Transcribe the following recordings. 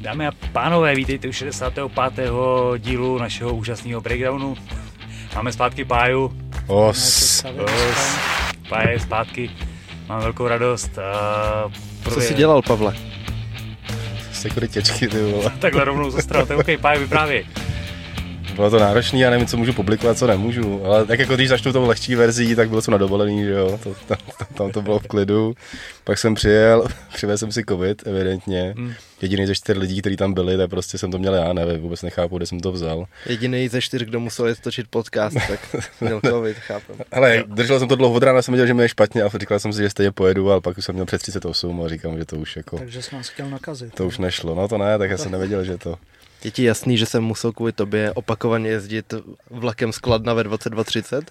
Dámy a pánové, vítejte u 65. dílu našeho úžasného breakdownu. Máme zpátky Páju. Os. Os. Pája je zpátky. Mám velkou radost. Uh, Co jsi dělal, Pavle? Sekuritěčky, ty vole. Takhle rovnou zastral, to je OK, Pája, vyprávěj bylo to náročné, já nevím, co můžu publikovat, co nemůžu, ale tak jako když začnu tou lehčí verzí, tak bylo to na dovolený, že jo, to, tam, tam to bylo v klidu. Pak jsem přijel, přivezl jsem si covid, evidentně. Hmm. Jediný ze čtyř lidí, kteří tam byli, tak prostě jsem to měl já, nevím, vůbec nechápu, kde jsem to vzal. Jediný ze čtyř, kdo musel jít točit podcast, tak měl covid, chápu. Ale držel jsem to dlouho od rána, jsem viděl, že mi je špatně a říkal jsem si, že stejně pojedu, ale pak už jsem měl přes 38 a říkám, že to už jako... Takže jsem vás chtěl nakazit. To už nešlo, no to ne, tak já jsem nevěděl, že to... Je ti jasný, že jsem musel kvůli tobě opakovaně jezdit vlakem z Kladna ve 22.30?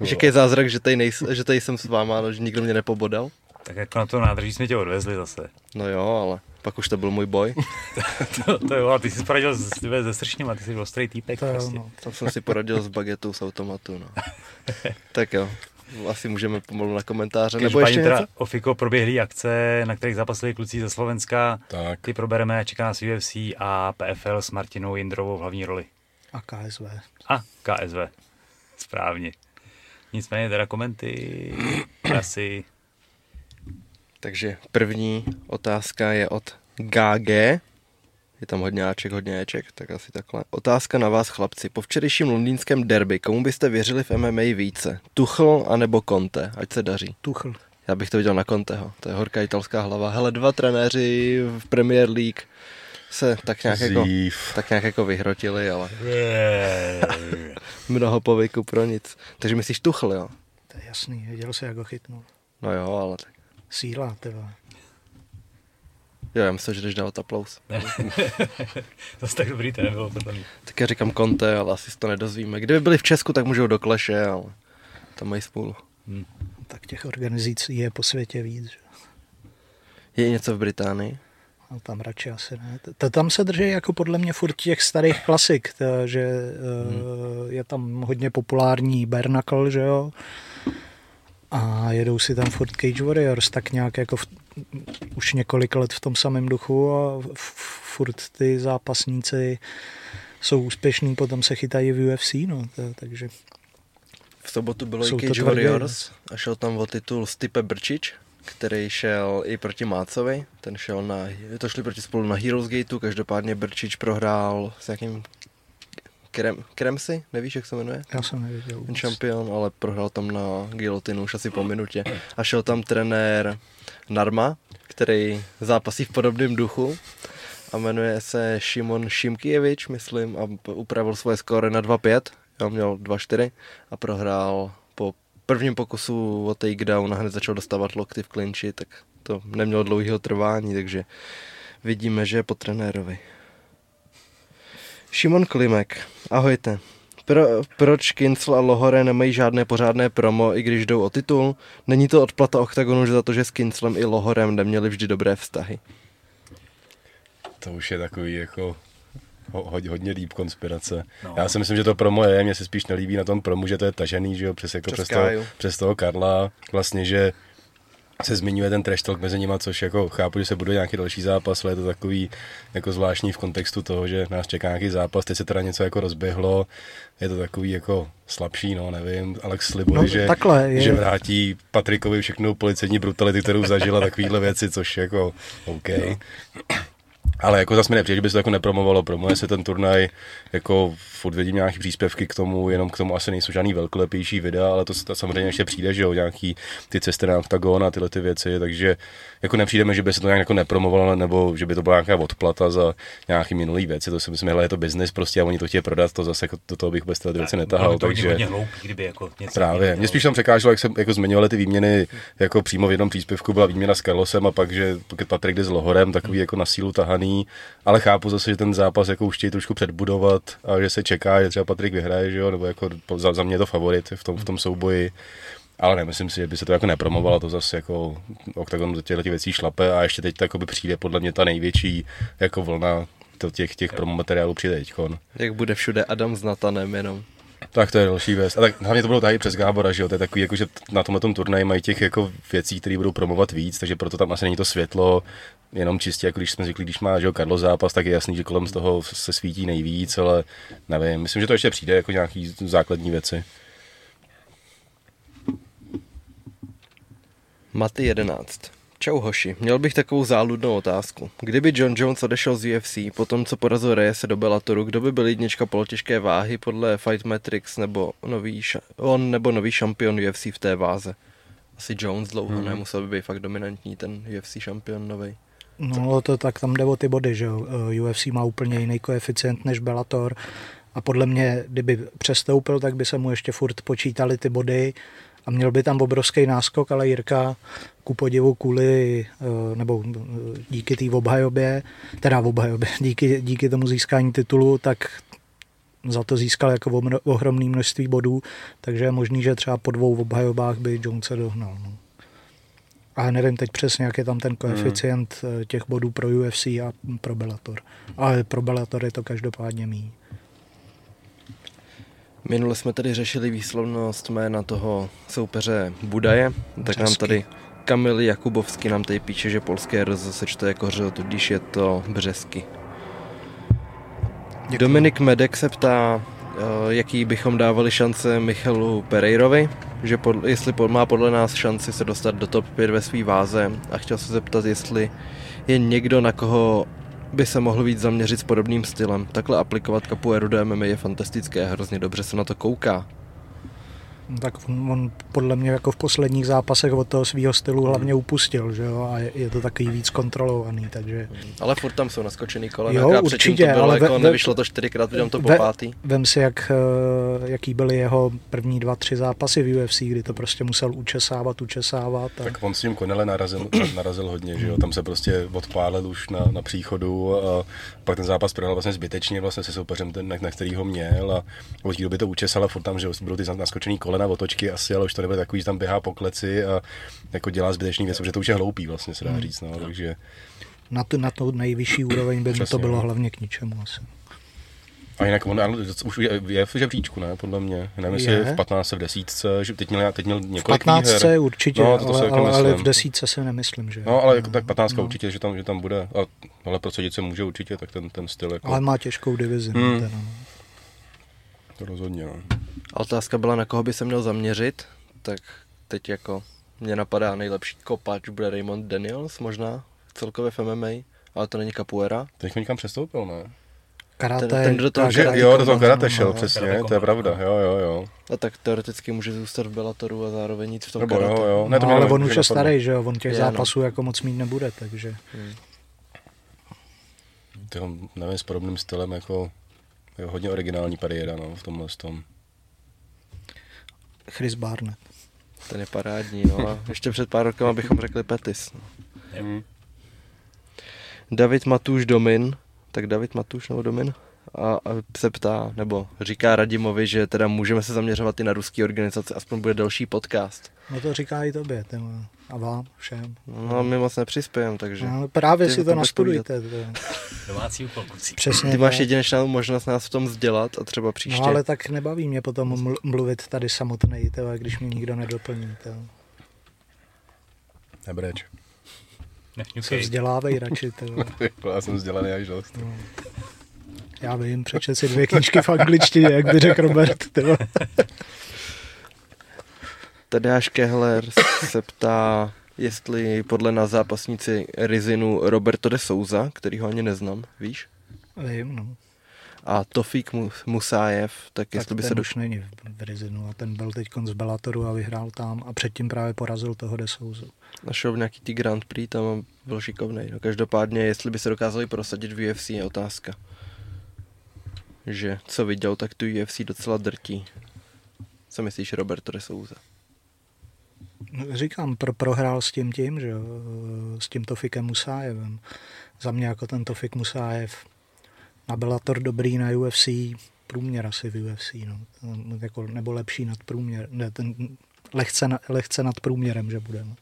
Víš, jaký je zázrak, že tady, nejs, že tady jsem s váma, no, že nikdo mě nepobodal? Tak jako na to nádrží jsme tě odvezli zase. No jo, ale pak už to byl můj boj. to, to jo, a ty jsi poradil s, se Sršněma, ty jsi ostrý týpek. To prostě. no, tam jsem si poradil s bagetou z automatu, no. tak jo asi můžeme pomalu na komentáře. Nebo ještě teda něco? Ofiko proběhlý akce, na kterých zapasili kluci ze Slovenska. Tak. Ty probereme, čeká nás UFC a PFL s Martinou Jindrovou v hlavní roli. A KSV. A KSV. Správně. Nicméně teda komenty asi. Takže první otázka je od GG. Je tam hodně Aček, hodně Eček, tak asi takhle. Otázka na vás, chlapci. Po včerejším londýnském derby, komu byste věřili v MMA více? Tuchl anebo Conte? Ať se daří. Tuchl. Já bych to viděl na Conteho. To je horká italská hlava. Hele, dva trenéři v Premier League se tak nějak, jako, tak nějak jako vyhrotili, ale mnoho povyku pro nic. Takže myslíš Tuchl, jo? To je jasný, viděl jsi, jak ho chytnul. No jo, ale tak. Síla, tyva. Jo, já myslím, že jdeš dávat aplaus. Zase tak dobrý to nebylo podle mě. Tak já říkám Conte, ale asi to nedozvíme. Kdyby byli v Česku, tak můžou do Kleše, ale tam mají spolu. Hmm. Tak těch organizací je po světě víc. Že? Je něco v Británii? No, tam radši asi ne. To, tam se drží jako podle mě furt těch starých klasik, to, že hmm. je tam hodně populární Bernacle, že jo, a jedou si tam furt Cage Warriors, tak nějak jako v, už několik let v tom samém duchu a furt ty zápasníci jsou úspěšní, potom se chytají v UFC, no, to, takže... V sobotu bylo i Cage Warriors a šel tam o titul Stipe Brčič, který šel i proti Mácovi, ten šel na, to šli proti spolu na Heroes Gateu, každopádně Brčič prohrál s nějakým Krem, Kremsy, nevíš, jak se jmenuje? Já jsem nevěděl. Ten šampion, ale prohrál tam na gilotinu už asi po minutě. A šel tam trenér Narma, který zápasí v podobném duchu a jmenuje se Šimon Šimkijevič, myslím, a upravil svoje skóre na 2-5, já měl 2-4 a prohrál po prvním pokusu o takedown a hned začal dostávat lokty v klinči, tak to nemělo dlouhého trvání, takže vidíme, že je po trenérovi. Šimon Klimek, ahojte. Pro, proč Kincel a Lohore nemají žádné pořádné promo, i když jdou o titul? Není to odplata OKTAGONu za to, že s Kinclem i Lohorem neměli vždy dobré vztahy? To už je takový jako hodně, hodně líp konspirace. No. Já si myslím, že to promo je, mně se spíš nelíbí na tom promu, že to je tažený, že jo, přes, jako přes, toho, přes toho Karla, vlastně, že se zmiňuje ten trash talk mezi nimi, což jako chápu, že se bude nějaký další zápas, ale je to takový jako zvláštní v kontextu toho, že nás čeká nějaký zápas, teď se teda něco jako rozběhlo, je to takový jako slabší, no nevím, Alex slibuje, no, že, takhle je. že vrátí Patrikovi všechnu policejní brutality, kterou zažila, takovýhle věci, což jako OK. Ale jako zase mi nepřijde, že by se to jako nepromovalo, promuje se ten turnaj, jako furt vidím nějaký příspěvky k tomu, jenom k tomu asi nejsou žádný velkolepější videa, ale to, to samozřejmě ještě přijde, že jo, nějaký ty cesty na oktagon a tyhle ty věci, takže jako nepřijdeme, že by se to nějak jako nepromovalo, nebo že by to byla nějaká odplata za nějaký minulý věci, to si myslím, že je to business prostě a oni to chtějí prodat, to zase jako do toho bych bez ty věci netahal, to takže hloupý, kdyby jako něco právě. Mě spíš tam překáželo, jak se jako zmiňovali ty výměny, jako přímo v jednom příspěvku byla výměna s Carlosem a pak, že Patrik jde s Lohorem, takový jako na sílu tahaný, ale chápu zase, že ten zápas jako už chtějí trošku předbudovat a že se čeká, že třeba Patrik vyhraje, že jo, nebo jako za, za mě to favorit v tom, v tom souboji. Ale nemyslím si, že by se to jako nepromovalo, to zase jako OKTAGON do těchto věcí šlape a ještě teď to přijde podle mě ta největší jako vlna to těch, těch promo materiálů přijde teďkon. Jak bude všude Adam s Natanem jenom. Tak to je další věc. A tak hlavně to bylo tady přes Gábora, že jo? To je takový, jako, že na tomhle tom turnaji mají těch jako věcí, které budou promovat víc, takže proto tam asi není to světlo, jenom čistě, jako když jsme zvyklí, když má že jo, Karlo zápas, tak je jasný, že kolem z toho se svítí nejvíc, ale nevím, myslím, že to ještě přijde jako nějaký základní věci. Maty 11. Čau hoši, měl bych takovou záludnou otázku. Kdyby John Jones odešel z UFC po tom, co porazil Reyese do Bellatoru, kdo by byl jednička polotěžké váhy podle Fight Matrix nebo nový, on nebo nový šampion UFC v té váze? Asi Jones dlouho, hmm. nemusel by být fakt dominantní ten UFC šampion nový. No to tak tam jde o ty body, že jo. UFC má úplně jiný koeficient než Bellator a podle mě, kdyby přestoupil, tak by se mu ještě furt počítali ty body a měl by tam obrovský náskok, ale Jirka ku podivu kvůli, eh, nebo eh, díky té obhajobě, teda obhajobě, díky, díky tomu získání titulu, tak za to získal jako ohromné množství bodů, takže je možný, že třeba po dvou obhajobách by Jones se dohnal. No. A nevím teď přesně, jak je tam ten koeficient hmm. těch bodů pro UFC a pro Bellator. Ale pro Bellator je to každopádně mý. Minule jsme tady řešili výslovnost jména toho soupeře Budaje, tak nám tady Kamil Jakubovský nám tady píše, že polské R se čte jako řel, tudíž je to Břesky. Děkuji. Dominik Medek se ptá, eh, jaký bychom dávali šance Michalu Pereirovi, že pod, jestli pod, má podle nás šanci se dostat do top 5 ve své váze a chtěl se zeptat, jestli je někdo, na koho by se mohl víc zaměřit s podobným stylem. Takhle aplikovat kapoeiru do MMA je fantastické, hrozně dobře se na to kouká. No tak on, on podle mě jako v posledních zápasech od toho svého stylu hlavně upustil, že jo, a je, je to takový víc kontrolovaný, takže... Ale furt tam jsou naskočený kolena, jo, určitě, to bylo, ale jako ve, nevyšlo to čtyřikrát, udělám to po ve, pátý. Vem si, jak, eh, jaký byly jeho první dva, tři zápasy v UFC, kdy to prostě musel učesávat, učesávat. A... Tak on s tím Konele narazil, narazil hodně, že jo, tam se prostě odpálil už na, na příchodu a pak ten zápas prohrál vlastně zbytečně vlastně se soupeřem, ten, na, na který ho měl a od té doby to učesal a furt tam, že budou ty naskočený kolena otočky asi, ale už to nebude takový, že tam běhá po kleci a jako dělá zbytečný věc, protože to už je hloupý vlastně, se dá hmm. říct, no, takže... Na tu, na tu nejvyšší úroveň by Přesně, to bylo no. hlavně k ničemu asi. A jinak on už je, je v žebříčku, ne, podle mě. Nevím, jestli je v 15, v desítce, že teď měl, teď měl několik V 15 her. určitě, no, to, to ale, ale, ale, v desítce se nemyslím, že... No, ale jako, tak 15 no. určitě, že tam, že tam bude. A, ale pro se může určitě, tak ten, ten styl jako... Ale má těžkou divizi. Hmm. Teda, no. To rozhodně, no. A otázka byla, na koho by se měl zaměřit, tak teď jako mě napadá nejlepší kopač bude Raymond Daniels možná celkově v MMA, ale to není Capoeira. Teď někam přestoupil, ne? Karate, ten, ten do toho že, jo, do toho karate šel, no, přesně, karate to je pravda, jo, jo, jo. A tak teoreticky může zůstat v Bellatoru a zároveň jít v tom Nebo karate. Jo, jo. Ne, to no, ale on už je starý, že jo, on těch je, zápasů no. jako moc mít nebude, takže. Hmm. Tyho, nevím, s podobným stylem jako jo, hodně originální kariéra, no, v tomhle tom. Chris Barnett. Ten je parádní, no a ještě před pár rokama bychom řekli Petis. No. Mm. David Matuš Domin, tak David Matuš nebo Domin, a, a se ptá, nebo říká Radimovi, že teda můžeme se zaměřovat i na ruský organizace, aspoň bude další podcast. No to říká i tobě, téma. a vám všem. No my moc nepřispějem, takže... No, právě si to, to nastudujte. Domácí úkol, Přesně. Ty máš jedinečnou možnost nás v tom vzdělat a třeba příště. No ale tak nebaví mě potom mluvit tady samotný, teda, když mě nikdo nedoplní. Teda. Nebreč. Se vzdělávej radši. Teda. Já jsem vzdělaný až dost. No. Já vím, přečet si dvě knížky v angličtině, jak by řekl Robert. Tadeáš Kehler se ptá, jestli podle nás zápasníci Rizinu Roberto de Souza, který ho ani neznám, víš? Vím, no. A Tofik Musájev, tak, tak jestli by se... Tak už není v Rizinu a ten byl teď z Bellatoru a vyhrál tam a předtím právě porazil toho de Souza. Našel v nějaký ty Grand Prix tam byl šikovný. No, každopádně, jestli by se dokázali prosadit v UFC, je otázka že co viděl, tak tu UFC docela drtí. Co myslíš, Roberto de Souza? Říkám, pro, prohrál s tím tím, že s tím Tofikem Musájevem. Za mě jako ten Tofik Musájev na Bellator dobrý, na UFC průměr asi v UFC, no. Jako, nebo lepší nad průměr, ne, ten, lehce, na, lehce nad průměrem, že bude. No.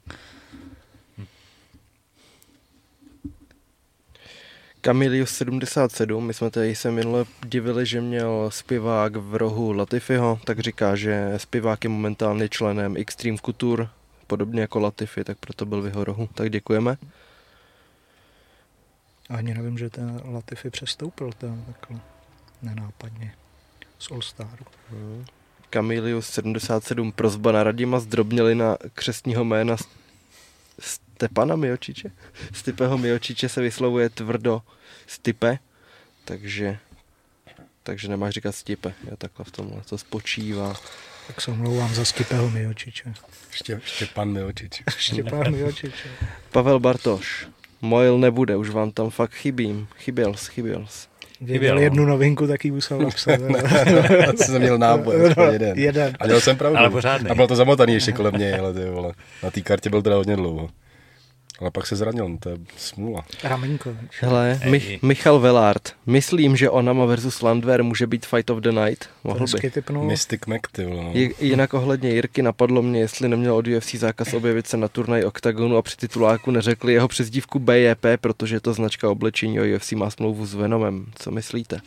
Camilius 77, my jsme tady se minule divili, že měl zpěvák v rohu Latifiho, tak říká, že zpěvák je momentálně členem Extreme Couture, podobně jako Latifi, tak proto byl v jeho rohu. Tak děkujeme. Ani nevím, že ten Latifi přestoupil ten takhle nenápadně z All Staru. Hmm. Camilius 77 prozba na Radima zdrobněli na křestního jména Stepana Miočiče. Stipeho Miočiče se vyslovuje tvrdo Stipe, takže, takže nemáš říkat Stipe. Já takhle v tomhle to spočívá. Tak se omlouvám za Stipeho Miočiče. Ště, Štěpan Miočič. Štěpán Miočič. Pavel Bartoš. Mojil nebude, už vám tam fakt chybím. Chyběl, chyběl. Věděl jednu novinku, tak ji musel napsat. to jsem měl náboj, no, jeden. jeden. A měl jsem pravdu. Ale pořádný. A bylo to zamotaný ještě kolem něj, ale ty vole. Na té kartě byl teda hodně dlouho. Ale pak se zranil, no to je smůla. Ramenko. Hele, Mi- Michal Velard. Myslím, že Onama versus Landwehr může být Fight of the Night. Mohl by. Typnul. Mystic Mac, ty vole. No. Jinak ohledně Jirky napadlo mě, jestli neměl od UFC zákaz objevit se na turnaj Octagonu a při tituláku neřekli jeho přezdívku BJP, protože to značka oblečení a UFC má smlouvu s Venomem. Co myslíte?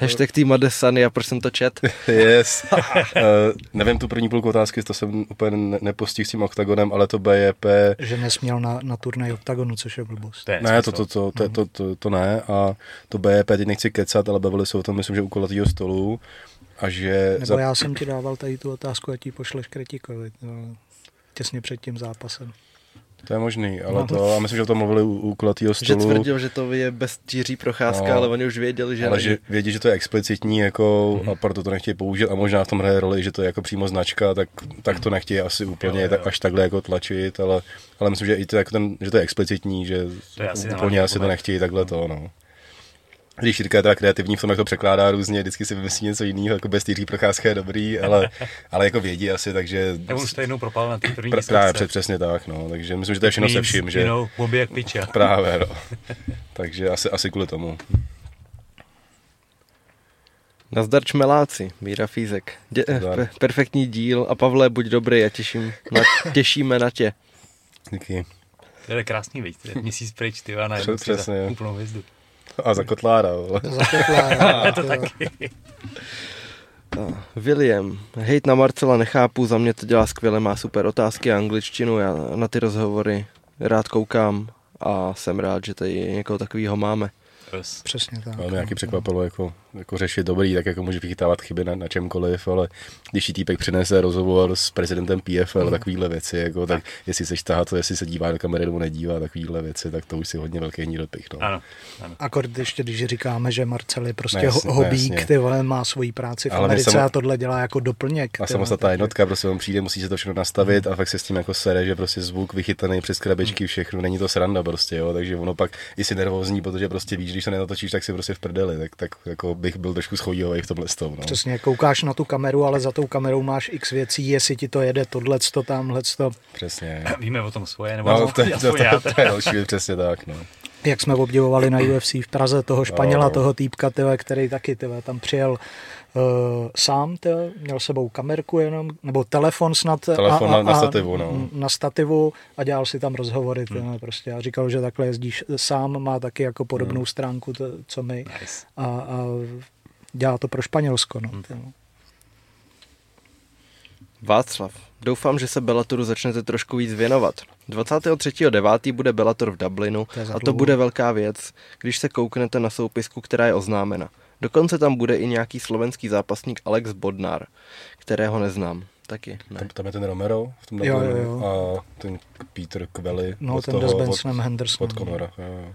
Hashtag tým Adesany a proč jsem to čet? yes. uh, nevím tu první půlku otázky, to jsem úplně ne- nepostihl s tím oktagonem, ale to BJP... Že nesměl na, na turnaj oktagonu, což je blbost. To je ne, to, to, to, to, to, to, to, ne. A to BJP, teď nechci kecat, ale bavili se o tom, myslím, že u kolatýho stolu. A že Nebo za... já jsem ti dával tady tu otázku a ti pošleš kritikovi. Těsně před tím zápasem. To je možný, ale no. to, a myslím, že o tom mluvili u, u kulatýho stolu. Že tvrdil, že to je bez tíří procházka, no, ale oni už věděli, že Ale že vědí, že to je explicitní, jako, mm. a proto to nechtějí použít a možná v tom hraje roli, že to je jako přímo značka, tak, tak to nechtějí asi úplně jo, jo. Tak, až takhle jako tlačit, ale, ale myslím, že i to, jako ten, že to je explicitní, že to je asi úplně asi to nechtějí takhle to, no když Jirka je teda kreativní v tom, jak to překládá různě, vždycky si vymyslí něco jiného, jako bez týří procházka je dobrý, ale, ale jako vědí asi, takže... Já už to jednou propal na té první pr- Právě před, přesně tak, no, takže myslím, že to je všechno se vším, že... Know, jak piča. Právě, no. takže asi, asi kvůli tomu. Nazdar čmeláci, Míra Fízek. Dě, pe, perfektní díl a Pavle, buď dobrý a těším, na, těšíme na tě. Díky. To je krásný, víc, měsíc pryč, ty a najednou Přesně, úplnou hvězdu. A za Kotlára. Za Kotlára. to taky. William, hejt na Marcela nechápu, za mě to dělá skvěle, má super otázky a angličtinu, já na ty rozhovory rád koukám a jsem rád, že tady někoho takového máme. Yes. Přesně tak. Ale mě nějaký překvapilo jako, jako řešit dobrý, tak jako může vychytávat chyby na, na čemkoliv, ale když týpek přinese rozhovor s prezidentem PFL, mm. takovýhle věci, jako, tak jestli se tahat to, jestli se dívá do kamery nebo nedívá, takovýhle věci, tak to už si hodně velký nídopich. No. Ano, ano. Akord ještě, když říkáme, že Marcel je prostě ne, jasně, hobík, ne, ty vole, má svoji práci v ale Americe samo... a tohle dělá jako doplněk. A samostatná jednotka, prostě on přijde, musí se to všechno nastavit mm. a fakt se s tím jako sere, že prostě zvuk vychytaný přes krabičky, mm. všechno, není to sranda prostě, jo, takže ono pak i si nervózní, protože prostě víš, když se nenatočíš, tak si prostě v prdeli, tak, tak jako bych byl trošku schodíhový v tomhle stavu. No. Přesně, koukáš na tu kameru, ale za tou kamerou máš x věcí, jestli ti to jede tohle, to tamhle to. Přesně. Víme o tom svoje, nebo no, to, to, to, to, to, je další přesně tak, no. Jak jsme obdivovali na UFC v Praze toho Španěla, no. toho týpka, tyhle, který taky tyhle, tam přijel sám, tyhle, měl sebou kamerku jenom, nebo telefon snad. Telefon a, a, na, na stativu, no. Na stativu a dělal si tam rozhovory. Tyhle, hmm. prostě. A říkal, že takhle jezdíš sám, má taky jako podobnou hmm. stránku, to, co my. Nice. A, a dělá to pro Španělsko. No, hmm. Václav, doufám, že se Bellatoru začnete trošku víc věnovat. 23.9. bude Bellator v Dublinu to a to bude velká věc, když se kouknete na soupisku, která je oznámena. Dokonce tam bude i nějaký slovenský zápasník Alex Bodnar, kterého neznám. Taky ne. Tam, tam je ten Romero v tom jo, jo, jo. a ten Peter Kveli no, od ten toho, s Bensonem Hendersonem. Od Conora. Jo, jo.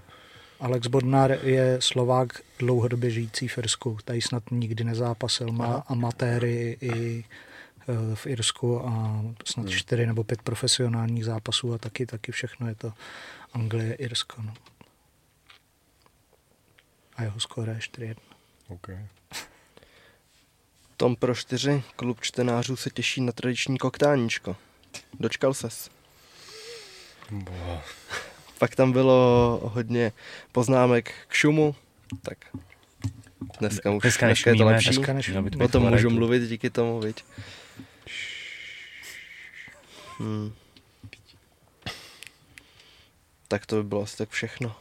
Alex Bodnar je Slovák dlouhodobě žijící v Irsku. Tady snad nikdy nezápasil. Má Aha. amatéry i e, v Irsku a snad hmm. čtyři nebo pět profesionálních zápasů a taky, taky všechno je to Anglie, Irsko. No. A jeho skóre je 4-1. Okay. Tom pro čtyři, klub čtenářů se těší na tradiční koktáníčko. Dočkal ses? Boha. Pak tam bylo hodně poznámek k šumu, tak dneska už dneska, dneska je to lepší. Dneska o tom můžu mluvit díky tomu, viď? Hmm. Tak to by bylo asi tak všechno.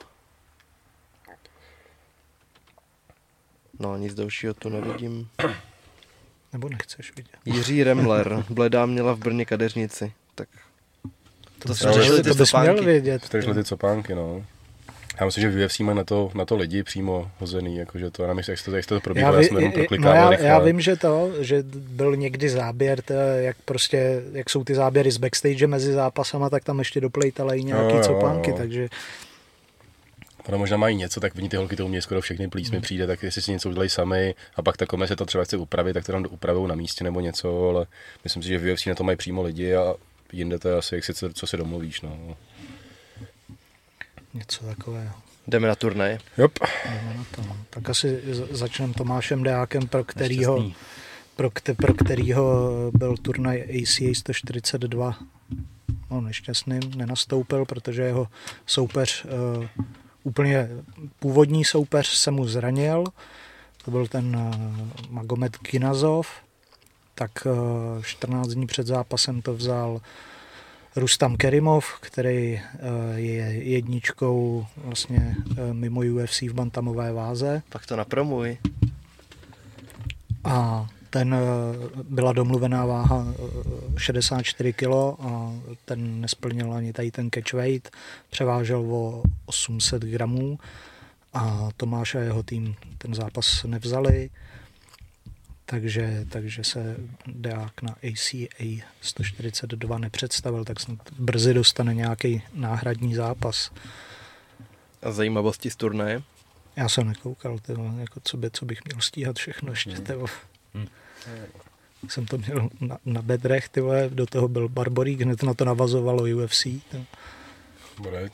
No, nic dalšího tu nevidím. Nebo nechceš vidět? Jiří Remler, Bledá měla v Brně kadeřnici. Tak To, To to, jsme to, řešili to, ty to bys měl vědět. Vtržili ty copánky, no. Já myslím, že v UFC mají na to, na to lidi přímo hozený, jakože to, já nevím, jak to, jak to Já, probíhalo, já, jsem jenom no já, rychle. já vím, že to, že byl někdy záběr, to, jak prostě, jak jsou ty záběry z backstage mezi zápasama, tak tam ještě doplejtali nějaký Jo, jo, copánky, jo. takže Ono možná mají něco, tak oni ty holky to umějí skoro všechny plísmy Hmm. přijde, tak jestli si něco udělají sami a pak ta komise to třeba chce upravit, tak to tam upravují na místě nebo něco, ale myslím si, že v UFC na to mají přímo lidi a jinde to je asi, jak si, co, co si domluvíš, no. něco takového. jdeme na turnaj. Jop. Jdeme na to. no. Tak asi začneme Tomášem Deákem, pro kterýho, Nešťastný. pro, kte, pro kterýho byl turnaj ACA 142 no, nešťastným, nenastoupil, protože jeho soupeř, uh, úplně původní soupeř se mu zranil, to byl ten uh, Magomed Kinazov, tak uh, 14 dní před zápasem to vzal Rustam Kerimov, který uh, je jedničkou vlastně mimo UFC v bantamové váze. Pak to napromuj. a ten eh, byla domluvená váha eh, 64 kg a ten nesplnil ani tady ten catch weight, převážel o 800 gramů a Tomáš a jeho tým ten zápas nevzali, takže, takže se Deák na ACA 142 nepředstavil, tak snad brzy dostane nějaký náhradní zápas. A zajímavosti z turnaje. Já jsem nekoukal, tyvo, jako co, by, co bych měl stíhat všechno ještě. Tyvo. Hmm. Jsem to měl na, na bedrech, ty vole, do toho byl Barborík, hned na to navazovalo UFC. To. Bude.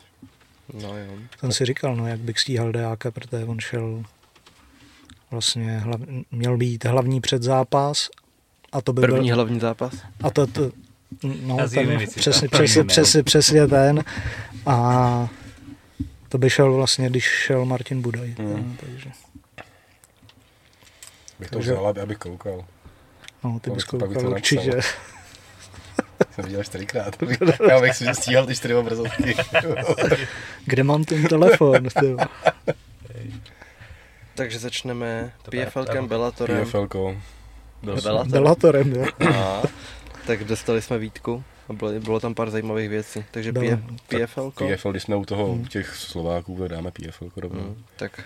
No jo. Jsem si říkal, no jak bych stíhal Deáka, protože on šel vlastně, hlav, měl být hlavní předzápas a to by První byl, hlavní zápas. a to, to no, A ten, věci, přesně, tak. přesně, Ne, přesně, přesně ten a to by šel vlastně, když šel Martin Budaj. Hmm. No, takže, Bych to Takže- vzal, aby- abych koukal. No, ty Pak bys koukal určitě. Jsem viděl čtyřikrát. Já bych si stíhal ty čtyři obrazovky. Kde mám ten telefon? Ty? Takže začneme PFLkem, Bellatorem. PFLko. Byl Bellator. Bellatorem, jo. A, tak dostali jsme výtku a bylo, bylo tam pár zajímavých věcí. Takže Bylo. P- PFLko. PFL, když jsme u toho, u těch Slováků, tak dáme PFL rovnou. Hmm, tak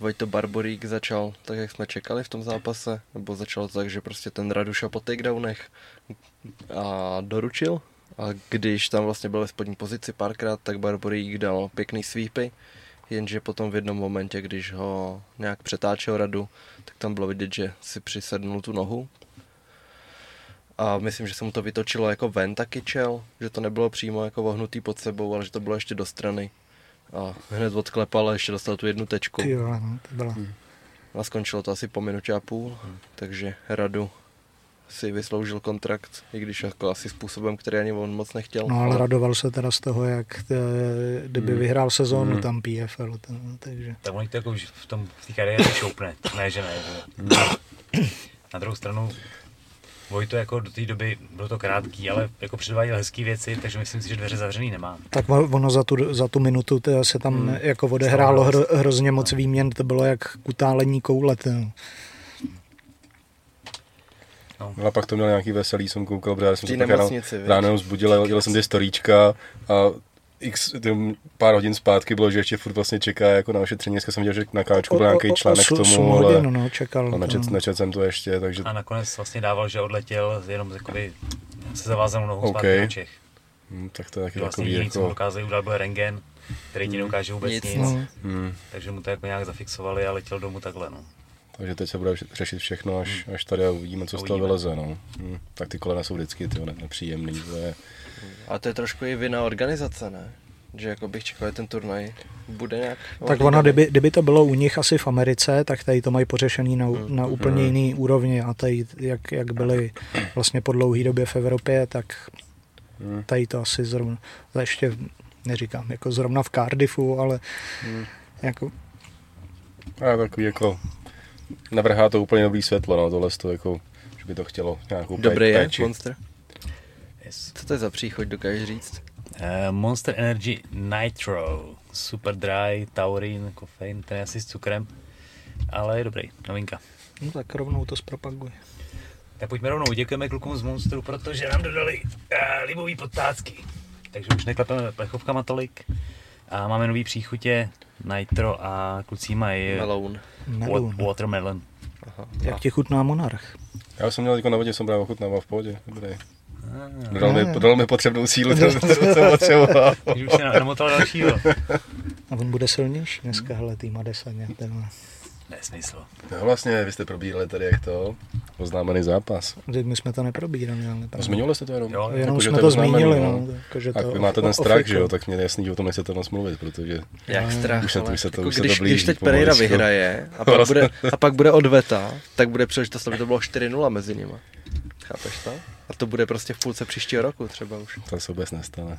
Vojto Barborík začal tak, jak jsme čekali v tom zápase, nebo začalo to tak, že prostě ten Radu šel po takedownech a doručil. A když tam vlastně byl ve spodní pozici párkrát, tak Barborík dal pěkný sweepy, jenže potom v jednom momentě, když ho nějak přetáčel Radu, tak tam bylo vidět, že si přisednul tu nohu. A myslím, že se mu to vytočilo jako ven taky čel, že to nebylo přímo jako vohnutý pod sebou, ale že to bylo ještě do strany. A hned odklepal a ještě dostal tu jednu tečku. Ty jo, no, to byla. A skončilo to asi po minutě a půl, takže Radu si vysloužil kontrakt, i když jako asi způsobem, který ani on moc nechtěl. No ale radoval se teda z toho, jak eh, kdyby Hmm. vyhrál sezónu Hmm. tam PFL, to, takže Tak on to jako už v tom v té kariéře šoupne. Ne, že ne. Že. Na druhou stranu Vojto jako do té doby, bylo to krátký, ale jako předváděl hezký věci, takže myslím si, že dveře zavřený nemá. tak ono za tu, za tu minutu to se tam Hmm. jako odehrálo hro, hrozně moc výměn, to bylo jak kutálení koule. To. No a pak to měl nějaký veselý, jsem koukal, protože já jsem se ráno, ráno zbudil, a dělal jsem ty storíčka a x, tím pár hodin zpátky bylo, že ještě furt vlastně čeká jako na ošetření. Dneska jsem viděl, že na káčku byl nějaký článek k tomu, ale no, čekal. a nečet, to. nečet jsem to ještě, takže A nakonec vlastně dával, že odletěl jenom jakoby se zavázanou nohou OK. zpátky na Čech. hm, tak to je taky vlastně takový jediný, co mu jako... dokázali udělat, byl rengen, který ti neukáže vůbec Nic, nic. No. Hm, Takže mu to jako nějak zafixovali a letěl domů takhle. No. takže teď se bude řešit všechno, až, až tady a uvidíme, co z toho Uvidíme. vyleze. No. Hm, tak ty kolena jsou vždycky ty nepříjemný. To je, A to je trošku i vina organizace, ne? Že jako bych čekal, že ten turnaj bude nějak... Tak ono, kdyby, kdyby to bylo u nich asi v Americe, tak tady to mají pořešený na, Hmm. na úplně jiný úrovni a tady, jak, jak byli vlastně po dlouhé době v Evropě, tak hm, tady to asi zrovna, ještě neříkám, jako zrovna v Cardiffu, ale Hmm. jako a takový jako... Navrhá to úplně nový světlo, no, tohle to jako, že by to chtělo nějakou Dobrý je. Monster? Yes. Co to je za příchod, dokážeš říct? Uh, Monster Energy Nitro, super dry, taurin, kofein, ten je asi s cukrem. ale je dobrý, novinka. No tak rovnou to zpropaguj. Tak pojďme rovnou, děkujeme klukům z Monstru, protože nám dodali uh, libový podtácky. Takže už neklepeme plechovkama tolik. A máme nový příchutě, Nitro a kluci mají Melon. Melon. Watermelon. Aha. Jak ti chutná Monarch? Já jsem měl jako na vodě, jsem právě ochutnával v pohodě, dobrý. Dodal mi, dodal mi potřebnou sílu, to jsem potřeboval. už se namotal dalšího. A on bude silnější dneska, hele, týma desaně. Nesmysl. No vlastně, vy jste probírali tady jak to, oznámený zápas. My jsme to neprobírali, ale... No, zmiňovali jste to jenom? Jo, jenom jako, jsme to zmínili, no. no jako, že to vy máte ten strach, že jo, tak mě jasný, že o tom nechcete nás mluvit, protože... Jak strach, už se, už se to, jako už když, se to blíží, když teď Pereira vyhraje a pak, bude, a pak bude odveta, tak bude příležitost, aby to bylo 4-0 mezi nimi. Chápeš to? A to bude prostě v půlce příštího roku třeba už. To se vůbec nestane.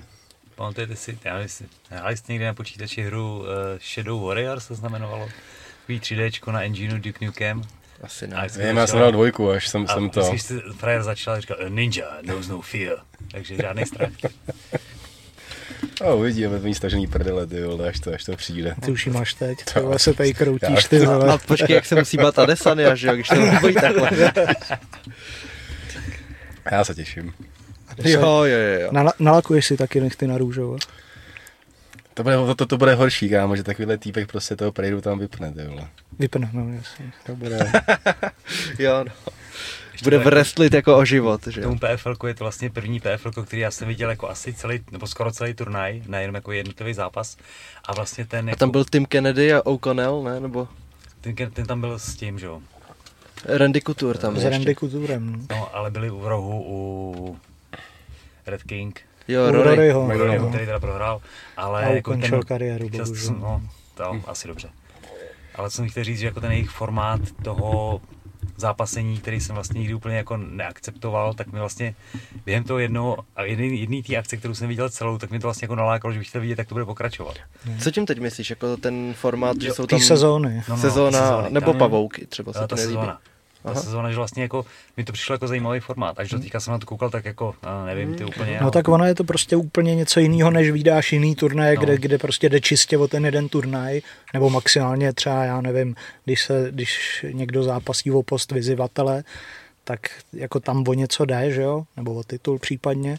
Pamatujete si, já nevím, hráli jste někdy na počítači hru uh, Shadow Warriors, to znamenalo? Takový 3D na engineu Duke Nukem. Asi ne. Vím, já jsem dal dvojku, až jsem, a jsem to. Když jsi frajer začal a říkal, ninja knows no fear. Takže žádný strach. A uvidíme, to stažený prdele, ty vole, až to, až to přijde. Ty už ji máš teď, ty vole se tady kroutíš, ty vole. A počkej, jak se musí bát Adesanya, že jo, když to bojí takhle. Já se těším. Jo, jo, jo. Nala, nalakuješ si taky nechty na růžovo. To bude, to, to, to bude horší, kámo, že takovýhle týpek prostě toho prejdu tam vypne, ty vole. Vypne, no jasně. To bude... jo, no. Bude wrestlit jako o život, že Tomu PFL je to vlastně první PFL, který já jsem viděl jako asi celý, nebo skoro celý turnaj, nejenom jako jednotlivý zápas. A vlastně ten... A tam jako, byl Tim Kennedy a O'Connell, ne? Nebo... Ten, ten tam byl s tím, že jo. Randy Couture tam S Randy Couturem. No, ale byli u rohu u Red King. Jo, Rory. Roryho, Roryho, který teda prohrál. Ale a jako ten, kariéru, bohužel. No, to hm. asi dobře. Ale co jsem chtěl říct, že jako ten jejich formát toho zápasení, který jsem vlastně nikdy úplně jako neakceptoval, tak mi vlastně během toho jednoho a jedný, jedný té akce, kterou jsem viděl celou, tak mi to vlastně jako nalákalo, že bych chtěl vidět, jak to bude pokračovat. Co tím teď myslíš? Jako ten formát, že jo, jsou tam... sezóny. No, no, sezóna, sezóny. nebo tam, pavouky třeba se to nelíbí. Sezóna ta Aha. sezóna, že vlastně jako mi to přišlo jako zajímavý formát. Až do teďka jsem na to koukal, tak jako, nevím, ty hmm. úplně. No tak ono je to prostě úplně něco jiného, než vydáš jiný turnaj, no. kde, kde prostě jde čistě o ten jeden turnaj, nebo maximálně třeba, já nevím, když, se, když někdo zápasí o post vyzivatele, tak jako tam o něco jde, že jo, nebo o titul případně.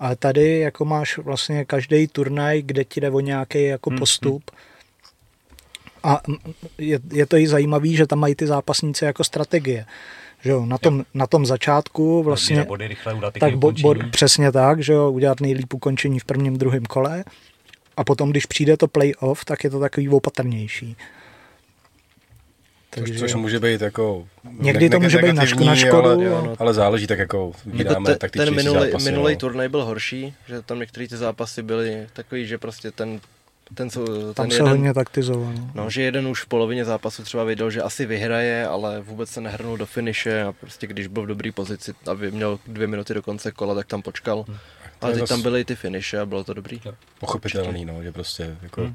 Ale tady jako máš vlastně každý turnaj, kde ti jde o nějaký jako hmm, postup, hmm a je, je to i zajímavé, že tam mají ty zápasníci jako strategie. Že jo, na, tom, na tom začátku vlastně... Body rychle udat tak bo, bo, přesně tak, že jo, udělat nejlíp ukončení v prvním, druhém kole a potom, když přijde to playoff, tak je to takový opatrnější. Takže, což, může být jako Někdy to může být na, ško, na škodu. Ale, jo, ale záleží tak jako vydáme jako te, Ten minulý, minulý turnaj byl horší, že tam některé ty zápasy byly takový, že prostě ten ten, ten Tam se hodně taktizoval. No, že jeden už v polovině zápasu třeba viděl, že asi vyhraje, ale vůbec se nehrnul do finiše a prostě když byl v dobré pozici a měl dvě minuty do konce kola, tak tam počkal. Hmm. Ale teď tam byly ty finiše a bylo to dobrý. Pochopitelný, no, že prostě jako... Hmm.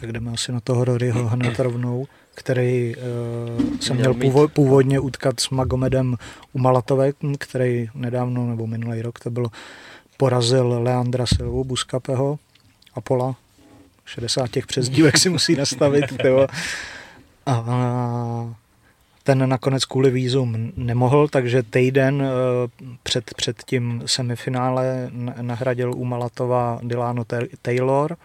Tak jdeme asi na toho Roryho hned rovnou, který uh, se měl, měl původně utkat s Magomedem u Malatové, který nedávno, nebo minulý rok to bylo, porazil Leandra Silvu Buskapeho, Apola. 60 těch přezdívek si musí nastavit. Tyvo. A ten nakonec kvůli vízum nemohl, takže týden eh, před, před tím semifinále nahradil u Malatova Dilano Taylor.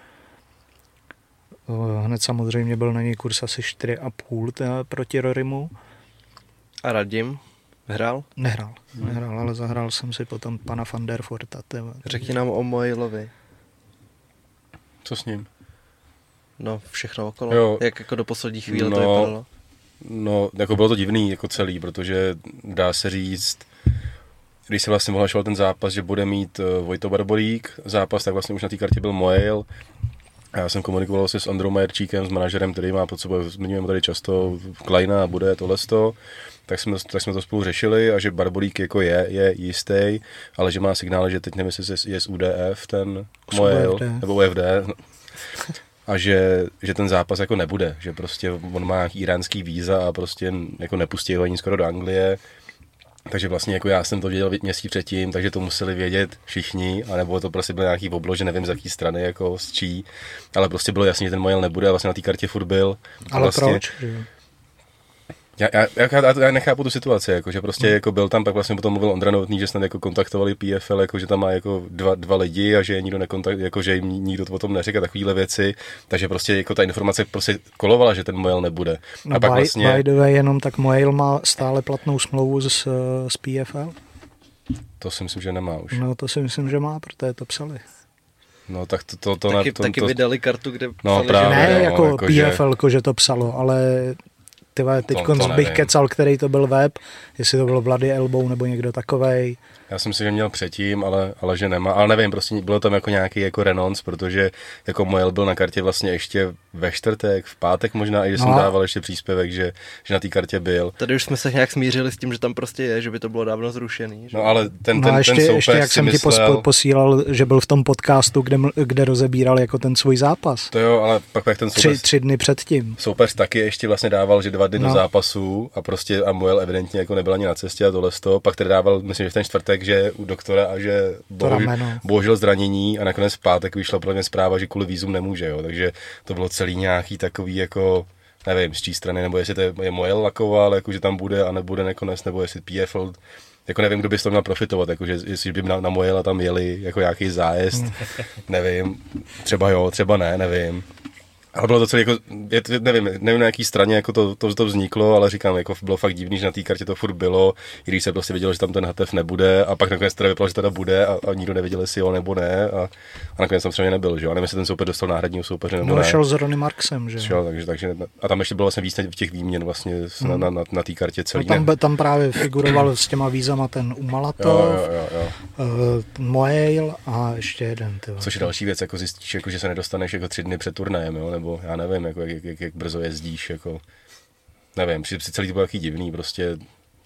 Eh, hned samozřejmě byl na něj kurz asi 4,5 proti Rorimu. A Radim hrál? Nehrál, nehrál, ale zahrál jsem si potom pana van der Forta. Řekni nám o Mojlovi. Co s ním? No, všechno okolo. Jo. Jak jako do poslední chvíle no, to vypadalo? No, jako bylo to divný jako celý, protože dá se říct, když se vlastně ohlašoval ten zápas, že bude mít uh, Vojto Barborík zápas, tak vlastně už na té kartě byl Moel. Já jsem komunikoval se s Androu Majerčíkem, s manažerem, který má pod sebou, zmiňujeme tady často, Kleina bude tohle tak jsme, tak jsme to spolu řešili a že Barbolík jako je, je jistý, ale že má signál, že teď nevím, jestli je z UDF ten Moel, nebo UFD, no. a že, že ten zápas jako nebude, že prostě on má iránský víza a prostě jako nepustí ho ani skoro do Anglie, takže vlastně jako já jsem to věděl měsíc předtím, takže to museli vědět všichni, anebo to prostě byl nějaký oblož, že nevím z jaký strany, jako z čí, ale prostě bylo jasně, že ten Mojel nebude a vlastně na té kartě furt byl. Ale vlastně, proč? Já, já, já, já, nechápu tu situaci, jako, že prostě hmm. jako byl tam, pak vlastně potom mluvil Ondra Novotný, že snad jako kontaktovali PFL, jako, že tam má jako dva, dva lidi a že je nikdo nekontakt, jako, že jim nikdo o tom neřekl takovéhle věci, takže prostě jako ta informace prostě kolovala, že ten Moel nebude. No a pak by, vlastně... by the way, jenom tak Moel má stále platnou smlouvu s, s PFL? To si myslím, že nemá už. No to si myslím, že má, protože to psali. No tak to, to, to taky, to, taky to, vydali kartu, kde no, psali, právě, že... Ne, no, jako, jako PFL, že... že to psalo, ale ty teď bych kecal, který to byl web, jestli to bylo Bloody Elbow nebo někdo takovej. Já jsem si, že měl předtím, ale, ale že nemá. Ale nevím, prostě bylo tam jako nějaký jako renonc, protože jako Mojel byl na kartě vlastně ještě ve čtvrtek, v pátek možná, i že no. jsem dával ještě příspěvek, že, že na té kartě byl. Tady už jsme se nějak smířili s tím, že tam prostě je, že by to bylo dávno zrušený. Že? No ale ten, no ten, ještě, ten soupeř ještě jak jsem myslel... ti posílal, že byl v tom podcastu, kde, kde rozebíral jako ten svůj zápas. To jo, ale pak, pak ten soupeř... Tři, tři dny předtím. Soupeř taky ještě vlastně dával, že dva dny no. do zápasu a prostě a Mojel evidentně jako nebyl ani na cestě a tohle to. Pak tedy dával, myslím, že v ten čtvrtek, že u doktora a že bohužel, bohužel zranění a nakonec v pátek vyšla pro mě zpráva, že kvůli vízum nemůže, jo. takže to bylo celý nějaký takový jako nevím, z čí strany, nebo jestli to je moje lakoval, jako že tam bude a nebude nakonec, nebo jestli PFL, jako nevím, kdo by z toho měl profitovat, jako že, jestli by na, na Mojela tam jeli jako nějaký zájezd, nevím, třeba jo, třeba ne, nevím. Ale bylo to celé jako, nevím, nevím na jaký straně jako to, to, to, vzniklo, ale říkám, jako bylo fakt divný, že na té kartě to furt bylo, i když se prostě vědělo, že tam ten HTF nebude a pak nakonec teda vypadalo, že teda bude a, a nikdo nevěděl, jestli jo nebo ne a, a nakonec tam třeba nebyl, že jo, a nevím, jestli ten soupeř dostal náhradního soupeře nebo no, ne. šel s Ronny Marksem, že šel, takže, takže, a tam ještě bylo vlastně víc v těch výměn vlastně hmm. na, na, na, na té kartě celý. No, tam, tam právě figuroval s těma vízama ten Umalatov, jo, jo, jo, jo. Uh, Moel a ještě jeden. Tyvo. Což je další věc, jako zjistíš, jako, že se nedostaneš jako tři dny před turnajem, jo, nebo já nevím, jako jak, jak, jak brzo jezdíš, jako nevím, při, při celý to bylo taky divný, prostě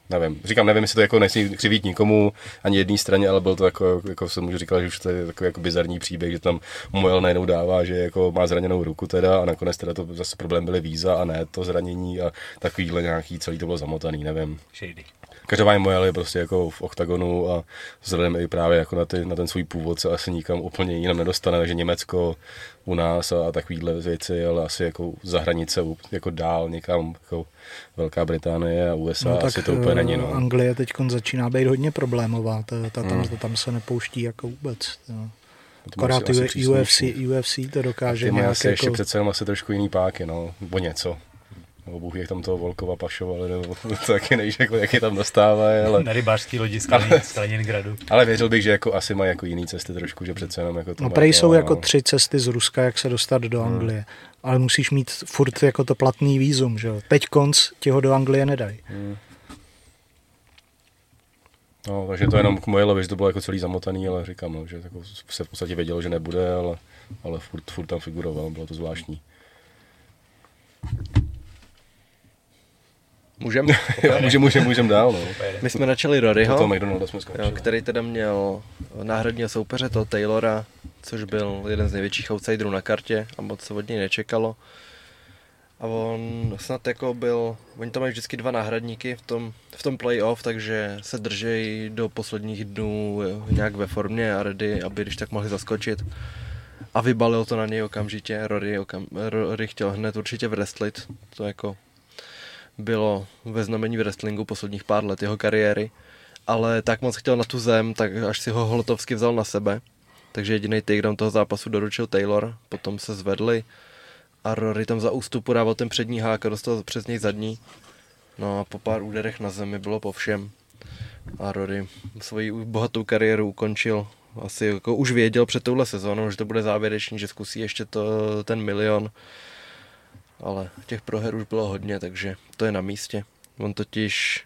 nevím, říkám, nevím, jestli to jako nechci křivít nikomu, ani jedné straně, ale byl to jako, jako jsem už říkal, že už to je takový jako bizarní příběh, že tam Mojel najednou dává, že jako má zraněnou ruku teda a nakonec teda to zase problém byly víza a ne to zranění a takovýhle nějaký celý to bylo zamotaný, nevím. Shady. Každopádně Mojel je prostě jako v oktagonu a vzhledem i právě jako na, ty, na ten svůj původ se asi nikam úplně jinam nedostane, takže Německo u nás a, a takovýhle věci, ale asi jako za hranice jako dál někam jako Velká Británie a USA no, asi to úplně není. No. Eh, Anglie teď začíná být hodně problémová, ta, ta, tam, hmm. tam se nepouští jako vůbec. No. Akorát UFC, UFC to dokáže nějak asi jako... ještě přece jenom asi trošku jiný páky, no, o něco nebo Bůh, jak tam toho Volkova pašovali, nebo to taky nevíš, jako, jak je tam dostávají, ale... Na rybářský lodi z, Kaliningradu. Ale věřil bych, že jako asi mají jako jiný cesty trošku, že přece jenom jako to No prej jsou jako no. tři cesty z Ruska, jak se dostat do hmm. Anglie. Hmm. Ale musíš mít furt jako to platný výzum, že jo. Teď konc ti ho do Anglie nedají. Hmm. No, takže to jenom k Mojelovi, že to bylo jako celý zamotaný, ale říkám, no, že jako se v podstatě vědělo, že nebude, ale, ale furt, furt tam figuroval, bylo to zvláštní. Můžem? můžem, můžem, můžem dál. No. My jsme načali Roryho, to McDonalda jsme jo, který teda měl náhradního soupeře, toho Taylora, což byl jeden z největších outsiderů na kartě a moc se od něj nečekalo. A on snad jako byl, oni tam mají vždycky dva náhradníky v tom, v tom playoff, takže se držejí do posledních dnů nějak ve formě a ready, aby když tak mohli zaskočit. A vybalil to na něj okamžitě, Rory, okam, Rory chtěl hned určitě wrestlit, to jako bylo ve znamení v wrestlingu posledních pár let jeho kariéry, ale tak moc chtěl na tu zem, tak až si ho Holotovsky vzal na sebe. Takže jediný takedown toho zápasu doručil Taylor, potom se zvedli a Rory tam za ústupu dával ten přední hák a dostal přes něj zadní. No a po pár úderech na zemi bylo po všem. A Rory svoji bohatou kariéru ukončil. Asi jako už věděl před touhle sezónou, že to bude závěrečný, že zkusí ještě to, ten milion ale těch proher už bylo hodně, takže to je na místě. On totiž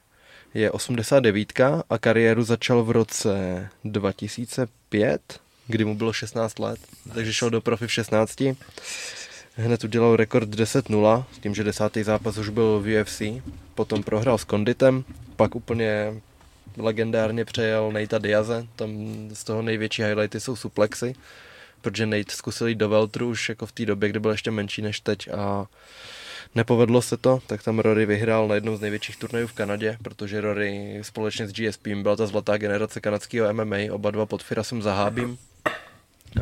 je 89 a kariéru začal v roce 2005, kdy mu bylo 16 let, takže šel do profi v 16. Hned udělal rekord 10-0, s tím, že desátý zápas už byl v UFC, potom prohrál s Konditem, pak úplně legendárně přejel Nejta Diaze, tam z toho největší highlighty jsou suplexy, protože Nate zkusil jít do Veltru už jako v té době, kdy byl ještě menší než teď a Nepovedlo se to, tak tam Rory vyhrál na jednom z největších turnajů v Kanadě, protože Rory společně s GSP byla ta zlatá generace kanadského MMA, oba dva pod Firasem Zahábím.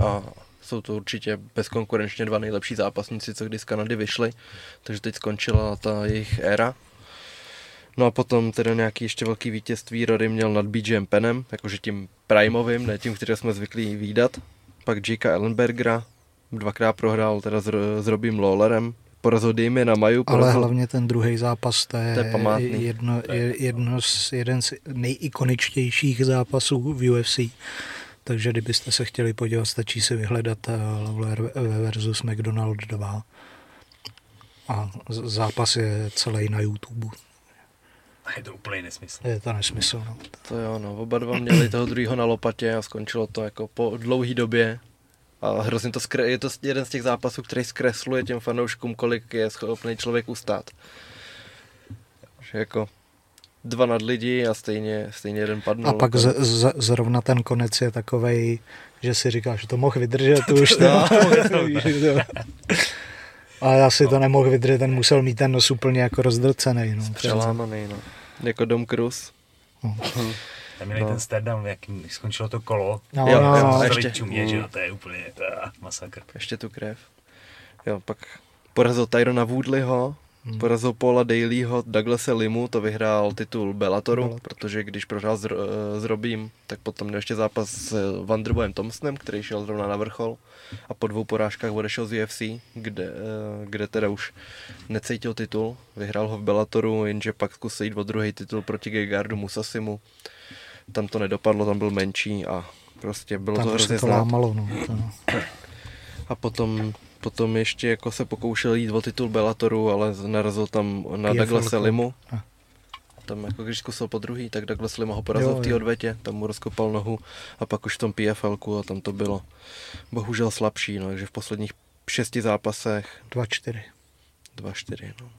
A jsou to určitě bezkonkurenčně dva nejlepší zápasníci, co kdy z Kanady vyšli, takže teď skončila ta jejich éra. No a potom teda nějaký ještě velký vítězství Rory měl nad BJM Penem, jakože tím primovým, ne tím, který jsme zvyklí výdat. Pak Jika Ellenbergera, dvakrát prohrál teda s, s Robím Lawlerem, porazil Dými na Maju. Porazil... Ale hlavně ten druhý zápas, to je, to je památný. jedno, je, jedno z, jeden z nejikoničtějších zápasů v UFC. Takže kdybyste se chtěli podívat, stačí si vyhledat eh, Lawler versus McDonald 2. A zápas je celý na YouTube. A je to úplně nesmysl. Je to nesmysl, no. To jo, no, oba dva měli toho druhého na lopatě a skončilo to jako po dlouhé době. A hrozně to skre- je to jeden z těch zápasů, který zkresluje těm fanouškům, kolik je schopný člověk ustát. Že jako dva nad lidi a stejně, stejně jeden padnul. A pak z, z, zrovna ten konec je takovej, že si říkáš, že to mohl vydržet už. No, a já si to nemohl vydržet, ten musel mít ten nos úplně jako rozdrcený. No, Přelámaný, no. Jako Dom Cruz. No. Tam měli no. ten stare down, jak skončilo to kolo. No, jo, no, no, ještě. Čumě, že jo, to je úplně to je masakr. Ještě tu krev. Jo, pak porazil Tyrona Woodleyho, Hmm. Porazil Paula Dalyho, Douglasa Limu, to vyhrál titul Bellatoru, Bellator. protože když prohrál s, eh, s Robím, tak potom měl ještě zápas s Vanderboyem Thompsonem, který šel zrovna na vrchol a po dvou porážkách odešel z UFC, kde, eh, kde teda už necítil titul, vyhrál ho v Bellatoru, jenže pak zkusil jít o druhý titul proti Gegardu Musasimu. Tam to nedopadlo, tam byl menší a prostě bylo tam to hrozně to lámalo, no. A potom potom ještě jako se pokoušel jít o titul Bellatoru, ale narazil tam na Douglasa Limu. Tam jako když zkusil po druhý, tak Douglas Lima ho porazil jo, v té odvetě, tam mu rozkopal nohu a pak už v tom PFLku a tam to bylo bohužel slabší, no, takže v posledních šesti zápasech 2-4. 2-4, no.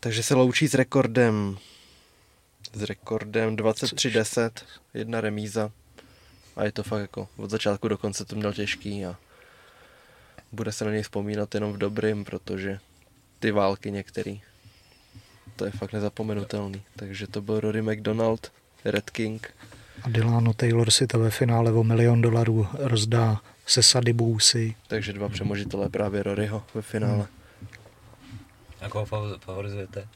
Takže se loučí s rekordem s rekordem 23-10, jedna remíza a je to fakt jako od začátku do konce to měl těžký a bude se na něj vzpomínat jenom v dobrým, protože ty války některý, to je fakt nezapomenutelný. Takže to byl Rory McDonald, Red King. A Delano Taylor si to ve finále o milion dolarů rozdá se Sady Bousy. Takže dva přemožitelé právě Roryho ve finále. Hmm. A koho favorizujete?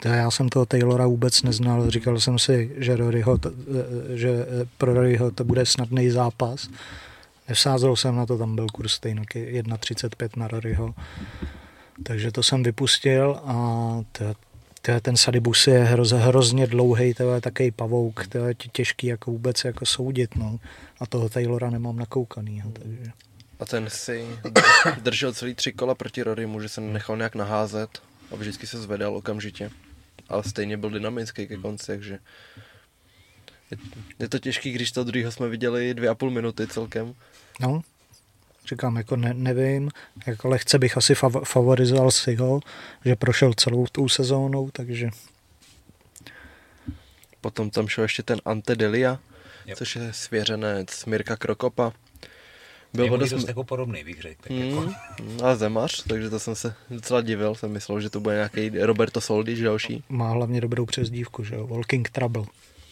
To já jsem toho Taylora vůbec neznal. Říkal jsem si, že, Roryho, že pro Roryho to bude snadný zápas. Nevsázel jsem na to, tam byl kurz stejný 1,35 na Roryho. Takže to jsem vypustil a to, to, ten Sadibus je hroz, hrozně dlouhý, to je takový pavouk, to je těžký jako vůbec jako soudit, no. A toho Taylora nemám nakoukaný, takže. A ten si držel celý tři kola proti Rorymu, že se nechal nějak naházet a vždycky se zvedal okamžitě. Ale stejně byl dynamický ke konci, takže je to těžký, když to druhého jsme viděli dvě a půl minuty celkem. No, říkám, jako ne, nevím, jako lehce bych asi fav, favorizoval si ho, že prošel celou tou sezónou, takže... Potom tam šel ještě ten Ante Delia, yep. což je svěřenec Mirka Krokopa. Byl je dost jako podobný, bych řekl. Tak mm, jako. A zemař, takže to jsem se docela divil, jsem myslel, že to bude nějaký Roberto Soldi, další. Má hlavně dobrou přezdívku, že jo, Walking Trouble.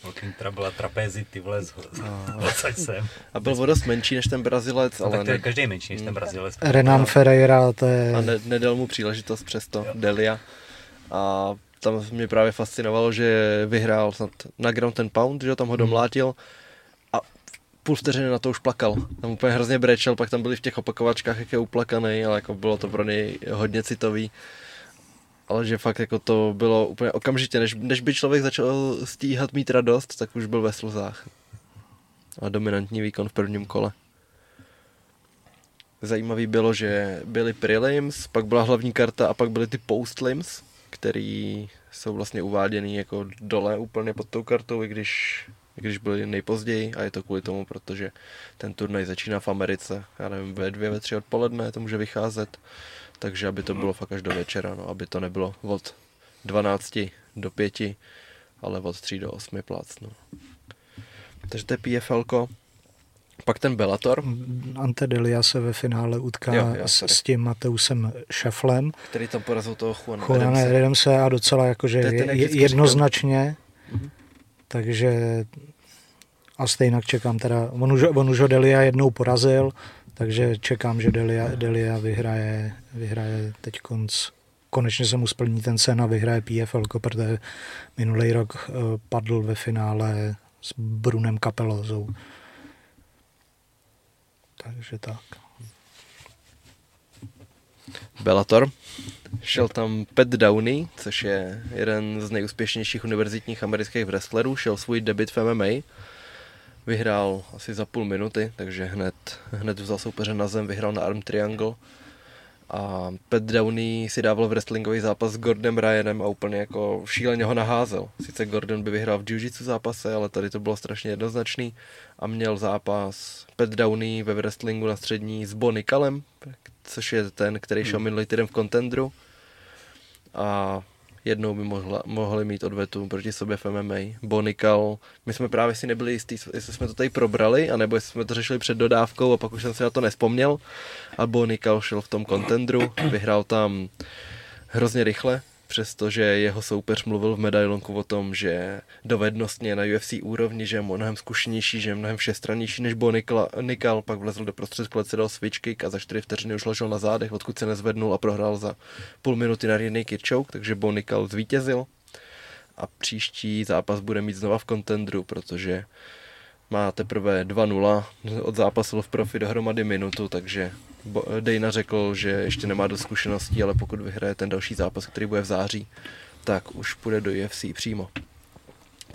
Walking Trouble a trapézy, ty vole, sem. A byl o dost menší než ten Brazilec, no, ale... Tak to je ne... každý menší než ten Brazilec. Renan Ferreira, to je... A ne, nedal mu příležitost přesto, jo. Delia. A tam mě právě fascinovalo, že vyhrál snad na ground ten pound, že tam ho hmm. domlátil a půl vteřiny na to už plakal. Tam úplně hrozně brečel, pak tam byli v těch opakovačkách, jak je uplakaný, ale jako bylo to pro něj hodně citový ale že fakt jako to bylo úplně okamžitě, než, než by člověk začal stíhat mít radost, tak už byl ve slzách. A dominantní výkon v prvním kole. Zajímavý bylo, že byly prelims, pak byla hlavní karta a pak byly ty postlims, který jsou vlastně uváděný jako dole úplně pod tou kartou, i když, i když byly nejpozději a je to kvůli tomu, protože ten turnaj začíná v Americe, já nevím, ve dvě, ve tři odpoledne to může vycházet takže aby to bylo fakt až do večera, no, aby to nebylo od 12 do 5, ale od 3 do 8 plac. No. Takže to je PFL. Pak ten Bellator. Ante Delia se ve finále utká jo, jo, s, s tím Mateusem Šeflem. Který tam porazil toho Juana, Juana Adamse a docela jakože je, jednoznačně. Mm-hmm. Takže a stejně čekám teda, on už, on už ho Delia jednou porazil, takže čekám, že Delia, Delia vyhraje, vyhraje teď konc. Konečně se mu splní ten sen a vyhraje PFL, protože minulý rok eh, padl ve finále s Brunem Kapelozou. Takže tak. Bellator. Šel tam Pat Downey, což je jeden z nejúspěšnějších univerzitních amerických wrestlerů. Šel svůj debit v MMA. Vyhrál asi za půl minuty, takže hned, hned vzal soupeře na zem, vyhrál na Arm Triangle. A Pat Downey si dával wrestlingový zápas s Gordonem Ryanem a úplně jako šíleně ho naházel. Sice Gordon by vyhrál v jiu zápase, ale tady to bylo strašně jednoznačný a měl zápas Pat Downey ve wrestlingu na střední s Bonnie Kalem, což je ten, který šel hmm. minulý týden v Contendru a jednou by mohla, mohli mít odvetu proti sobě v MMA. Bonikal, my jsme právě si nebyli jistí, jestli jsme to tady probrali, anebo jestli jsme to řešili před dodávkou a pak už jsem si na to nespomněl. A Bonikal šel v tom kontendru, vyhrál tam hrozně rychle, přestože jeho soupeř mluvil v medailonku o tom, že dovednostně na UFC úrovni, že je mnohem zkušenější, že je mnohem všestrannější než Bo Nikal, pak vlezl do prostřed klece, dal switch kick a za 4 vteřiny už ležel na zádech, odkud se nezvednul a prohrál za půl minuty na jedný choke, takže Bo Nikal zvítězil. A příští zápas bude mít znova v kontendru, protože má teprve 2-0, od zápasu v profi dohromady minutu, takže Dejna řekl, že ještě nemá dost zkušeností, ale pokud vyhraje ten další zápas, který bude v září, tak už půjde do UFC přímo.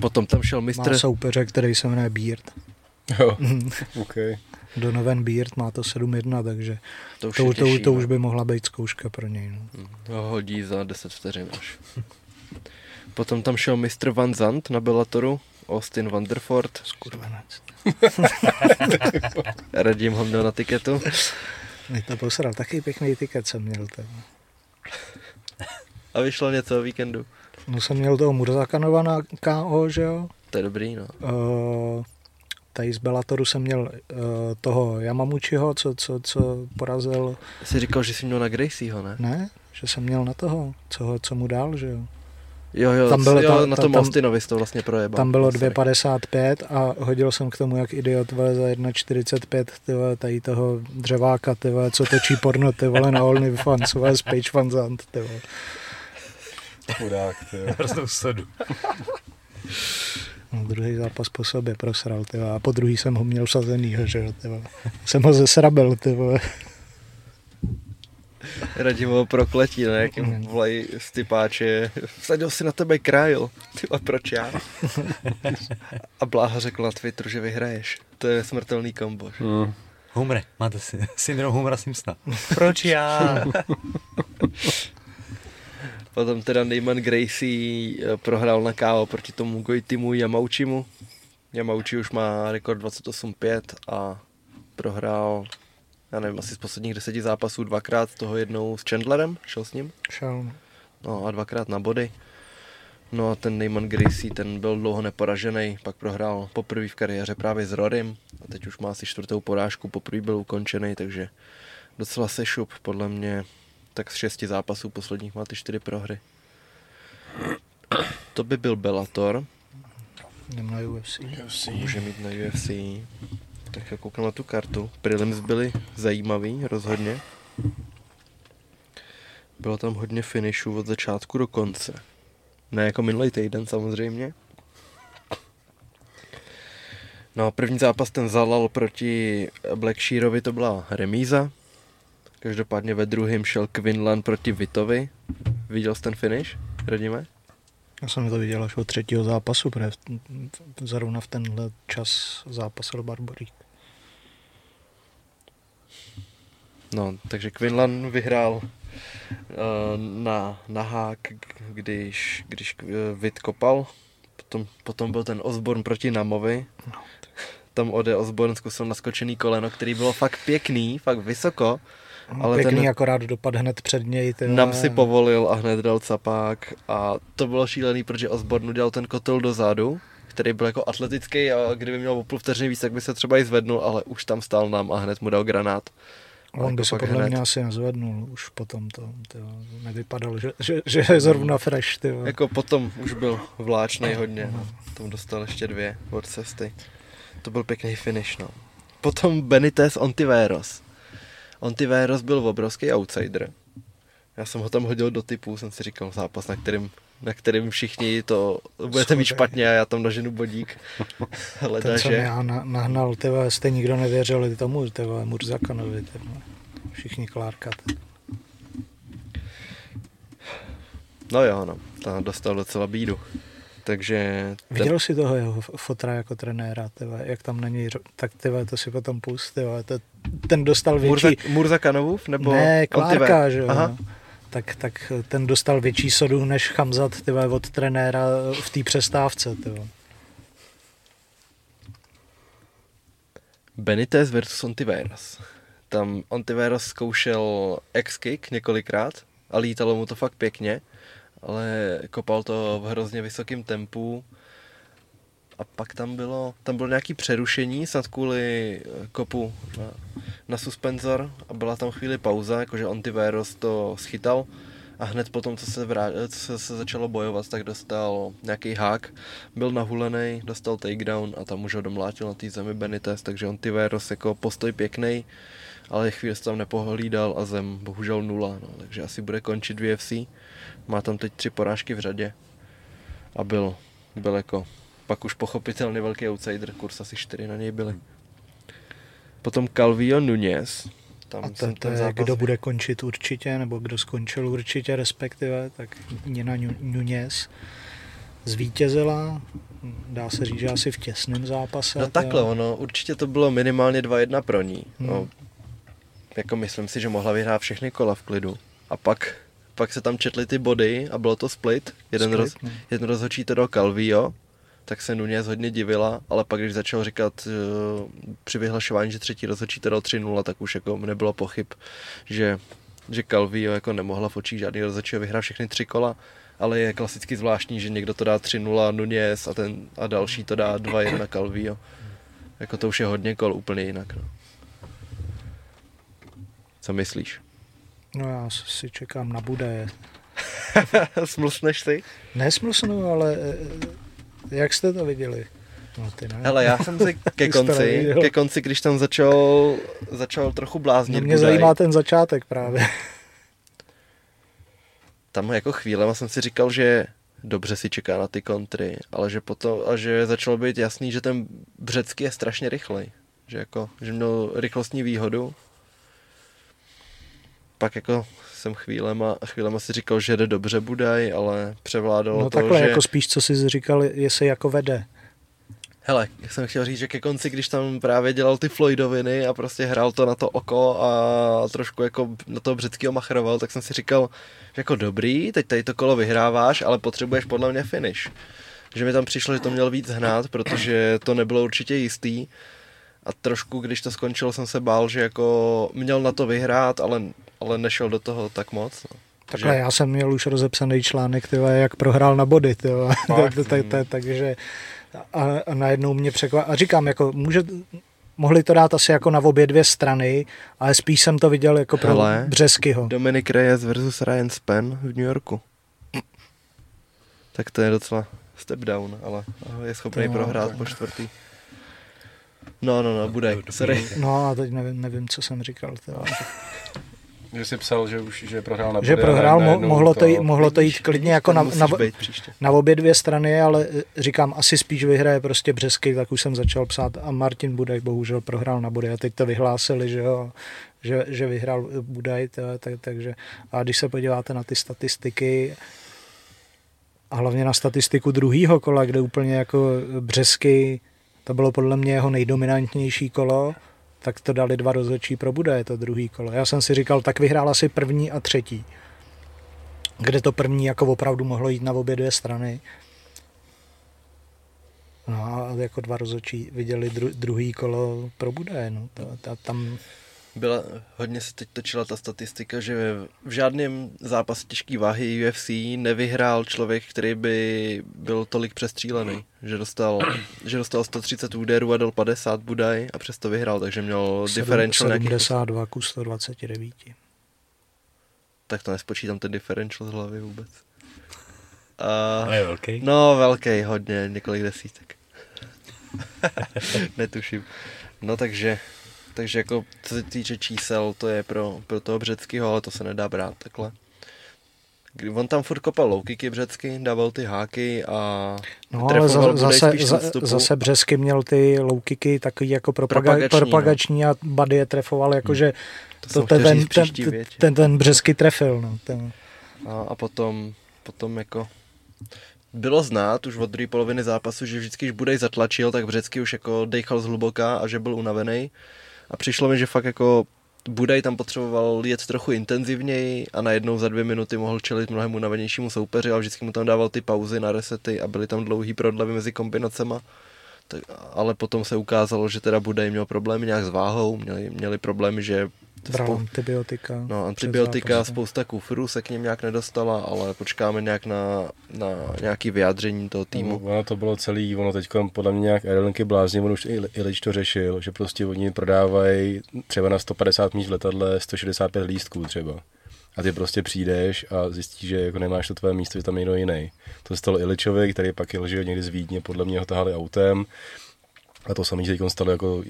Potom tam šel mistr... Má soupeře, který se jmenuje Beard. Jo, okay. Donovan Beard má to 7-1, takže to už, to, těžší, to, to už by mohla být zkouška pro něj. No. Ho hodí za 10 vteřin až. Potom tam šel mistr Van Zandt na Bellatoru, Austin Vanderford. Skurvenec. Radim ho měl na tiketu. Mě to posral, taky pěkný tiket jsem měl. Ten. A vyšlo něco o víkendu? No jsem měl toho Murzakanova na KO, že jo? To je dobrý, no. Uh, tady z Bellatoru jsem měl uh, toho Yamamuchiho, co, co, co porazil. Jsi říkal, že jsi měl na Gracieho, ne? Ne, že jsem měl na toho, co, co mu dal, že jo. Jo, jo, tam bylo, jo ta, na tom tam, Austinovi to vlastně projebal. Tam bylo 2,55 a hodil jsem k tomu jak idiot vole, za 1,45 tady toho dřeváka, ty vole, co točí porno, ty vole, na OnlyFans, vole, z Page Van Zandt, ty vole. Chudák, ty vole. Sodu. No, druhý zápas po sobě prosral, ty vole, a po druhý jsem ho měl vsazenýho, že jo, ty vole. Jsem ho zesrabil, ty vole. Radimo prokletí, ne, jakým mm. volají stypáče, vsadil si na tebe krajl, ty a proč já? A Bláha řekl na Twitteru, že vyhraješ. To je smrtelný kombo. Mm. Humre, máte si syndrom Humra Simpsona. Proč já? Potom teda Neyman Gracie eh, prohrál na KO proti tomu Gojtimu Yamauchimu. Yamauchi už má rekord 28-5 a prohrál já nevím, asi z posledních deseti zápasů dvakrát, toho jednou s Chandlerem, šel s ním? Šel. No, no a dvakrát na body. No a ten Neyman Gracie, ten byl dlouho neporažený, pak prohrál poprvé v kariéře právě s Rorym a teď už má asi čtvrtou porážku, poprvé byl ukončený, takže docela sešup, podle mě tak z šesti zápasů posledních má ty čtyři prohry. To by byl Bellator. Jdem na UFC. UFC. Může mít na UFC. Tak já koukám na tu kartu. Prelims byly zajímavý, rozhodně. Bylo tam hodně finishů od začátku do konce. Ne jako minulý týden samozřejmě. No první zápas ten zalal proti Black Shearovi, to byla remíza. Každopádně ve druhém šel Quinlan proti Vitovi. Viděl jsi ten finish, Radíme? Já jsem to viděl až od třetího zápasu, protože zrovna v tenhle čas zápasil Barborík. No, takže Quinlan vyhrál uh, na, na hák, když, když uh, Vit kopal. Potom, potom byl ten Osborn proti Namovi. No. Tam ode Osborn zkusil naskočený koleno, který bylo fakt pěkný, fakt vysoko. No, ale pěkný, ten akorát dopad hned před něj. Tyhle... Nam si povolil a hned dal capák a to bylo šílený, protože Osborn udělal ten kotel dozadu, který byl jako atletický a kdyby měl o půl vteřiny víc, tak by se třeba i zvednul, ale už tam stál nám a hned mu dal granát. A on by se podle hned... mě asi nezvednul, už potom to, to nevypadalo, že, že, že je zrovna fresh. Tyjo. Jako potom už byl vláčnej hodně, no. Tom dostal ještě dvě od cesty. To byl pěkný finish, no. Potom Benitez Ontiveros. Ontiveros byl obrovský outsider. Já jsem ho tam hodil do typu, jsem si říkal zápas, na kterým na kterým všichni to budete mít špatně a já tam naženu bodík. Hleda, Ten, co že... já nahnal, tyhle, jste nikdo nevěřili tomu, tyhle, Murzakanovi, tyhle. všichni klárkat. No jo, no, to dostal docela bídu. Takže... Ten... Viděl jsi toho jeho fotra jako trenéra, tyhle, jak tam na něj, tak tyhle, to si potom pust, tyhle, to, ten dostal větší... Murza, Murza Kanovův, nebo... Ne, Klárka, že jo. Aha. No tak, tak ten dostal větší sodu než Chamzat tyhle, od trenéra v té přestávce. Tyhle. Benitez versus Ontiveros. Tam Ontiveros zkoušel X-kick několikrát a lítalo mu to fakt pěkně, ale kopal to v hrozně vysokém tempu. A pak tam bylo, tam bylo nějaký přerušení, snad kvůli eh, kopu na, na suspenzor. A byla tam chvíli pauza, jakože Ontiveros to schytal. A hned potom, co se, vrát, co se, se začalo bojovat, tak dostal nějaký hák, byl nahulený, dostal takedown a tam už ho domlátil na té zemi Benitez, takže Ontiveros jako postoj pěkný, ale chvíli se tam nepohlídal a zem bohužel nula, no, takže asi bude končit v UFC. Má tam teď tři porážky v řadě a byl, byl jako pak už pochopitelně velký outsider, kurz asi 4 na něj byly. Potom Calvio Nunez. Tam a ten, ten zápas... kdo bude končit určitě, nebo kdo skončil určitě respektive, tak Nina Nunez zvítězila, dá se říct, že asi v těsném zápase. No takhle, ono, určitě to bylo minimálně 2-1 pro ní. Hmm. No, jako myslím si, že mohla vyhrát všechny kola v klidu. A pak, pak se tam četly ty body a bylo to split. Jeden, split, roz, no. jeden rozhodčí to do Calvio tak se Nunez hodně divila, ale pak když začal říkat uh, při vyhlašování, že třetí rozhodčí to dal 3-0, tak už jako nebylo pochyb, že, že Calvio jako nemohla v očích žádný rozhodčí vyhrát všechny tři kola, ale je klasicky zvláštní, že někdo to dá 3-0 Nunez a, ten, a další to dá 2-1 Calvio. Jako to už je hodně kol úplně jinak. No. Co myslíš? No já si čekám na bude. Smlsneš si? Nesmlsnu, ale eh, jak jste to viděli? No, ty ne. Hele, já jsem si ke konci, ke konci, když tam začal, začal trochu bláznit. No, mě Budaj. zajímá ten začátek právě. Tam jako chvíle jsem si říkal, že dobře si čeká na ty kontry, ale že potom, a že začalo být jasný, že ten Břecký je strašně rychlej. Že jako, že měl rychlostní výhodu. Pak jako jsem chvílema, chvílema si říkal, že jde dobře Budaj, ale převládalo no, to, takhle, že... jako spíš, co jsi říkal, jestli jako vede. Hele, jak jsem chtěl říct, že ke konci, když tam právě dělal ty Floydoviny a prostě hrál to na to oko a trošku jako na toho břeckého machroval, tak jsem si říkal, že jako dobrý, teď tady to kolo vyhráváš, ale potřebuješ podle mě finish. Že mi tam přišlo, že to měl víc hnát, protože to nebylo určitě jistý. A trošku, když to skončilo, jsem se bál, že jako měl na to vyhrát, ale ale nešel do toho tak moc. No. Takhle, že... já jsem měl už rozepsaný článek, tyhle, jak prohrál na body, tyhle. takže a, a najednou mě překvapilo. A říkám, jako může, mohli to dát asi jako na obě dvě strany, ale spíš jsem to viděl jako pro Hele, Břeskyho. Dominic Reyes versus Ryan Spen v New Yorku. Tak to je docela step down, ale je schopný no, prohrát tak. po čtvrtý. No, no, no, bude, sorry. No a teď nevím, nevím co jsem říkal. Teda. Že jsi psal, že už že prohrál na Že prohrál, mo- mohlo, to, jít, mohlo to jít klidně jako na, na, na obě dvě strany, ale eh, říkám, asi spíš vyhraje prostě Břesky, tak už jsem začal psát a Martin Budaj bohužel prohrál na body a teď to vyhlásili, že jo, že, že vyhrál Budaj, tak, takže a když se podíváte na ty statistiky, a hlavně na statistiku druhého kola, kde úplně jako Břesky, to bylo podle mě jeho nejdominantnější kolo, tak to dali dva rozhodčí pro Buda, je to druhý kolo. Já jsem si říkal, tak vyhrál asi první a třetí. Kde to první jako opravdu mohlo jít na obě dvě strany. No a jako dva rozhodčí viděli dru, druhý kolo pro Buda, no. To, to, tam... byla, hodně se teď točila ta statistika, že v žádném zápase těžké váhy UFC nevyhrál člověk, který by byl tolik přestřílený. Že dostal, že dostal 130 úderů a dal 50 Budaj a přesto vyhrál, takže měl 7, differential 72 ku 129. Tak to nespočítám ten differential z hlavy vůbec. A, je velký? No, velký, hodně, několik desítek. Netuším. No takže takže jako co se týče čísel, to je pro, pro toho Břeckýho, ale to se nedá brát takhle. On tam furt kopal low kicky Břecky, dával ty háky a No ale za, zase, za, zase Břesky měl ty low kicky takový jako propaga, propagační, propagační no. a Bady je trefoval jakože to, to ten, ten, ten, ten, ten Břesky trefil. No, ten. A, a potom, potom jako bylo znát už od druhé poloviny zápasu, že vždycky, když Budej zatlačil, tak Břecky už jako dechal zhluboka a že byl unavený. A přišlo mi, že fakt jako Budaj tam potřeboval jet trochu intenzivněji a najednou za dvě minuty mohl čelit mnohem unavenějšímu soupeři, ale vždycky mu tam dával ty pauzy na resety a byly tam dlouhý prodlevy mezi kombinacema. Tak, ale potom se ukázalo, že teda Budaj měl problémy nějak s váhou, měli, měli problémy, že Bral spou- antibiotika. No, antibiotika, spousta kufrů se k něm nějak nedostala, ale počkáme nějak na, na nějaký vyjádření toho týmu. No, ono to bylo celý, ono teď podle mě nějak aerolinky blázně, on už i Ilič to řešil, že prostě oni prodávají třeba na 150 míst v letadle 165 lístků třeba. A ty prostě přijdeš a zjistíš, že jako nemáš to tvé místo, že tam je někdo jiný. To se stalo Iličovi, který pak jel někdy z Vídně, podle mě ho tahali autem a to samé teď stalo jako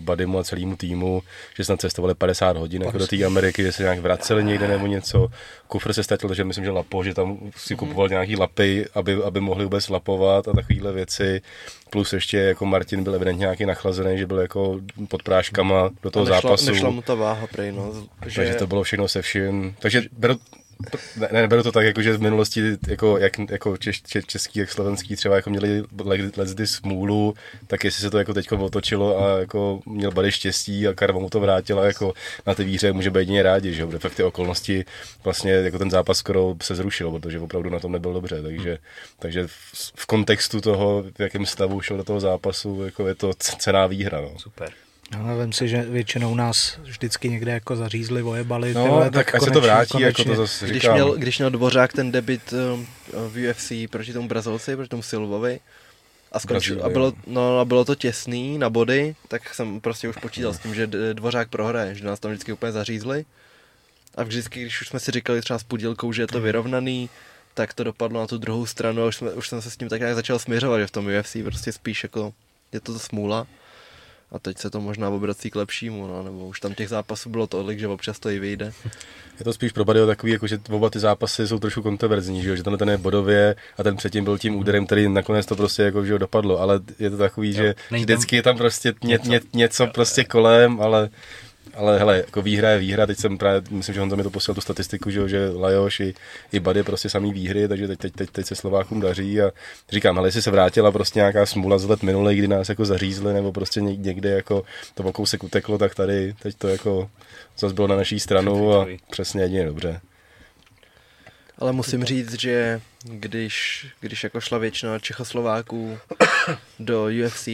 Badimu a celému týmu, že jsme cestovali 50 hodin jako do té Ameriky, že se nějak vraceli někde nebo něco. Kufr se ztratil, takže myslím, že lapo, že tam si mhm. kupoval mm-hmm. nějaký lapy, aby, aby mohli vůbec lapovat a takovéhle věci. Plus ještě jako Martin byl evidentně nějaký nachlazený, že byl jako pod práškama do toho nešla, zápasu. Nešla mu ta váha prej, no. Že... Takže to bylo všechno se vším. Takže beru, ne, neberu to tak, jako, že v minulosti jako, jak, jako češ, če, český, jak slovenský třeba jako měli this smůlu, tak jestli se to jako teď otočilo a jako měl bady štěstí a karma mu to vrátila jako na té víře může být jedině rádi, že jo, fakt ty okolnosti vlastně jako ten zápas skoro se zrušil, protože opravdu na tom nebyl dobře, takže, takže v, v kontextu toho, v jakém stavu šel do toho zápasu, jako je to cená výhra. No. Super. No, vím si, že většinou nás vždycky někde jako zařízli, vojebali. No, tyhle, tak, tak ať se to vrátí, konečně. jako to zase když měl, když měl Dvořák ten debit um, v UFC proti tomu Brazilci, proti tomu Silvovi, a, skončil, a, bylo, no, a bylo to těsný na body, tak jsem prostě už počítal s tím, že Dvořák prohraje, že nás tam vždycky úplně zařízli. A vždycky, když už jsme si říkali třeba s Pudílkou, že je to vyrovnaný, tak to dopadlo na tu druhou stranu a už, jsme, už jsem se s tím tak nějak začal směřovat, že v tom UFC prostě spíš jako je to smůla. A teď se to možná obrací k lepšímu, no, nebo už tam těch zápasů bylo tolik, že občas to i vyjde. Je to spíš pro Badio takový, jako že oba ty zápasy jsou trošku kontroverzní, že, že ten je bodově a ten předtím byl tím úderem, který nakonec to prostě jako, že dopadlo, ale je to takový, jo, že vždycky je tam prostě ně, něco, něco prostě kolem, ale ale hele, jako výhra je výhra, teď jsem právě, myslím, že on tam mi to posílal tu statistiku, že, že Lajoš i, i Bady prostě samý výhry, takže teď, teď, teď, teď se Slovákům daří a říkám, ale jestli se vrátila prostě nějaká smůla z let minulý, kdy nás jako zařízli, nebo prostě někde jako to o kousek uteklo, tak tady teď to jako zase bylo na naší stranu a přesně jedině dobře. Ale musím říct, že když, když jako šla většina Čechoslováků do UFC,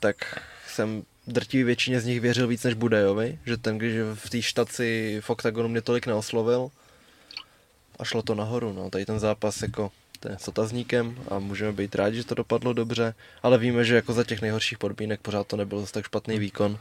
tak jsem drtivý většině z nich věřil víc než Budejovi, že ten, když v té štaci v oktagonu mě tolik neoslovil a šlo to nahoru, no, tady ten zápas jako ten s otazníkem a můžeme být rádi, že to dopadlo dobře, ale víme, že jako za těch nejhorších podmínek pořád to nebyl zase tak špatný výkon.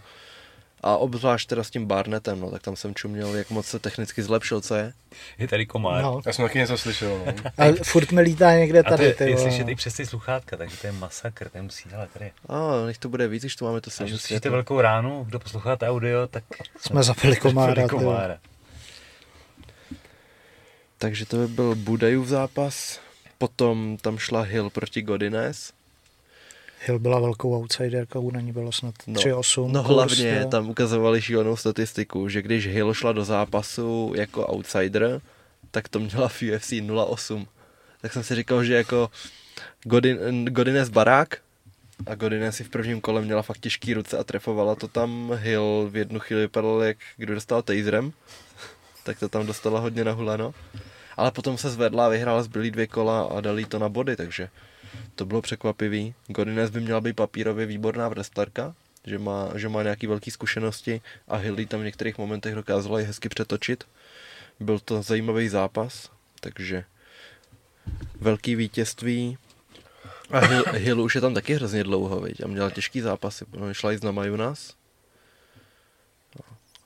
A obzvlášť teda s tím Barnetem, no, tak tam jsem čuměl, jak moc se technicky zlepšil, co je. Je tady komár. No. Já jsem taky něco slyšel. No. A furt mi lítá někde tady. A to je, je slyšet i přes ty sluchátka, takže to je masakr, ten musí, ale tady. A nech to bude víc, když tu máme to slyšet. Když slyšíte velkou ránu, kdo posloucháte audio, tak jsme zapili komára. komára. Takže to by byl Budajův zápas. Potom tam šla Hill proti Godines. Hill byla velkou outsiderkou, na ní bylo snad 3-8. No, no hlavně jo. tam ukazovali šílenou statistiku, že když Hill šla do zápasu jako outsider, tak to měla v UFC 0-8. Tak jsem si říkal, že jako Godin, Godines barák a Godines si v prvním kole měla fakt těžký ruce a trefovala to tam. Hill v jednu chvíli vypadal, jak kdo dostal taserem, tak to tam dostala hodně nahuleno. Ale potom se zvedla vyhrála zbylý dvě kola a dali to na body, takže to bylo překvapivý. Godinez by měla být papírově výborná wrestlerka, že má, že má nějaký velké zkušenosti a Hilly tam v některých momentech dokázala i hezky přetočit. Byl to zajímavý zápas, takže velký vítězství. A Hill, Hill už je tam taky hrozně dlouho, viď? a měl těžký zápasy. Šla jíst na Majunas.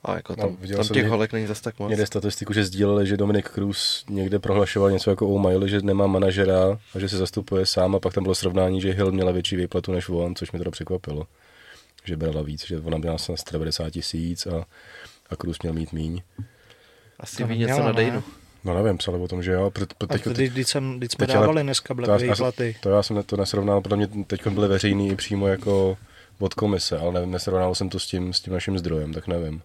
A jako tam, no, tam těch holek není zase tak moc. Někde statistiku, že sdíleli, že Dominik Cruz někde prohlašoval něco jako O'Malley, že nemá manažera a že se zastupuje sám a pak tam bylo srovnání, že Hill měla větší výplatu než on, což mi to překvapilo. Že brala víc, že ona měla asi 90 tisíc a, a Cruz měl mít míň. Asi ví něco na Dejnu. No nevím, psali o tom, že jo. Pro, pro teď, a teď, jsem, teď jsme teď dávali dneska Black platy. To já jsem to nesrovnal, protože mě teď byly veřejný přímo jako od komise, ale nevím, nesrovnal jsem to s tím, s tím naším zdrojem, tak nevím.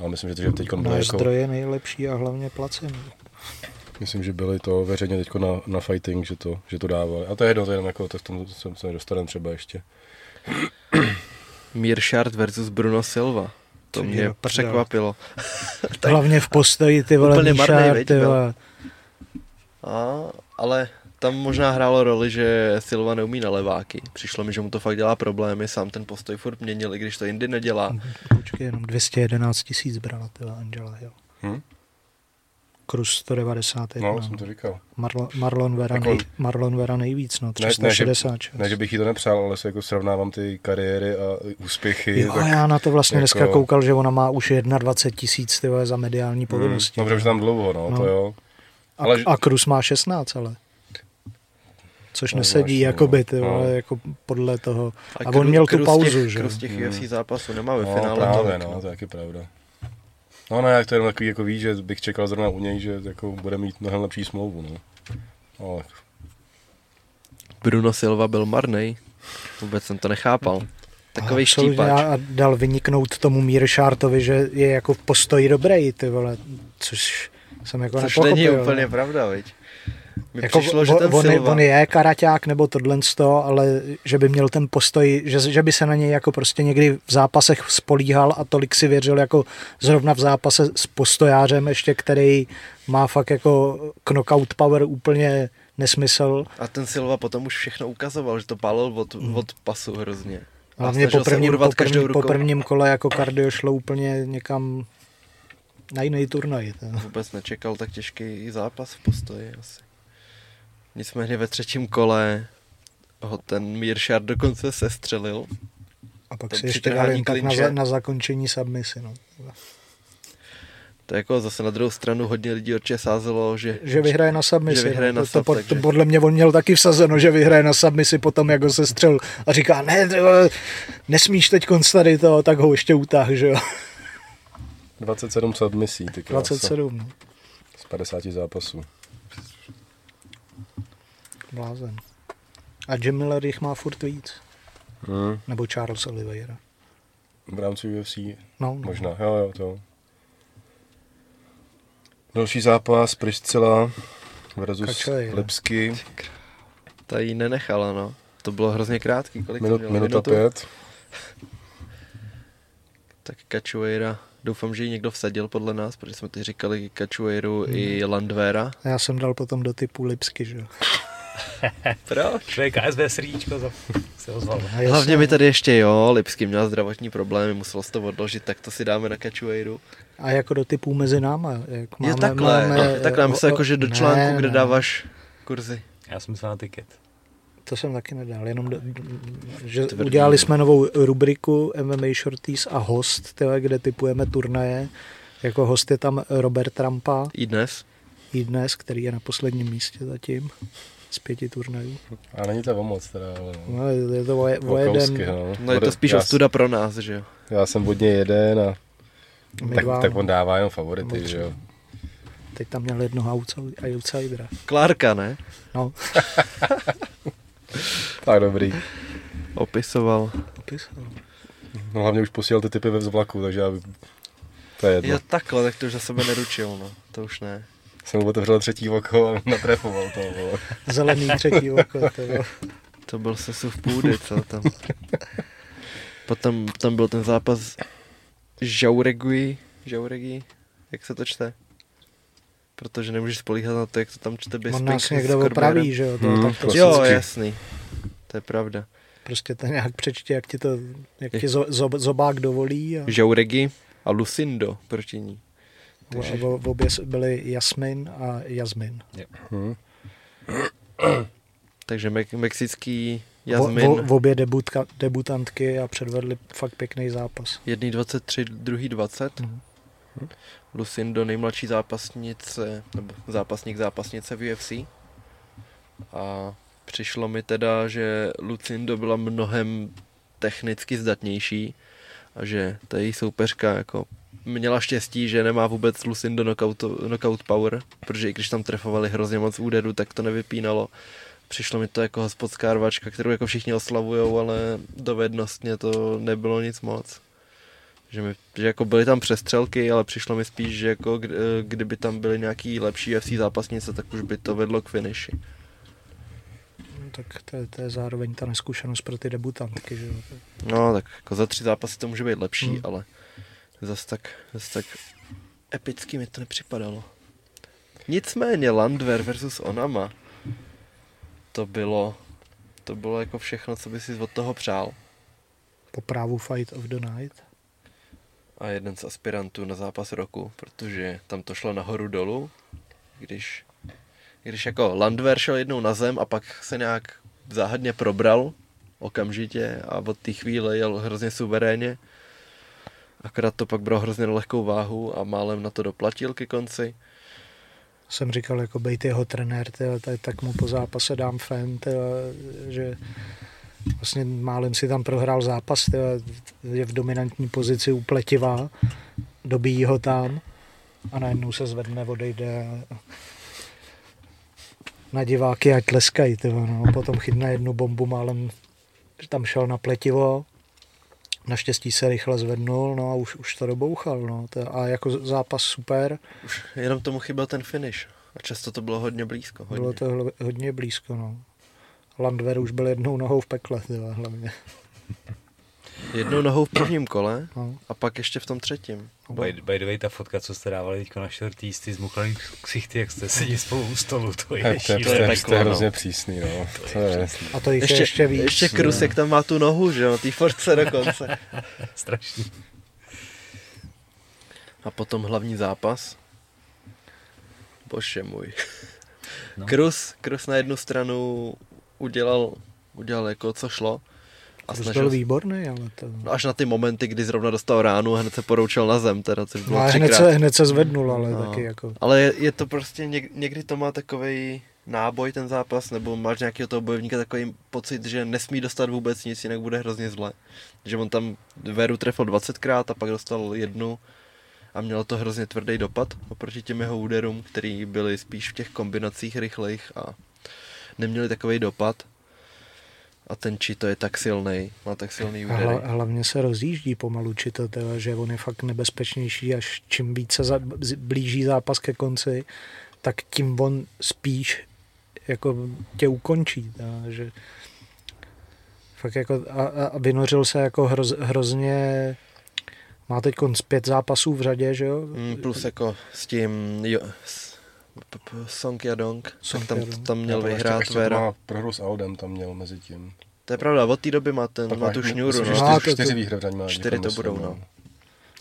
Ale myslím, že, to, že teď byly Náš jako... zdroj je nejlepší a hlavně placen. Myslím, že byli to veřejně teď na, na fighting, že to, že to dávali. A to je jedno, to je jenom jako, tak tomu se, se dostaneme třeba ještě. Mearshart versus Bruno Silva. To mě překvapilo. Hlavně v postoji, ty vole, marný, ty vole. A, ale tam možná hrálo roli, že Silva neumí na leváky. Přišlo mi, že mu to fakt dělá problémy, sám ten postoj furt měnil, i když to jindy nedělá. Počkej, jenom 211 tisíc brala tyhle Angela jo. Hm? Cruz 191. No, jsem to říkal. Marlon, Marlon, Vera, jako, nej, Marlon Vera nejvíc, no, 366. Ne, ne, že, ne, že bych jí to nepřál, ale se jako srovnávám ty kariéry a úspěchy. Jo, tak já na to vlastně jako... dneska koukal, že ona má už 21 tisíc za mediální hmm, povinnosti. Hmm, no, protože tam dlouho, no, no. to jo. Ale... A, a Cruz má 16, ale což no, nesedí, jako by, ty no. jako podle toho. A, a on měl tu pauzu, těch, že? Kruz těch hmm. zápasů nemá ve no, finále. Právě, no, to je taky pravda. No, no, jak to je takový, jako víš, že bych čekal zrovna u něj, že jako bude mít mnohem lepší smlouvu, no. Ale... Bruno Silva byl marný. Vůbec jsem to nechápal. Takový štípač. A dal vyniknout tomu Míršártovi, že je jako v postoji dobrý, ty vole, což jsem jako což nepochopil. není úplně ne? pravda, viď? Mi jako přišlo, že ten on, Silva... on je karaťák nebo tohle to, ale že by měl ten postoj, že, že by se na něj jako prostě někdy v zápasech spolíhal a tolik si věřil jako zrovna v zápase s postojářem ještě, který má fakt jako knockout power úplně nesmysl. A ten Silva potom už všechno ukazoval, že to pálil od, hmm. od pasu hrozně. Hlavně po prvním, po, prvním, po prvním kole jako kardio šlo úplně někam na jiný turnaj. Vůbec nečekal tak těžký zápas v postoji asi. Nicméně ve třetím kole ho ten Míršard dokonce sestřelil. A pak si ještě dal jen tak na, na zakončení submisy. No. To je jako zase na druhou stranu hodně lidí určitě sázelo, že... Že vyhraje na submisi. Že vyhraje no. na sub, to, takže... to, podle mě on měl taky vsazeno, že vyhraje na submisi potom, jak ho se střel a říká, ne, nesmíš teď tady to, tak ho ještě utáh, že jo. 27 submisí, ty 27, no. Z 50 zápasů. Blázen. A Jim Miller jich má furt víc. Hmm. Nebo Charles Oliveira. V rámci UFC? No, no. Možná, jo, jo, to. Další zápas, Priscila versus Lipsky. Ta jí nenechala, no. To bylo hrozně krátký. Kolik Minut, mělo? Minuta Minutu? pět. tak Cachoeira, doufám, že ji někdo vsadil podle nás, protože jsme teď říkali Cachoeiru hmm. i Landvera. Já jsem dal potom do typu Lipsky, že jo. Proč? To je KSV srdíčko, se ozval. Hlavně mi tady ještě, jo, Lipsky měl zdravotní problémy, musel se to odložit, tak to si dáme na Cachoeiru. A jako do typů mezi náma, jak máme, je takhle, máme, no, takhle, myslím, jako, že do článku, ne, kde ne. dáváš kurzy. Já jsem myslel na tiket. To jsem taky nedal, jenom do, že Tvrdý. udělali jsme novou rubriku MMA Shorties a host, tyhle, kde typujeme turnaje. Jako host je tam Robert Trampa. I dnes. I dnes, který je na posledním místě zatím z pěti turnajů. A není to o moc teda, ale... No, je to o, o jeden... No. no je to spíš já, ostuda pro nás, že jo? Já jsem od něj jeden a tak, tak on dává jenom favority, že jo? Teď tam měl jednoho outsidera. Klárka, ne? No. tak dobrý. Opisoval. Opisoval. No hlavně už posílal ty typy ve vzvlaku, takže já... To je jedno. Jo takhle, tak to už za sebe neručil, no. To už ne jsem mu otevřel třetí oko a natrefoval to. Vole. Zelený třetí oko. To, to byl se v půdy, co tam. Potom tam byl ten zápas Žauregui, Žauregui, jak se to čte? Protože nemůžeš spolíhat na to, jak to tam čte bez On nás někdo opraví, že jo? To, hmm, to, jo, jasný. To je pravda. prostě to nějak přečti, jak ti to, jak ti zo, zo, zobák dovolí. A... Žauregi a Lucindo proti ní. Takže... V, v obě byly Jasmin a Jasmin. Hmm. Takže me- mexický Jasmin. V, v obě debutka, debutantky a předvedli fakt pěkný zápas. Jedný 23, druhý 20. Hmm. Lucindo nejmladší zápasnice, nebo zápasník zápasnice v UFC. A přišlo mi teda, že Lucindo byla mnohem technicky zdatnější a že ta její soupeřka jako měla štěstí, že nemá vůbec Lucindo knockout, knockout power, protože i když tam trefovali hrozně moc úderů, tak to nevypínalo. Přišlo mi to jako hospodská rvačka, kterou jako všichni oslavujou, ale dovednostně to nebylo nic moc. Že, mi, že jako byly tam přestřelky, ale přišlo mi spíš, že jako kdyby tam byly nějaký lepší FC zápasnice, tak už by to vedlo k finiši tak to je, to je zároveň ta neskušenost pro ty debutantky. Že? No, tak jako za tři zápasy to může být lepší, hmm. ale zase tak, zase tak epicky mi to nepřipadalo. Nicméně Landwehr versus Onama, to bylo, to bylo jako všechno, co by si od toho přál. Po právu Fight of the Night. A jeden z aspirantů na zápas roku, protože tam to šlo nahoru dolů, když když jako Landwehr šel jednou na zem a pak se nějak záhadně probral okamžitě a od té chvíle jel hrozně suverénně. Akorát to pak bylo hrozně lehkou váhu a málem na to doplatil ke konci. Jsem říkal, jako bejt jeho trenér, tyjo, tak mu po zápase dám fen, že vlastně málem si tam prohrál zápas, je v dominantní pozici upletivá, dobíjí ho tam a najednou se zvedne, odejde na diváky, ať tleskají. Tyvo, no. Potom chytne jednu bombu málem, tam šel na pletivo, Naštěstí se rychle zvednul, no a už, už to dobouchal, no. A jako zápas super. Už jenom tomu chyběl ten finish. A často to bylo hodně blízko. Hodně. Bylo to hodně blízko, no. Landver už byl jednou nohou v pekle, tyva, hlavně. Jednou nohou v prvním kole no. a pak ještě v tom třetím. By, by the way, ta fotka, co jste dávali teď na šortý z ty zmuchlý ksichty, jak jste sedí spolu u stolu, to je to, to, to, je, to je hrozně přísný, no. To, to je, a to ještě, ještě víc. Ještě Krusek tam má tu nohu, že jo, tý force dokonce. Strašný. A potom hlavní zápas. Bože můj. No. Krus, Krus na jednu stranu udělal, udělal jako co šlo, a snažil... byl výborný, ale to... No až na ty momenty, kdy zrovna dostal ránu a hned se poroučel na zem, teda, což bylo no, hned se, hned se zvednul, ale no. taky jako... Ale je, je to prostě, něk, někdy to má takový náboj ten zápas, nebo máš nějakého toho bojovníka takový pocit, že nesmí dostat vůbec nic, jinak bude hrozně zle. Že on tam Veru trefil 20krát a pak dostal jednu a mělo to hrozně tvrdý dopad oproti těm jeho úderům, který byly spíš v těch kombinacích rychlejch a neměli takový dopad. A ten Čito je tak silný, má tak silný údery. Hla, hlavně se rozjíždí pomalu Čito, teda, že on je fakt nebezpečnější, až čím více za, blíží zápas ke konci, tak tím on spíš jako tě ukončí. Teda, že fakt jako a, a vynořil se jako hroz, hrozně má teď pět zápasů v řadě, že jo? Mm, plus jako s tím jo, s, Song Yadong, Song tam, tam měl vyhrát ještě, Vera. Prohru s Audem tam měl mezi tím. To je pravda, od té doby má, ten, má tu šňůru. No. Čtyři, čtyři, výhry má. Čtyři to budou, no.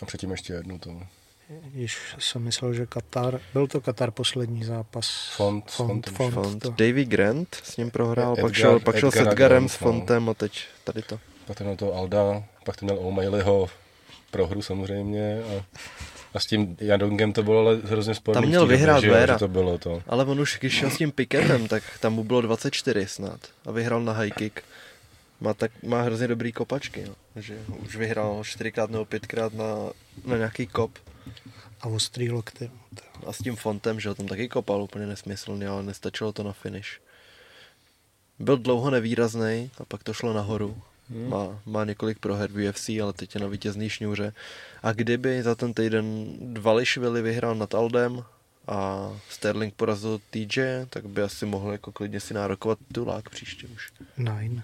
A předtím ještě jednu to. Již jsem myslel, že Katar, byl to Katar poslední zápas. Font, Font, Font, Font. Font. Davy Grant s ním prohrál, Edgar, pak šel, pak šel s Edgarem, s Fontem no. a teď tady to. Pak to měl to Alda, pak to měl O'Malleyho prohru samozřejmě a a s tím Jadongem to bylo ale hrozně sporný. Tam měl vyhrát že, Vera. Že to bylo to. Ale on už, když šel s tím Piketem, tak tam mu bylo 24 snad. A vyhrál na high kick. Má, tak, má hrozně dobrý kopačky. No. Že už vyhrál čtyřikrát nebo pětkrát na, na nějaký kop. A ostrý lokty. A s tím fontem, že tam taky kopal úplně nesmyslný, ale nestačilo to na finish. Byl dlouho nevýrazný a pak to šlo nahoru. Hmm. Má, má několik proher v UFC, ale teď je na vítězný šňůře. A kdyby za ten týden Vališvili vyhrál nad Aldem a Sterling porazil TJ, tak by asi mohl jako klidně si nárokovat tulák příště už. Nine.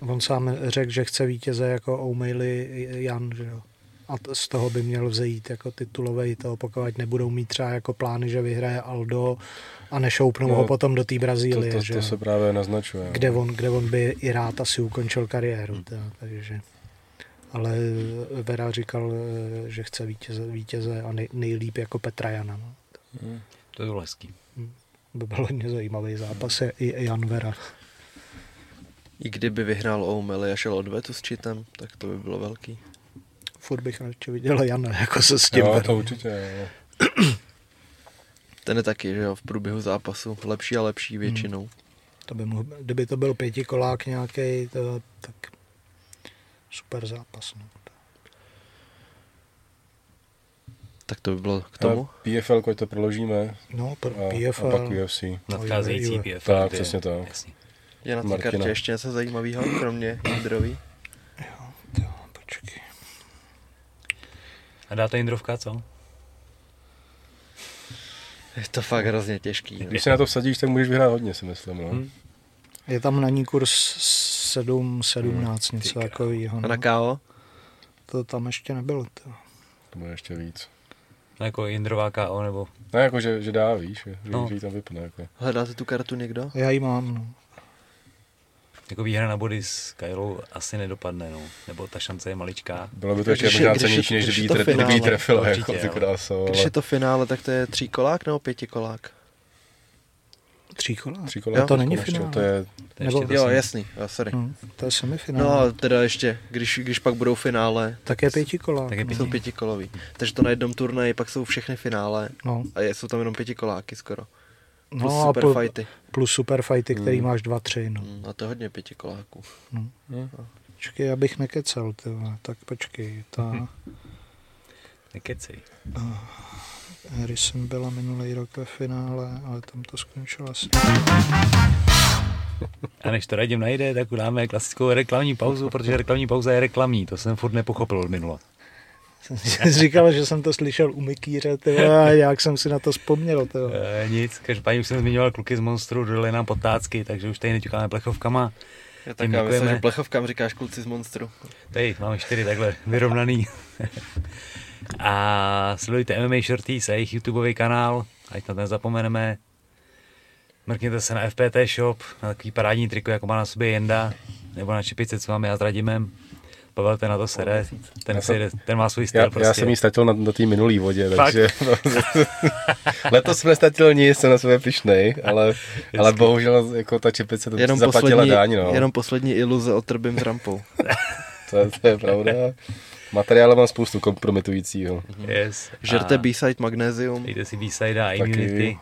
On sám řekl, že chce vítěze jako O'Malley Jan, že jo? a z toho by měl vzejít jako titulový to, pokud nebudou mít třeba jako plány, že vyhraje Aldo a nešoupnou no, ho potom do té Brazílie. To, to, že? to se právě naznačuje. Kde on, kde on by i rád asi ukončil kariéru. Hmm. Teda, takže. Ale Vera říkal, že chce vítěze, vítěze a nej, nejlíp jako Petra Jana. No. Hmm. To je hezký. Hmm. By byl hodně zajímavý zápas, je i Jan Vera. I kdyby vyhrál O'Malley a šel odvetu s Čitem, tak to by bylo velký. Furt bych radši viděl Jana, jako se s tím. Jo, to určitě. Jo. Ten je taky, že jo, v průběhu zápasu lepší a lepší většinou. Hmm. To by mohl, kdyby to byl pětikolák nějaký, to, tak super zápas. No. Tak to by bylo k tomu. A PFL, to proložíme. No, pro a, PFL. A pak UFC. Nadcházející PFL. Tak, přesně tak. Jasný. Je na té kartě ještě něco zajímavého, kromě Jindrový? Jo, to, počkej. A dáte Jindrovka, co? Je to fakt hrozně těžký. Když se na to vsadíš, tak můžeš vyhrát hodně, si myslím. No. Hmm. Je tam na ní kurz 7, 17, hmm. něco takového. No. A na KO? To tam ještě nebylo. To, to bude ještě víc. No jako Jindrová KO nebo? No jako, že, že dá, víš, že, no. že ji tam vypne. Jako. Hledáte tu kartu někdo? Já ji mám, no. Jako výhra na body s Kylou asi nedopadne, no. Nebo ta šance je maličká. Bylo by to ještě možná cenější, než kdyby jí tre, trefila, jako ty kráso. Když je to finále, tak to je tříkolák nebo pětikolák? Tříkolák? Tříkolák? Jo, to není finále. To je... Nebo, jo, jasný, jo, sorry. Hmm, to je semifinále. No a teda ještě, když, když pak budou finále. Tak je pětikolák. Tak je pěti. Jsou pětikolový. Takže to na jednom turnaji, pak jsou všechny finále. No. A jsou tam jenom pětikoláky skoro. No plus a super plus, fighty. Plus super fighty, který hmm. máš dva, tři. No. Hmm, a to je hodně pětikoláků. Hmm. Hmm. Počkej, abych nekecel, tyhle. tak počkej. Ta... Hmm. Nekecej. Uh, Harrison byla minulý rok ve finále, ale tam to skončilo asi. A než to radím najde, tak udáme klasickou reklamní pauzu, protože reklamní pauza je reklamní, to jsem furt nepochopil od minula. Jsem říkal, že jsem to slyšel u Mikýře, a jak jsem si na to vzpomněl. E, nic, každopádně už jsem zmiňoval kluky z Monstru, dodali nám potácky, takže už tady neťukáme plechovkama. Já tak já myslím, že plechovkám říkáš kluci z Monstru. Tady máme čtyři takhle vyrovnaný. a sledujte MMA Shorties a jejich YouTubeový kanál, ať na to nezapomeneme. Mrkněte se na FPT Shop, na takový parádní triko, jako má na sobě Jenda, nebo na čepice, co mám já s Radimem. Pavel ten na to sere, ten, si, ten má svůj styl já, prostě. Já jsem jí statil na, na té minulý vodě, takže letos jsme statil nic, jsem na sebe pišnej, ale, ale bohužel jako ta čepice to jenom zaplatila poslední, dáň, no. Jenom poslední iluze o trbým s rampou. to, to je pravda. Materiálu mám spoustu kompromitujícího. Yes. Žerte B-side magnézium. Dejte si B-side a immunity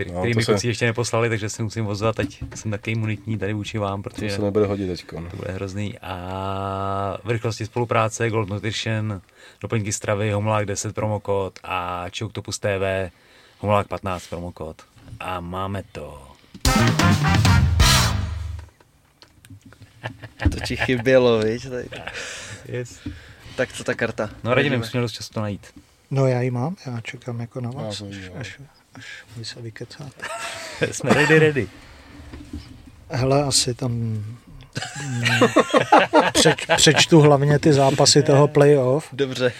který, no, který mi kluci se... ještě neposlali, takže se musím ozvat, ať jsem taky imunitní tady vůči vám, protože to se nebude hodit teďko. To bude hrozný. A v rychlosti spolupráce Gold Nutrition, doplňky stravy, Homolák 10 promokód a Choktopus TV, Homolák 15 promokód. A máme to. To ti chybělo, víš? Tady. Yes. Tak co ta karta? No radím, musím dost často najít. No já ji mám, já čekám jako na vás, až, až, až vy se vykecáte. Jsme ready, ready. Hele, asi tam mm, přeč, přečtu hlavně ty zápasy toho playoff. Dobře.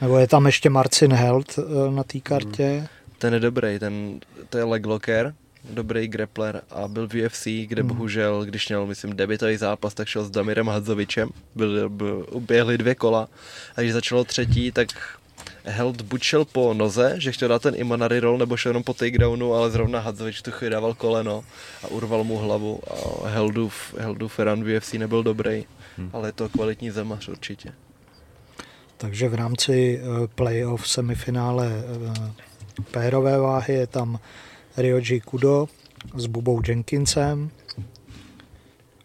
Nebo je tam ještě Marcin Held eh, na té kartě. Ten je dobrý, ten, to je leglocker, dobrý grappler a byl v UFC, kde hmm. bohužel, když měl, myslím, debitový zápas, tak šel s Damirem Hadzovičem, byl, byl, uběhli dvě kola a když začalo třetí, tak Held buď šel po noze, že chtěl dát ten Imanari roll, nebo šel jenom po takedownu, ale zrovna Hadzovič tu chvíli dával koleno a urval mu hlavu a Heldův, Heldův run v UFC nebyl dobrý, hmm. ale je to kvalitní zemař určitě. Takže v rámci uh, playoff semifinále uh, pérové váhy je tam Ryoji Kudo s Bubou Jenkinsem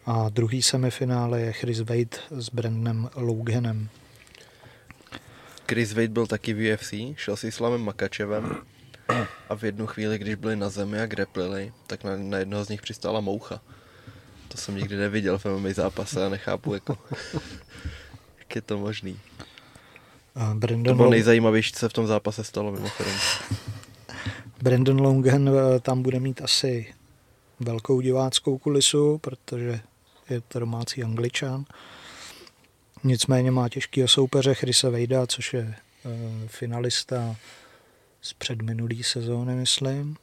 a druhý semifinále je Chris Wade s Brandonem Loganem. Chris Wade byl taky v UFC, šel s Islamem Makačevem a v jednu chvíli, když byli na zemi a greplili, tak na, na jednoho z nich přistála moucha. To jsem nikdy neviděl v MMA zápase a nechápu, jako, jak je to možný. Uh, Brandon to bylo nejzajímavější, co se v tom zápase stalo mimochodem. Brandon Longen tam bude mít asi velkou diváckou kulisu, protože je to domácí angličan. Nicméně má těžkýho soupeře Chrise Vejda, což je uh, finalista z předminulý sezóny, myslím.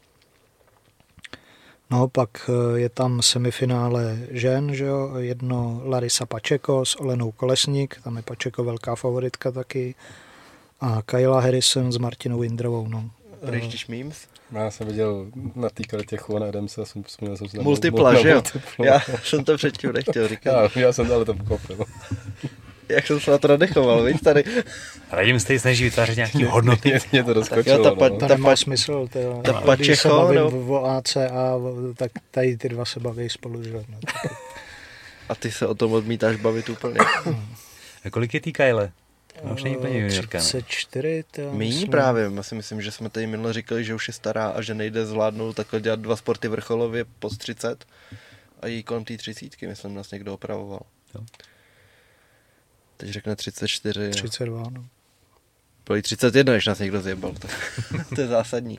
No, pak eh, je tam semifinále žen, že jo? jedno Larisa Pačeko s Olenou Kolesník, tam je Pačeko velká favoritka taky, a Kyla Harrison s Martinou Indrovou. No. Projíždíš memes? Já jsem viděl na té kartě Juan Adams a jsem vzpomněl jsem na Multipla, že jo? Já jsem to předtím nechtěl říkat. Já, já jsem to ale to pochopil. Jak jsem se na to nadechoval, víš tady. Radim se snaží vytvářet nějaký hodnoty. mě, mě to doskočilo. Jo, ta, pa, no. ta, nemá smysl. To, ta pačecho, no. o AC a tak tady ty dva se baví spolu, že no. A ty se o tom odmítáš bavit úplně. a kolik je tý Kyle? No, už není úplně juniorka, 34, to Míní myslím... právě, já si myslím, že jsme tady minule říkali, že už je stará a že nejde zvládnout takhle dělat dva sporty vrcholově po 30 a jí kolem té třicítky, myslím, nás někdo opravoval. Jo. Teď řekne 34. 32, a... no. Bylo 31, než nás někdo zjebal. Tak to je zásadní.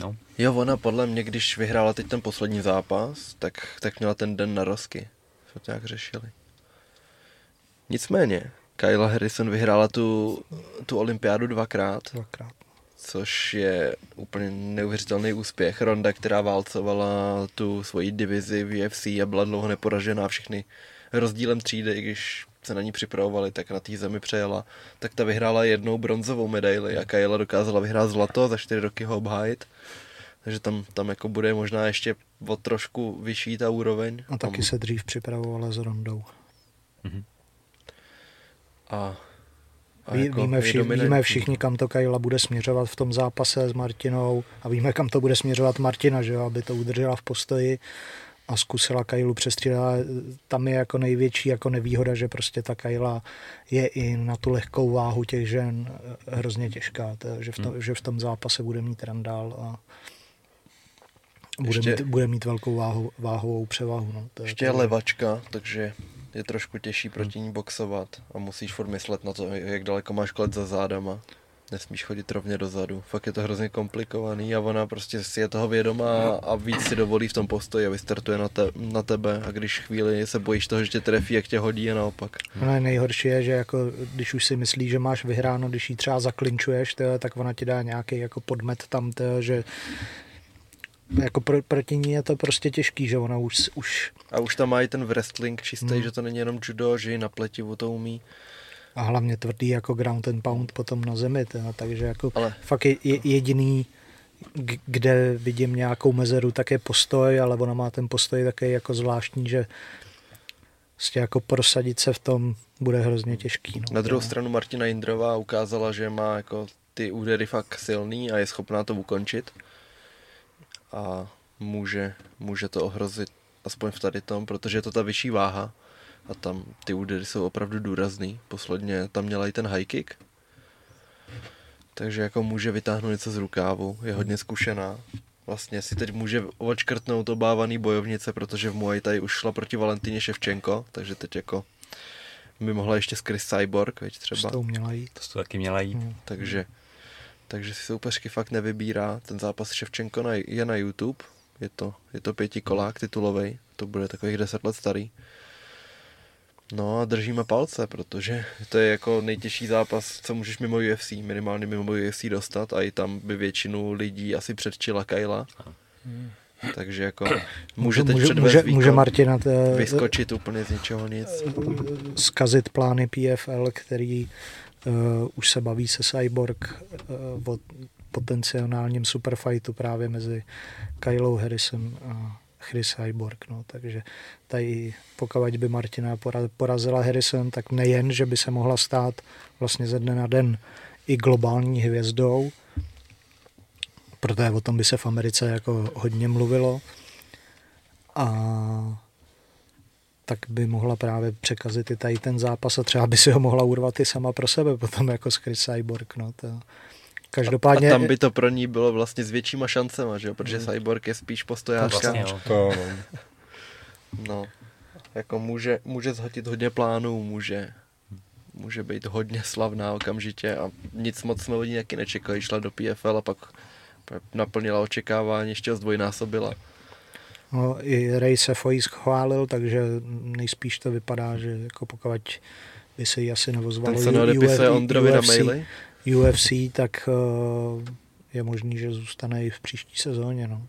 No. Jo, ona podle mě, když vyhrála teď ten poslední zápas, tak, tak měla ten den na rozky. Co to nějak řešili. Nicméně, Kyla Harrison vyhrála tu, tu olympiádu dvakrát. Dvakrát. Což je úplně neuvěřitelný úspěch. Ronda, která válcovala tu svoji divizi v UFC a byla dlouho neporažená všechny rozdílem třídy, i když se na ní připravovali, tak na té zemi přejela, tak ta vyhrála jednou bronzovou medaili a Kajela dokázala vyhrát zlato, za čtyři roky ho obhájit. Takže tam, tam jako bude možná ještě o trošku vyšší ta úroveň. A taky tam... se dřív připravovala s Rondou. Mm-hmm. A, a Ví, jako víme, vši, víme všichni, kam to Kajla bude směřovat v tom zápase s Martinou a víme, kam to bude směřovat Martina, že aby to udržela v postoji a zkusila Kajlu přestřídat. Tam je jako největší jako nevýhoda, že prostě ta Kajla je i na tu lehkou váhu těch žen hrozně těžká, to, že, v tom, hmm. že v tom zápase bude mít randál a bude, ještě, mít, bude mít velkou váhu, váhovou převahu. No. To je ještě je levačka, takže je trošku těžší proti ní boxovat a musíš furt myslet na to, jak daleko máš klet za zádama nesmíš chodit rovně dozadu. Fakt je to hrozně komplikovaný a ona prostě si je toho vědomá a víc si dovolí v tom postoji a vystartuje na, te, na tebe a když chvíli se bojíš toho, že tě trefí, jak tě hodí a naopak. No nejhorší je, že jako, když už si myslíš, že máš vyhráno, když ji třeba zaklinčuješ, tě, tak ona ti dá nějaký jako podmet tam, tě, že jako pro, proti ní je to prostě těžký, že ona už... už... A už tam mají ten wrestling čistý, hmm. že to není jenom judo, že ji na pletivu to umí a hlavně tvrdý jako ground and pound potom na zemi, teda, takže jako Ale... fakt je, je jediný, kde vidím nějakou mezeru, tak je postoj, ale ona má ten postoj také jako zvláštní, že prostě jako prosadit se v tom bude hrozně těžký. No. Na druhou stranu Martina Jindrová ukázala, že má jako ty údery fakt silný a je schopná to ukončit a může, může to ohrozit aspoň v tady tom, protože je to ta vyšší váha a tam ty údery jsou opravdu důrazný. Posledně tam měla i ten high kick, takže jako může vytáhnout něco z rukávu, je hodně zkušená. Vlastně si teď může očkrtnout obávaný bojovnice, protože v Muay Thai už šla proti Valentíně Ševčenko, takže teď jako by mohla ještě skrz Cyborg, veď třeba. To měla jít. To to taky měla jít. Hmm. Takže, takže si soupeřky fakt nevybírá. Ten zápas Ševčenko na, je na YouTube, je to, je to pětikolák titulový, to bude takových deset let starý. No a držíme palce, protože to je jako nejtěžší zápas, co můžeš mimo UFC, minimálně mimo UFC dostat a i tam by většinu lidí asi předčila Kajla. Hmm. Takže jako může teď může, může, může Martina te, vyskočit úplně z ničeho nic. Skazit plány PFL, který uh, už se baví se Cyborg uh, o potenciálním superfightu právě mezi Kylou Harrisem a Chris Cyborg. No. Takže tady pokud by Martina porazila Harrison, tak nejen, že by se mohla stát vlastně ze dne na den i globální hvězdou, protože o tom by se v Americe jako hodně mluvilo. A tak by mohla právě překazit i tady ten zápas a třeba by si ho mohla urvat i sama pro sebe potom jako s Chris Cyborg. No, to, Každopádně... A tam by to pro ní bylo vlastně s většíma šancema, že jo? Protože mm. Cyborg je spíš postojářka. Vlastně, to, no. no. Jako může, může zhotit hodně plánů, může, může být hodně slavná okamžitě a nic moc jsme od ní taky nečekali. Šla do PFL a pak naplnila očekávání, ještě ho zdvojnásobila. No, i Ray Sefoy schválil, takže nejspíš to vypadá, že jako pokud by se jí asi se na maily? UFC, tak uh, je možný, že zůstane i v příští sezóně. No.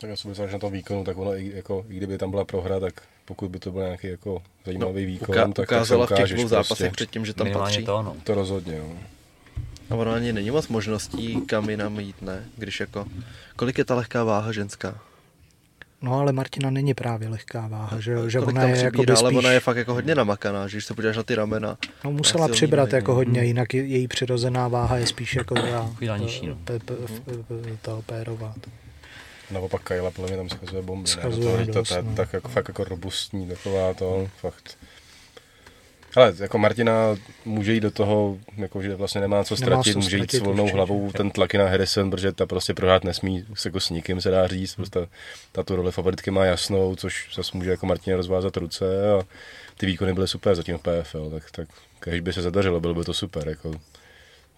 Tak já si myslím, že na tom výkonu, tak ono, i, jako, i kdyby tam byla prohra, tak pokud by to byl nějaký jako zajímavý no, výkon, uká, tak, ukázala tak se v těch dvou zápasech prostě. předtím, že tam patří. To, no. to rozhodně, no. A ono ani není moc možností, kam jinam jít, ne? Když jako, kolik je ta lehká váha ženská? No ale Martina není právě lehká váha, že, že ona je jako spíš... ale ona je fakt jako hodně namakaná, že když se podíváš na ty ramena. No musela přibrat jako hodně, jinak její přirozená váha je spíš jako ta, no. ta pérová. Naopak Kajla podle mě tam schazuje bomby. Schazuje ne? To, dost, to, to, no. tak jako, fakt jako robustní, taková to, fakt. Ale jako Martina může jít do toho, jako, že vlastně nemá co ztratit, nemá co může jít s volnou určitě. hlavou ten tlak na Harrison, protože ta prostě prohrát nesmí se jako s nikým, se dá říct. Prostě ta tu roli favoritky má jasnou, což zase může jako Martina rozvázat ruce a ty výkony byly super zatím v PFL, tak, tak když by se zadařilo, bylo by to super. Jako,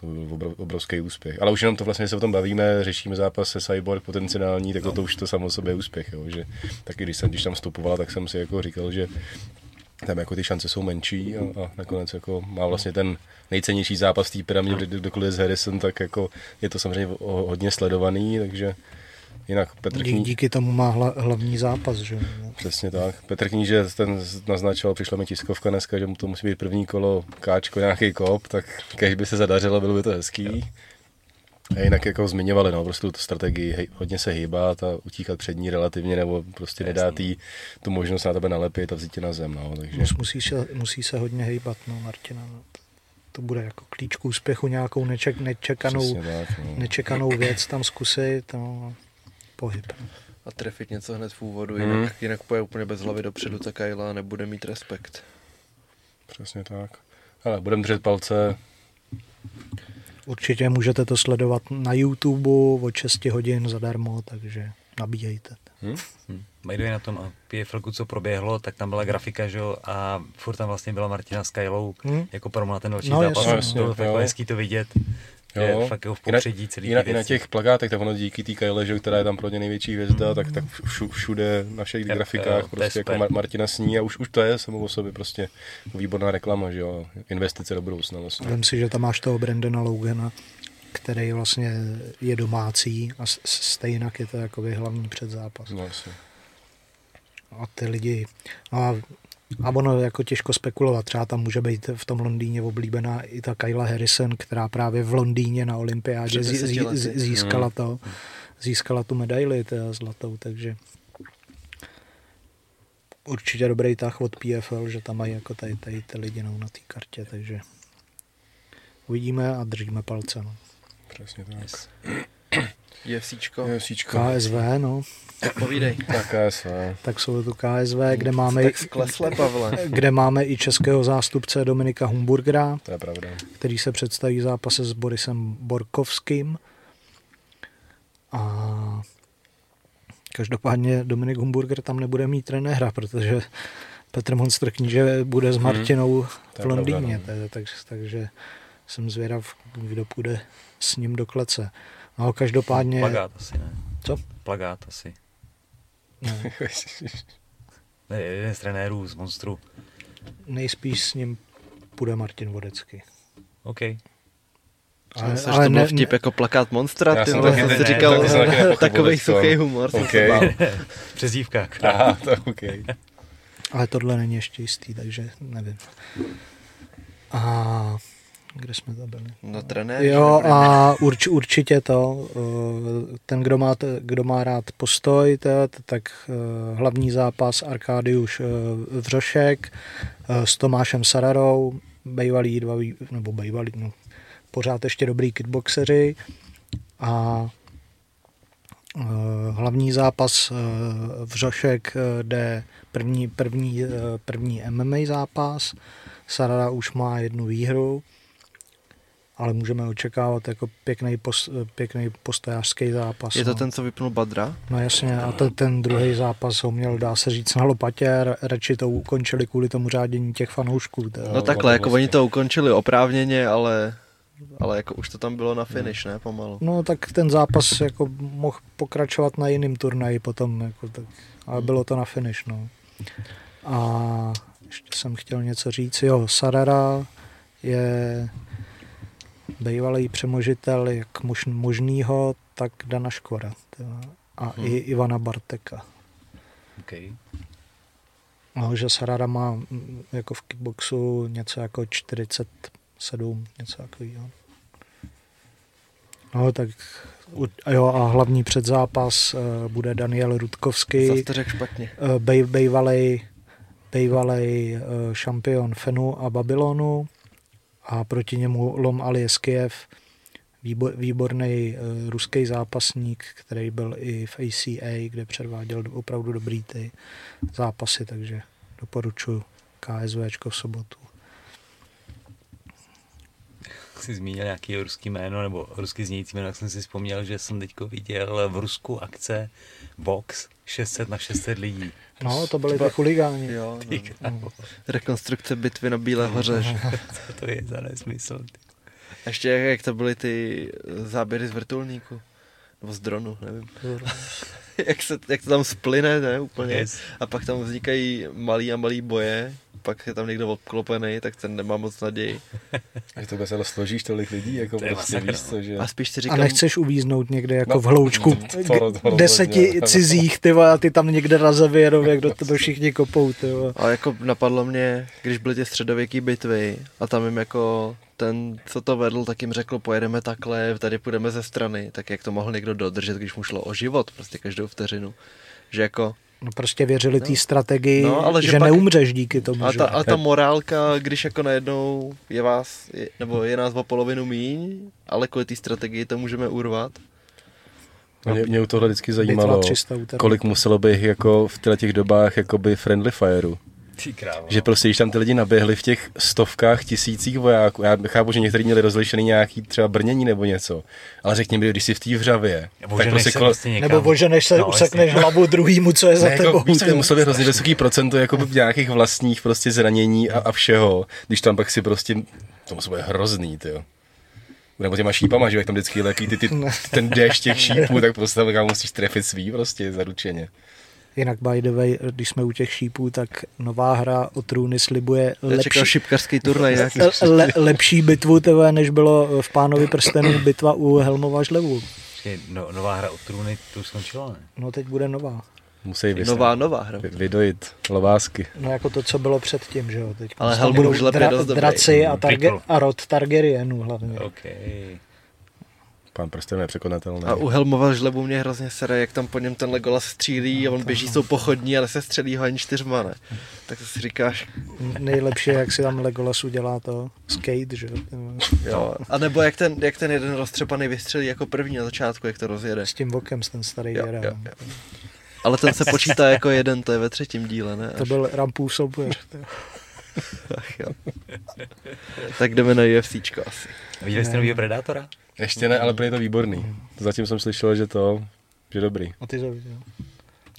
to byl obrovský úspěch. Ale už jenom to vlastně, se o tom bavíme, řešíme zápas se Cyborg potenciální, tak no. to už to samo sobě úspěch. Jo, že, taky když jsem, když tam vstupoval, tak jsem si jako říkal, že tam jako ty šance jsou menší a, a nakonec jako má vlastně ten nejcennější zápas v té pyramidě, kdokoliv z Harrison, tak jako je to samozřejmě hodně sledovaný, takže jinak Petr Kníž... Díky tomu má hla, hlavní zápas, že Přesně tak. Petr Kníže ten naznačoval, přišla mi tiskovka dneska, že mu to musí být první kolo káčko, nějaký kop, tak když by se zadařilo, bylo by to hezký. A jinak jako zmiňovali, no, prostě tu strategii hej, hodně se hýbat a utíkat před ní relativně, nebo prostě nedát jí tu možnost na tebe nalepit a vzít tě na zem, no, takže... Musí se, musí se hodně hýbat, no, Martina, no. To bude jako klíč k úspěchu, nějakou neček, nečekanou, tak, no. nečekanou věc tam zkusit, no, pohyb. A trefit něco hned v úvodu, jinak, jinak poje úplně bez hlavy dopředu, tak Kajla nebude mít respekt. Přesně tak. Ale budeme držet palce, Určitě můžete to sledovat na YouTube od 6 hodin zadarmo, takže nabíjejte. Hmm? Hmm. By na tom a PFLku, co proběhlo, tak tam byla grafika, že jo, a furt tam vlastně byla Martina s Kylou, hmm? jako pro na ten další no, zápas, jasně, bylo no. hezký to vidět. Jo. Je fakt jako v popředí celý I na, i na těch plagátech, tak ono díky té Kyle, že, která je tam pro ně největší hvězda, mm. tak, tak všude na všech yep, grafikách jo, prostě jako Mar- Martina sní a už, už to je samo o sobě prostě výborná reklama, že jo, investice do budoucna vlastně. Vím si, že tam máš toho Brandona Logana, který vlastně je domácí a stejně je to jako hlavní předzápas. No, jasně. A ty lidi, no a a ono jako těžko spekulovat, třeba tam může být v tom Londýně oblíbená i ta Kyla Harrison, která právě v Londýně na olympiádě zí, zí, získala hmm. to, získala tu medaili teda zlatou, takže určitě dobrý tah od PFL, že tam mají jako tady, tady ty lidi na té kartě, takže uvidíme a držíme palce. No. Přesně tak. Yes. UFCčko. UFCčko. KSV, no. Tak povídej. Tak KSV. Tak jsou to KSV, kde máme, tak sklesle, Pavle. kde máme i českého zástupce Dominika Humburgera, to je pravda. který se představí v zápase s Borisem Borkovským. A každopádně Dominik Humburger tam nebude mít trenéra, protože Petr Monster kníže bude s mhm. Martinou hmm. v Londýně, pravda, no. takže, takže jsem zvědav, kdo půjde s ním do klece. No, každopádně... Plagát asi, ne? Co? Plagát asi. Ne. ne, jeden z trenérů z Monstru. Nejspíš s ním půjde Martin Vodecký. OK. Ale, ale, ale to byl ne, vtip jako plakát Monstra, ty jsem si říkal, takový suchý humor. Okay. Přezdívka. Aha, to okay. Ale tohle není ještě jistý, takže nevím. A kde jsme to byli? No trenér. Jo a urč, určitě to, eh, ten, kdo má, kdo má rád postoj, tak eh, hlavní zápas Arkádiuš eh, Vřošek s Tomášem Sararou, bejvalí dva, nebo bejvalí, no, pořád ještě dobrý kickboxeři a hlavní zápas Vřošek jde první, první, první MMA zápas, Sarara už má jednu výhru, ale můžeme očekávat jako pěkný, post, pěkný postojářský zápas. Je to no. ten, co vypnul Badra? No jasně, a ten, ten druhý zápas ho měl, dá se říct, na lopatě, radši to ukončili kvůli tomu řádění těch fanoušků. No takhle, jako oni to ukončili oprávněně, ale ale jako už to tam bylo na finish, ne, pomalu. No tak ten zápas jako mohl pokračovat na jiném turnaji potom, jako tak, ale bylo to na finish, no. A ještě jsem chtěl něco říct, jo, Sarara je bývalý přemožitel jak mož, možnýho, tak Dana Škvora a hmm. i Ivana Barteka. Okay. No, že Sarara má jako v kickboxu něco jako 47, něco takového. No, tak a jo, a hlavní předzápas uh, bude Daniel Rudkovský. Zase to řekl špatně. Uh, bej, bejvalej, bejvalej uh, šampion Fenu a Babylonu a proti němu Lom Alieskiev, výbor, výborný uh, ruský zápasník, který byl i v ACA, kde předváděl opravdu dobrý ty zápasy, takže doporučuji KSVčko v sobotu. Jsi zmínil nějaký ruský jméno nebo ruský znějící jméno, tak jsem si vzpomněl, že jsem teď viděl v Rusku akce Box 600 na 600 lidí. No, to byly ty chuligáni. Jo, no. Rekonstrukce bitvy na Bílé hoře. Co to je za nesmysl? Ty. Ještě jak, jak to byly ty záběry z vrtulníku. Nebo z dronu, nevím. jak, se, jak to tam splyne, ne, úplně. Yes. A pak tam vznikají malý a malý boje, pak je tam někdo obklopený, tak ten nemá moc naději. A to se složíš tolik lidí, jako to prostě víš co, že... A spíš si říkám... A nechceš uvíznout někde jako no, v hloučku to, to, to, deseti cizích, ty a ty tam někde razevě jenom, jak do toho všichni kopou, ty A jako napadlo mě, když byly ty středověké bitvy a tam jim jako ten, co to vedl, tak jim řekl, pojedeme takhle, tady půjdeme ze strany, tak jak to mohl někdo dodržet, když mu šlo o život, prostě každou vteřinu. Že jako No prostě věřili no. té strategii, no, ale že, že pak... neumřeš díky tomu. A ta, a ta morálka, když jako najednou je vás, je, nebo je nás o polovinu míň, ale kvůli té strategii to můžeme urvat. Mě, mě u tohle vždycky zajímalo, kolik muselo být jako v těch dobách jakoby friendly fireu. Že prostě, když tam ty lidi naběhli v těch stovkách, tisících vojáků, já chápu, že někteří měli rozlišený nějaký třeba brnění nebo něco, ale řekni mi, když jsi v té vřavě, tak prostě kol... vlastně nebo oženeš se, no, usekneš hlavu druhýmu, co je za ne, jako, tebou. Víš, musel být hrozně vysoký procento jako nějakých vlastních prostě zranění a, a všeho, když tam pak si prostě, to musí být hrozný, ty nebo těma šípama, že jak tam vždycky letí ty, ty, ten déšť těch šípů, tak prostě tam musíš trefit svý prostě zaručeně. Jinak by the way, když jsme u těch šípů, tak nová hra o trůny slibuje lepší, šipkarský turnaj, le, lepší bitvu tebe, než bylo v Pánovi prstenů bitva u Helmova žlevu. No, nová hra o trůny, tu skončila, ne? No teď bude nová. Musí vystat. Nová, nová hra. Vydojit lovásky. No jako to, co bylo předtím, že jo. Teď Ale Helmov žleb dra, je dost Draci a, targe, a rod Targaryenů hlavně. Okay. Pán prsten je překonatelný. A u Helmova žlebu mě hrozně sere, jak tam po něm ten Legolas střílí a on běží jsou pochodní, ale se střelí ho ani čtyřma, ne? Tak to si říkáš. Nejlepší je, jak si tam Legolas udělá to skate, že jo? A nebo jak ten, jak ten jeden roztřepaný vystřelí jako první na začátku, jak to rozjede. S tím vokem, ten starý jo, jo, jo. Ale ten se počítá jako jeden, to je ve třetím díle, ne? Až. To byl Rampův soupeř. Ach jo. tak jdeme na UFCčko asi. Viděli jste novýho Predátora? Ještě ne, ale je to výborný. Zatím jsem slyšel, že to, že dobrý. A ty to viděl.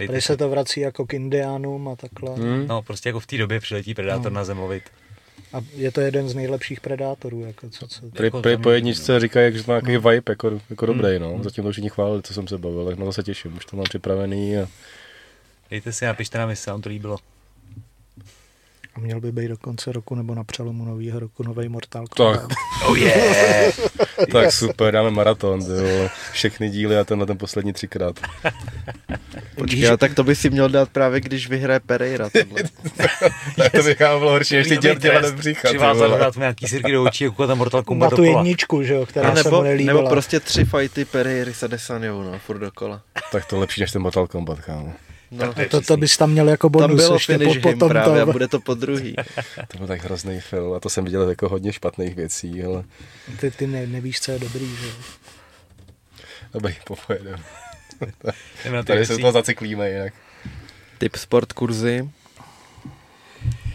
Tady se to vrací jako k indiánům a takhle. Hmm. No, prostě jako v té době přiletí predátor no. na zemovit. A je to jeden z nejlepších predátorů. Jako co, co, Pri, jako pri, po jedničce říkají, že to má nějaký no. vibe jako, jako hmm. dobrý. No. Zatím to všichni chválili, co jsem se bavil, tak na to se těším. Už to mám připravený. A... Dejte si, napište nám, jestli vám to líbilo. A měl by být do konce roku nebo na přelomu nového roku nový Mortal Kombat. Tak. Oh yeah. tak super, dáme maraton, jo. všechny díly a tenhle ten poslední třikrát. Počkej, a tak to by si měl dát právě, když vyhraje Pereira. to by bylo horší, než ty děl dělat do břicha. Přivázat dát nějaký sirky do očí, jako tam Mortal Kombat Na tu jedničku, že jo, která nebo, se mu nelíbila. Nebo prostě tři fighty Pereiry se Desanjou, no, furt dokola. Tak to lepší než ten Mortal Kombat, kámo. No, to, to, to bys tam měl jako bonus. Tam bylo ještě finish po, potom právě to... a bude to po druhý. to byl tak hrozný film a to jsem viděl jako hodně špatných věcí, ale... Ty, ty ne, nevíš, co je dobrý, že Dobrý, popojedem. Tady se to zacyklíme jinak. Typ sport kurzy.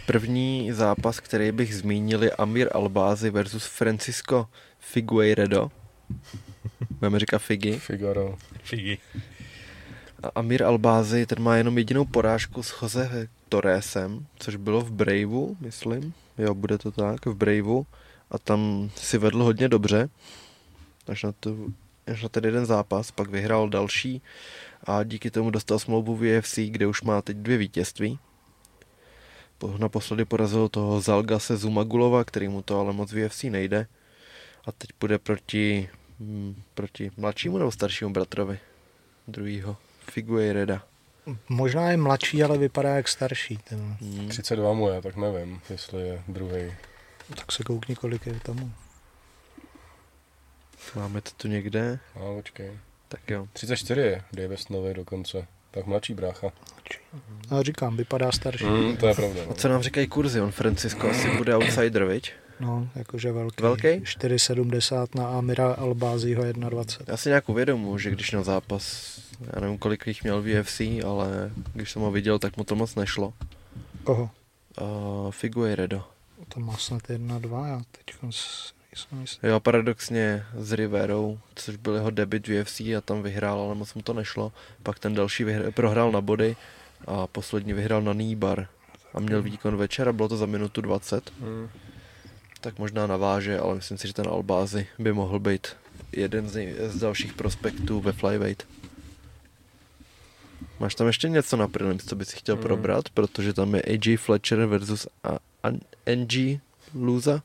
První zápas, který bych zmínil, je Amir Albázy versus Francisco Figueiredo. Budeme říkat Figi. Figaro. Figi. Amir Albázy, ten má jenom jedinou porážku s Jose Torresem, což bylo v Braveu, myslím. Jo, bude to tak, v Braveu. a tam si vedl hodně dobře, až na, tu, až na ten jeden zápas, pak vyhrál další a díky tomu dostal smlouvu v UFC, kde už má teď dvě vítězství. Naposledy porazil toho Zalgase Zumagulova, který mu to ale moc v UFC nejde. A teď půjde proti, hm, proti mladšímu nebo staršímu bratrovi druhýho, Figueireda. Možná je mladší, ale vypadá jak starší. Ten. Hmm. 32 mu je, tak nevím, jestli je druhý. Tak se koukni, kolik je tomu. Máme to tu někde? A počkej. Tak jo. 34 je Davis Nový dokonce. Tak mladší brácha. No, říkám, vypadá starší. Mm, to je pravda. No. A co nám říkají kurzy? On Francisco asi bude outsider, viď? No, jakože velký. Velký? 4,70 na Amira Albáziho 1,20. Já si nějak uvědomu, že když měl zápas, já nevím, kolik jich měl v UFC, ale když jsem ho viděl, tak mu to moc nešlo. Koho? Uh, Figueiredo. To má snad 1,2, já teď Jo, paradoxně s Riverou, což byl jeho debut v UFC a tam vyhrál, ale moc mu to nešlo. Pak ten další vyhr- prohrál na body a poslední vyhrál na Nýbar. A měl výkon večer a bylo to za minutu 20. Hmm. Tak možná naváže, ale myslím si, že ten Albázy by mohl být jeden z, z dalších prospektů ve flyweight. Máš tam ještě něco na prelims, co bys chtěl hmm. probrat? Protože tam je AJ Fletcher versus NG Luza.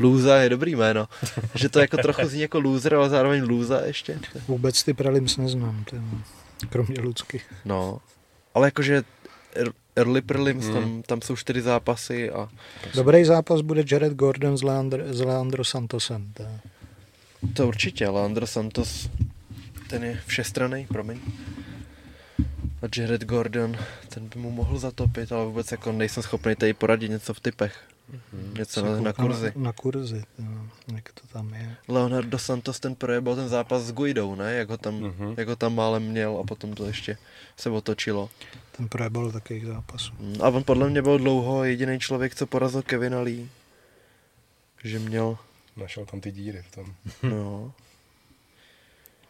Lůza je dobrý jméno. že to jako trochu zní jako loser, ale zároveň lůza ještě. Vůbec ty prelims neznám, ten, kromě Lucky. No, ale jakože early prelims, hmm. tam, tam jsou čtyři zápasy a... Dobrý zápas bude Jared Gordon s, Leandro, s Leandro Santosem. To... to určitě, Leandro Santos, ten je všestraný, promiň. A Jared Gordon, ten by mu mohl zatopit, ale vůbec jako nejsem schopný tady poradit něco v typech. Mm-hmm. Něco na, na kurzy. Na, na kurzy, no, jak to tam je. Leonardo Santos ten projebal ten zápas s Guidou, ne? Jak ho tam, mm-hmm. jak ho tam málem měl a potom to ještě se otočilo. Ten projebal takových zápasů. Mm, a on podle mě byl dlouho jediný člověk, co porazil Kevina Lee. Že měl... Našel tam ty díry v tom. No.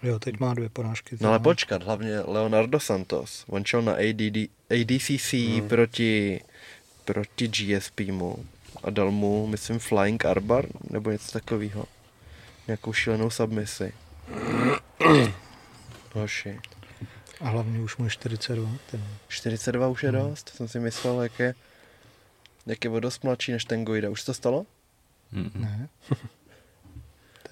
Jo, teď má dvě porážky. No ale počkat, hlavně Leonardo Santos. On šel na ADD, ADCC hmm. proti, proti GSP mu a dal mu, myslím, Flying Arbar, nebo něco takového. Nějakou šílenou submisi. Hoši. A hlavně už mu je 42. Ten. 42 už je hmm. dost, jsem si myslel, jak je, jak je dost mladší než ten Goida. Už to stalo? Mm-hmm. Ne.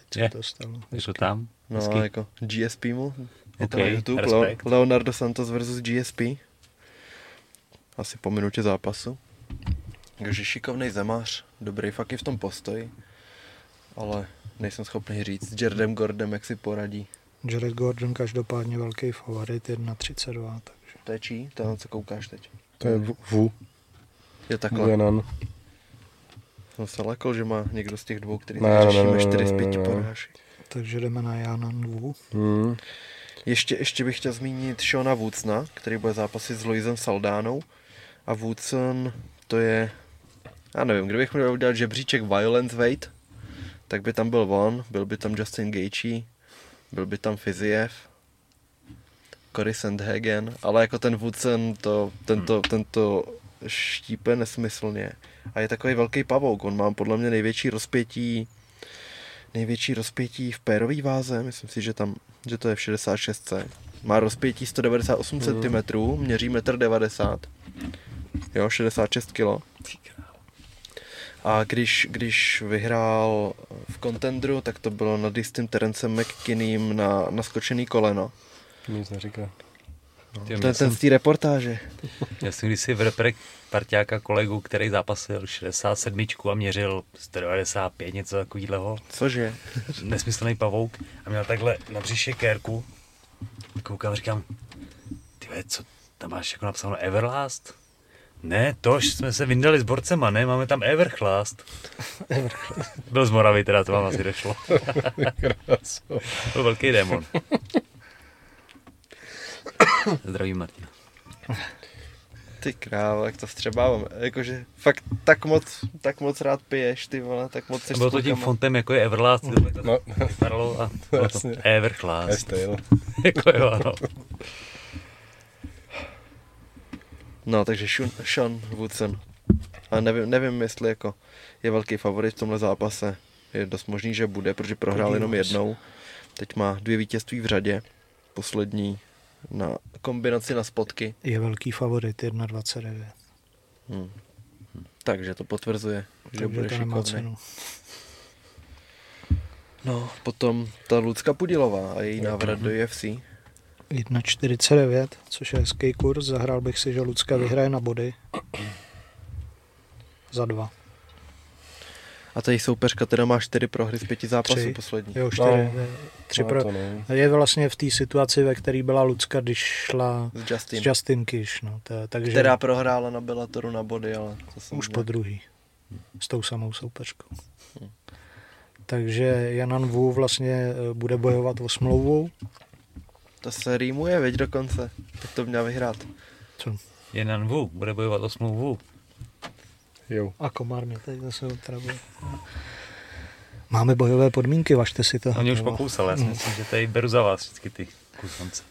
Teď je. to stalo. Je to tam? No, Hezky. jako GSP mu. Je okay, to na YouTube. Respekt. Leonardo Santos versus GSP. Asi po minutě zápasu. Takže šikovný zemář, dobrý fakt i v tom postoji, ale nejsem schopný říct s Jaredem Gordem, jak si poradí. Jared Gordon každopádně velký favorit, 1.32, takže. To je čí? To je na co koukáš teď? To je Vu. Je takhle. Jenan. Jsem se lekl, že má někdo z těch dvou, který ne, řešíme ne, 4 z 5 porážek. Takže jdeme na Janan Wu. Hmm. Ještě, ještě bych chtěl zmínit Shona Woodsona, který bude zápasit s Luisem Saldánou. A Woodson to je já nevím, kdybych měl udělat žebříček Violent Weight, tak by tam byl on, byl by tam Justin Gaethje, byl by tam Fiziev, Cory Sandhagen, ale jako ten Woodson to, tento, tento štípe nesmyslně. A je takový velký pavouk, on má podle mě největší rozpětí největší rozpětí v pérový váze, myslím si, že tam, že to je v 66. Má rozpětí 198 mm. cm, měří 1,90 m. Jo, 66 kg. A když, když vyhrál v kontendru, tak to bylo nad jistým Terencem McKinným na, na skočený koleno. Nic neříká. No, to je ten z té reportáže. Já jsem když si v reprek parťáka kolegu, který zápasil 67 a měřil 195, něco takového. Cože? Nesmyslný pavouk. A měl takhle na břiše kérku. Koukám, říkám, ty co tam máš jako napsáno Everlast? Ne, tož jsme se vyndali s borcema, ne? Máme tam Everchlast. Byl z Moravy, teda to vám asi došlo. Byl velký démon. Zdravím Martina. Ty krávo, jak to vstřebávám. Jakože fakt tak moc, tak moc rád piješ, ty vole, tak moc Bylo to tím fontem, jako je Everlast, no. to vypadalo a bylo to Everchlast. jako jo, ano. No, takže Sean, Sean Woodson. Ale nevím, nevím, jestli jako je velký favorit v tomhle zápase. Je dost možný, že bude, protože prohrál jenom jednou. Teď má dvě vítězství v řadě. Poslední na kombinaci na spotky. Je velký favorit 1,29. Hmm. Takže to potvrzuje, že Takže bude to šikovný. No, potom ta Lucka Pudilová a její návrat do UFC. 1,49, což je hezký kurz. Zahrál bych si, že Lucka vyhraje na body. Za dva. A ta její soupeřka teda má čtyři prohry z pěti zápasů tři. poslední. Jo, čtyři. No, tři no, pro... Je vlastně v té situaci, ve které byla Lucka, když šla s Justin, s Justin Kish. No, to, takže... Která prohrála na Bellatoru na body, ale... To Už po druhý. S tou samou soupeřkou. Hmm. Takže Janan Wu vlastně eh, bude bojovat o smlouvu. To se rýmuje, veď dokonce. Tak to měl vyhrát. Co? Janan Wu bude bojovat o smlouvu. Jo. A komár mě tady zase otravuje. Máme bojové podmínky, vašte si to. Oni už pokousali, já si myslím, že tady beru za vás vždycky ty kusance.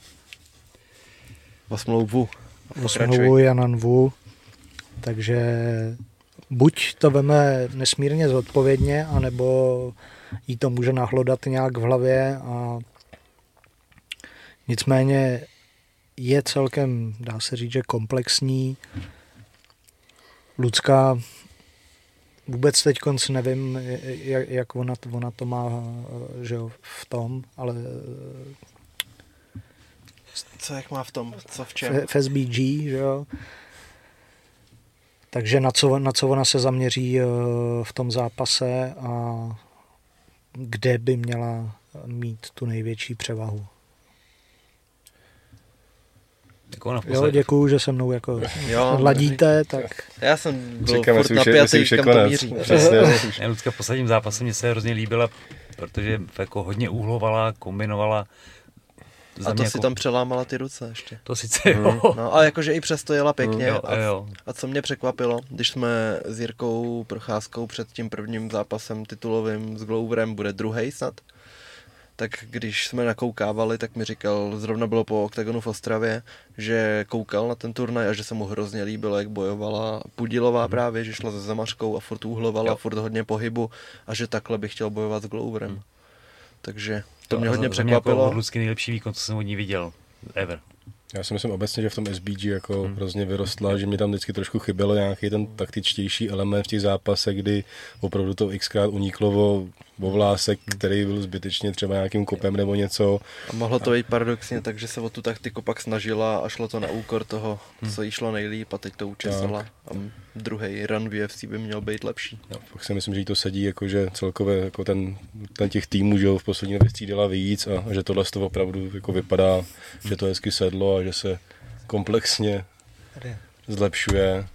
O smlouvu. O smlouvu Janan Wu. Takže buď to veme nesmírně zodpovědně, anebo jí to může nahlodat nějak v hlavě a nicméně je celkem, dá se říct, že komplexní. Lucka vůbec teď konc nevím, jak, jak ona, to, ona to má že jo, v tom, ale co jak má v tom, co v čem? V SBG, že jo. Takže na co, na co ona se zaměří eh, v tom zápase a kde by měla mít tu největší převahu. Jako jo, děkuju, že se mnou jako jo, ladíte, tak... Já jsem byl Čekáme, furt napjatý, kam to míří. Přesně. Lucka v posledním zápase mě se hrozně líbila, protože jako hodně uhlovala, kombinovala a to jako... si tam přelámala ty ruce ještě. To sice jo. Mm. No a jakože i přesto jela pěkně. Jo, a, jo. a co mě překvapilo, když jsme s Jirkou Procházkou před tím prvním zápasem titulovým s Gloverem, bude druhý snad, tak když jsme nakoukávali, tak mi říkal, zrovna bylo po OKTAGONu v Ostravě, že koukal na ten turnaj a že se mu hrozně líbilo, jak bojovala Pudilová hmm. právě, že šla ze zamařkou a furt uhlovala, jo. furt hodně pohybu a že takhle by chtěl bojovat s Gloverem. Hmm. Takže to, to mě hodně překvapilo. To jako nejlepší výkon, co jsem od ní viděl. Ever. Já si myslím obecně, že v tom SBG jako hmm. hrozně vyrostla, že mi tam vždycky trošku chybělo nějaký ten taktičtější element v těch zápasech, kdy opravdu to xkrát uniklo o, o vlásek, který byl zbytečně třeba nějakým kopem nebo něco. A mohlo to být paradoxně tak, že se o tu taktiku pak snažila a šlo to na úkor toho, hmm. co jí šlo nejlíp a teď to učesala. A druhý run v UFC by měl být lepší. No, pak si myslím, že jí to sedí, jako že celkově jako ten, ten těch týmů že v poslední době střídala víc a, a že tohle to opravdu jako vypadá, že to hezky sedlo a že se komplexně zlepšuje.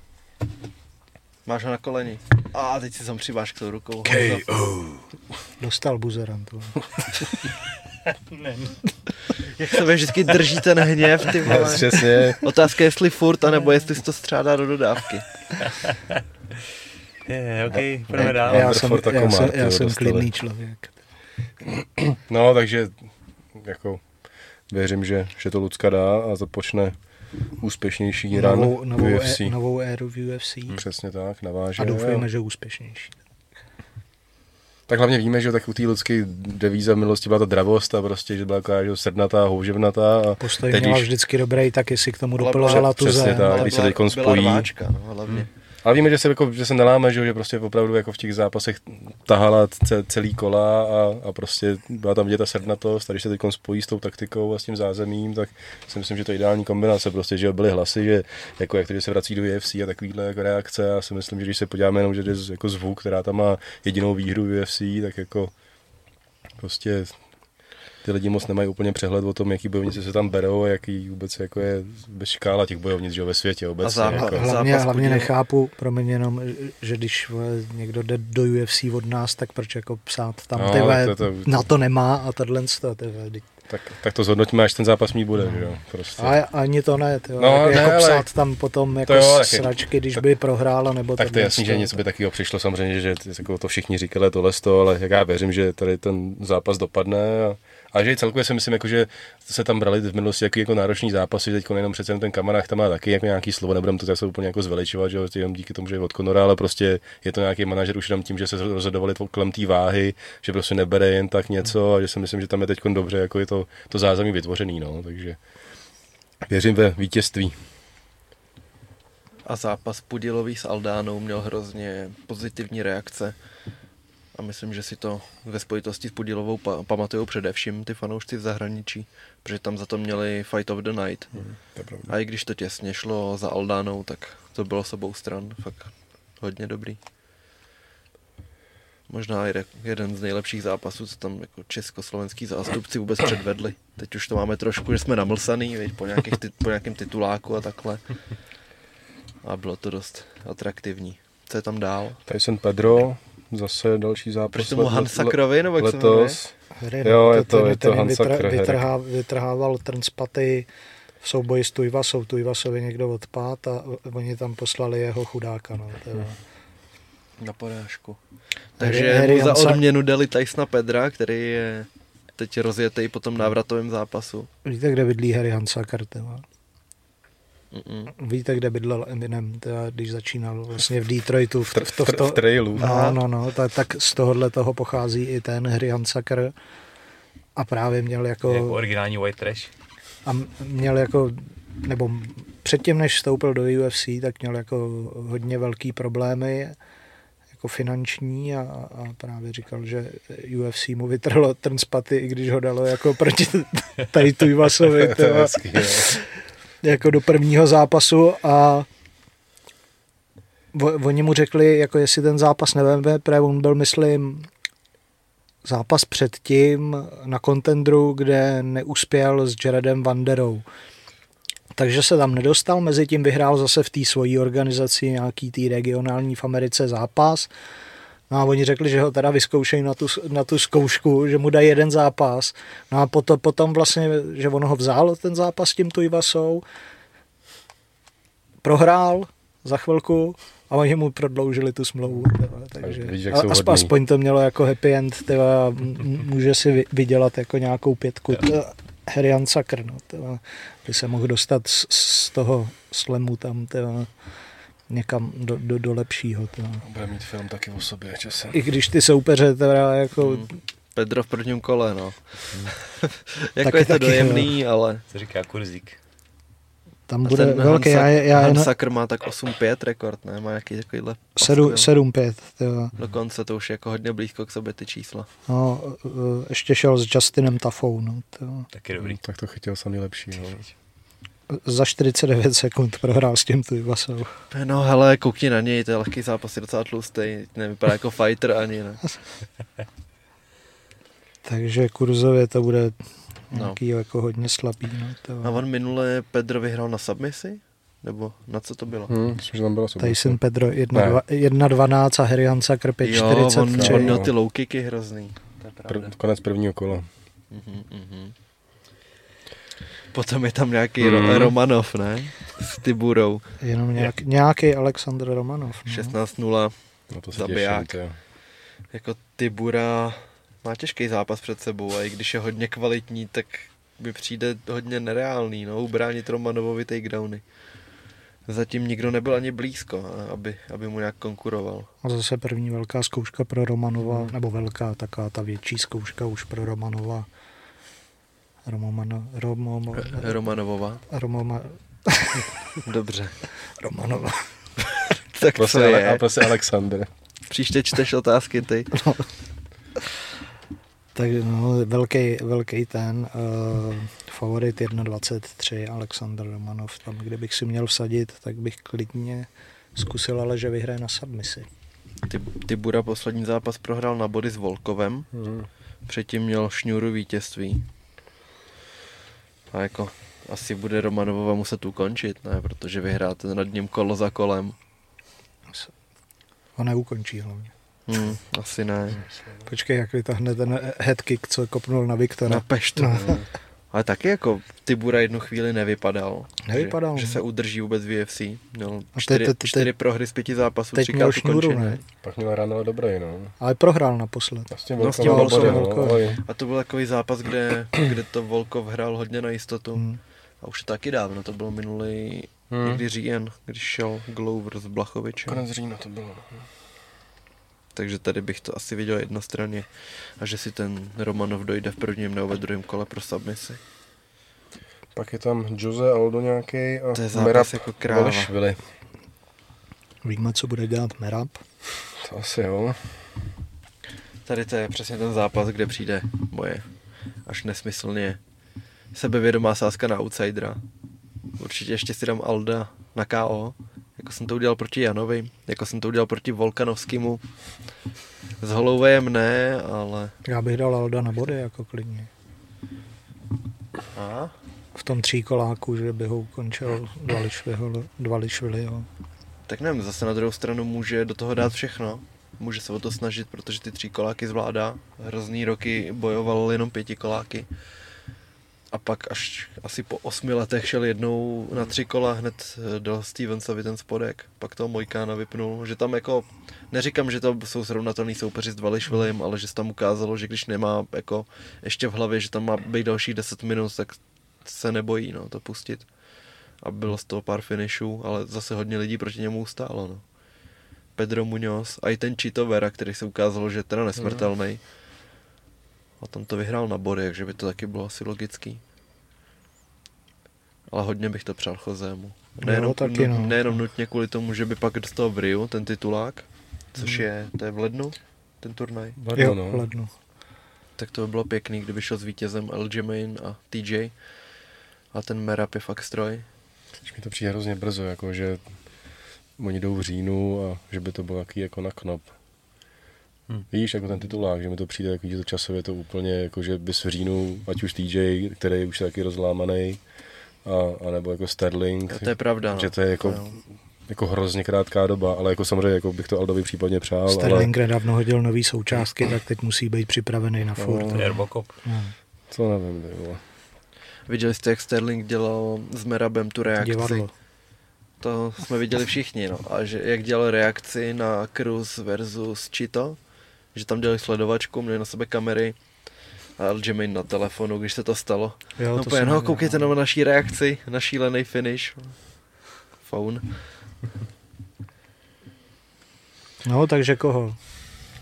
Máš ho na koleni. A teď si tam přibáš k tou rukou. K.O. Dostal buzerantu. Jak se vždycky drží ten hněv, ty vole. Přesně. Otázka je, jestli furt, anebo jestli si to střádá do dodávky. Je, ok, půjdeme dál. Já jsem, já jsem, já jsem klidný člověk. No, takže jako věřím, že, že to Lucka dá a započne úspěšnější novou, run novou, v UFC. E, novou éru v UFC. Hmm. Přesně tak, naváže. A doufejme, a... že úspěšnější. Tak hlavně víme, že tak u té lidské devíze v minulosti byla ta dravost a prostě, že byla taková že srdnatá, houževnatá. A Postoj měla když... vždycky dobrý, tak jestli k tomu dopelovala tu zem. Přesně tak, když se teď spojí. Byla rváčka, no, hlavně. Hmm. Ale víme, že se, jako, že se neláme, že, prostě opravdu jako v těch zápasech tahala celý kola a, a prostě byla tam vidět ta srdnatost a když se teď spojí s tou taktikou a s tím zázemím, tak si myslím, že to je ideální kombinace, prostě, že byly hlasy, že jako jak to, že se vrací do UFC a takovýhle jako reakce, já si myslím, že když se podíváme jenom, že je jako zvuk, která tam má jedinou výhru v UFC, tak jako prostě ty lidi moc nemají úplně přehled o tom, jaký bojovníci se tam berou a jaký vůbec jako je bez škála těch bojovnic že ve světě obecně. A zápas, jako. hlavně, hlavně nechápu, promiň jenom, že když někdo jde do UFC od nás, tak proč jako psát tam, no, tyhle, to, to, to, na to nemá a tohle to, tyhle, tak, tak to zhodnotíme, až ten zápas mít bude, no. jo, prostě. A ani to ne, tyjo, no, jako, ne, jako psát ale... tam potom jako to jo, sračky, když by prohrála, nebo Tak to je jasný, že něco by takového přišlo, samozřejmě, že jako to všichni říkali tohle, ale jak já věřím, že tady ten zápas dopadne a A že celkově si myslím, jako, že se tam brali v minulosti jaký jako náročný zápasy, teď jenom přece ten kamarád tam má taky jako nějaký slovo, nebudem to zase úplně jako zveličovat, že jenom díky tomu, že je od Konora, ale prostě je to nějaký manažer už jenom tím, že se rozhodovali kolem té váhy, že prostě nebere jen tak něco a že si myslím, že tam je teď dobře, jako je to, to zázemí vytvořený, no, takže věřím ve vítězství. A zápas Pudilový s Aldánou měl hrozně pozitivní reakce. A myslím, že si to ve spojitosti s Pudilovou pa- pamatují především ty fanoušci v zahraničí, protože tam za to měli Fight of the Night. Mm, a i když to těsně šlo za Aldánou, tak to bylo s obou stran fakt hodně dobrý. Možná jeden z nejlepších zápasů, co tam jako československý zástupci vůbec předvedli. Teď už to máme trošku, že jsme namlsaný, víš, po, nějakých, po nějakém tituláku a takhle a bylo to dost atraktivní. Co je tam dál? Tyson Pedro, zase další zápas. Proč tomu Hansakrovi, nebo jak letos? Hry, jo, je to, je to Hansakr. Vytrhá, vytrhával Trnspaty v souboji s Tujvasou. Tujvasovi někdo odpát a oni tam poslali jeho chudáka. No, teda. Na porážku. Takže Harry mu za odměnu dali Tysona Pedra, který je teď rozjetý po tom návratovém zápasu. Víte, kde bydlí Harry Hansakr? Mm-mm. Víte, kde bydlel Eminem, teda, když začínal vlastně v Detroitu. V, v, to, v, to, v trailu. No, no, no, tak, tak z tohohle toho pochází i ten Harry Hansaker a právě měl jako... Jako originální white trash. A měl jako, nebo předtím, než vstoupil do UFC, tak měl jako hodně velký problémy jako finanční a, a právě říkal, že UFC mu vytrhlo ten spaty, i když ho dalo jako proti tady Tujvasovi jako do prvního zápasu a oni mu řekli, jako jestli ten zápas neveme, protože on byl, myslím, zápas předtím na kontendru, kde neuspěl s Jaredem Vanderou. Takže se tam nedostal, mezi tím vyhrál zase v té svojí organizaci nějaký tý regionální v Americe zápas No a oni řekli, že ho teda vyzkoušejí na tu, na tu zkoušku, že mu dají jeden zápas. No a potom, potom vlastně, že on ho vzal ten zápas s tím Tujvasou, prohrál za chvilku a oni mu prodloužili tu smlouvu. takže Víš, jak aspoň, aspoň to mělo jako happy end, teda, může si vydělat jako nějakou pětku. Herian Sakr, no, teda, by se mohl dostat z, z toho slemu tam. Teda, někam do, do, do lepšího. To. Bude mít film taky o sobě časem. I když ty soupeře teda jako... Hmm. Pedro v prvním kole, no. Hmm. jako taky, je to taky, dojemný, jo. ale... Co říká Kurzík? Tam bude ten velký. Hansa, já, já Hansakr má tak 8-5 rekord, ne? Má nějaký takovýhle 7-5. Dokonce to už je jako hodně blízko k sobě ty čísla. No, e, ještě šel s Justinem Tafou. No, to... Taky dobrý. Hmm, tak to chytil samý lepší. No za 49 sekund prohrál s tím Tujvasou. No hele, koukni na něj, to je lehký zápas, je docela tlustý, nevypadá jako fighter ani, ne. Takže kurzově to bude nějaký no. jako hodně slabý. No, to... A on minule Pedro vyhrál na submisi? Nebo na co to bylo? Hmm, myslím, že tam bylo Tyson Pedro 1.12 a Harry Hansa Krpě 43. Jo, on, on měl ty low kicky hrozný. Pr- konec prvního kola. Uh-huh, uh-huh. Potom je tam nějaký mm. Romanov, ne? S Tiburou. Jenom nějak, nějaký Aleksandr Romanov. No. 16-0. No to zabiják. Těším, jako Tibura má těžký zápas před sebou a i když je hodně kvalitní, tak mi přijde hodně nereálný, no, ubránit Romanovovi takedowny. Zatím nikdo nebyl ani blízko, aby, aby mu nějak konkuroval. A zase první velká zkouška pro Romanova, hmm. nebo velká, taká ta větší zkouška už pro Romanova Romomano, Romomo, Romanovova. Romoma, Dobře. Romanova. tak prosím, to je. A prosím Alexandr. Příště čteš otázky ty. No. Tak no, velký, velký ten uh, favorit 1.23 Aleksandr Romanov. Tam, kde bych si měl vsadit, tak bych klidně zkusil, ale že vyhraje na submisi. Ty, ty Bura poslední zápas prohrál na body s Volkovem. Hmm. Předtím měl šňůru vítězství. A jako asi bude Romanovova muset ukončit, ne? Protože vyhráte nad ním kolo za kolem. Ho neukončí hlavně. Hmm, asi ne. Počkej, jak vytáhne ten headkick, co kopnul na Viktora. Na peštu. No. Ale taky jako Tibura jednu chvíli nevypadal. Nevypadal. Že, že se udrží vůbec v UFC. Měl čtyři, te, te, te, čtyři prohry z pěti zápasů, teď měl šňůru, ne? Pak měl ráno dobrý, no. Ale prohrál naposled. A s tím, no, s tím Volkovem, no, A to byl takový zápas, kde, kde to Volkov hrál hodně na jistotu. Hmm. A už taky dávno, to bylo minulý hmm. někdy říjen, když šel Glover z Blachovičem. Konec října to bylo. No. Takže tady bych to asi viděl jednostranně. A že si ten Romanov dojde v prvním nebo ve druhém kole pro submisi. Pak je tam Jose Aldo nějaký a to je Merab jako kráva. Víme, co bude dělat Merab? To asi jo. Tady to je přesně ten zápas, kde přijde moje až nesmyslně sebevědomá sázka na outsidera. Určitě ještě si dám Alda na KO, jako jsem to udělal proti Janovi, jako jsem to udělal proti Volkanovskému. S Holouvejem ne, ale... Já bych dal Alda na body jako klidně. A? V tom tříkoláku, že by ho ukončil Dvališviliho. Tak nevím, zase na druhou stranu může do toho dát všechno. Může se o to snažit, protože ty tříkoláky zvládá. Hrozný roky bojoval jenom pětikoláky a pak až asi po osmi letech šel jednou na tři kola, hned eh, dal Stevensovi ten spodek, pak toho Mojkána vypnul, že tam jako, neříkám, že to jsou srovnatelný soupeři s Dvališvilem, ale že se tam ukázalo, že když nemá jako ještě v hlavě, že tam má být další 10 minut, tak se nebojí no, to pustit. A bylo z toho pár finishů, ale zase hodně lidí proti němu ustálo. No. Pedro Muñoz a i ten Chito Vera, který se ukázalo, že je teda nesmrtelný. Mm a tam to vyhrál na body, takže by to taky bylo asi logický. Ale hodně bych to přál Chozému. Nejenom, jo, taky, no. nejenom nutně kvůli tomu, že by pak dostal v Riu ten titulák, což hmm. je, to je v lednu, ten turnaj. V lednu, jo, no. v lednu. Tak to by bylo pěkný, kdyby šel s vítězem Aljamain a TJ. A ten Merap je fakt stroj. mi to přijde hrozně brzo, jako že oni jdou v říjnu a že by to bylo jaký jako na knop. Hmm. Víš, jako ten titulák, že mi to přijde, jako, že to časově to úplně, jako že bys v říjnu, ať už TJ, který už je taky rozlámaný, a, a nebo jako Sterling. A to je pravda. Že to je jako, no. jako hrozně krátká doba, ale jako samozřejmě jako bych to Aldovi případně přál. Sterling ale... nedávno hodil nový součástky, tak teď musí být připravený na furt. No, Robocop. No. Co nevím, ty vole. Viděli jste, jak Sterling dělal s Merabem tu reakci? Divadlo. To jsme viděli všichni, no. A že jak dělal reakci na Cruz versus Chito, že tam dělali sledovačku, měli na sebe kamery a Jermaine na telefonu, když se to stalo. Jo, no, to úplně, no, koukejte na naší reakci, na šílený finish. Phone. No, takže koho?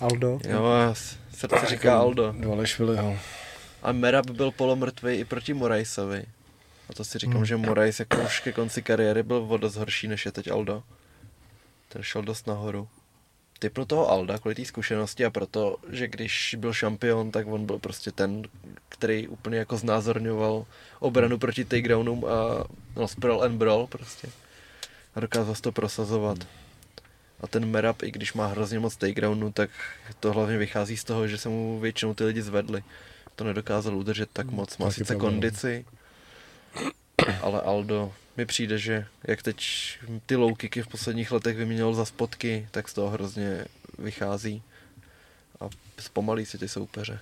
Aldo? Jo, srdce říká Aldo. Dvalešviliho. A Merab byl polomrtvý i proti Moraisovi. A to si říkám, hmm. že Morais jako už ke konci kariéry byl o dost horší, než je teď Aldo. Ten šel dost nahoru typnu toho Alda kvůli té zkušenosti a proto, že když byl šampion, tak on byl prostě ten, který úplně jako znázorňoval obranu proti takedownům a no, sprawl and brawl prostě. A dokázal to prosazovat. A ten Merab, i když má hrozně moc takedownů, tak to hlavně vychází z toho, že se mu většinou ty lidi zvedli. To nedokázal udržet tak moc. Má sice kondici, ale Aldo mi přijde, že jak teď ty low kicky v posledních letech vyměnil za spotky, tak z toho hrozně vychází a zpomalí si ty soupeře.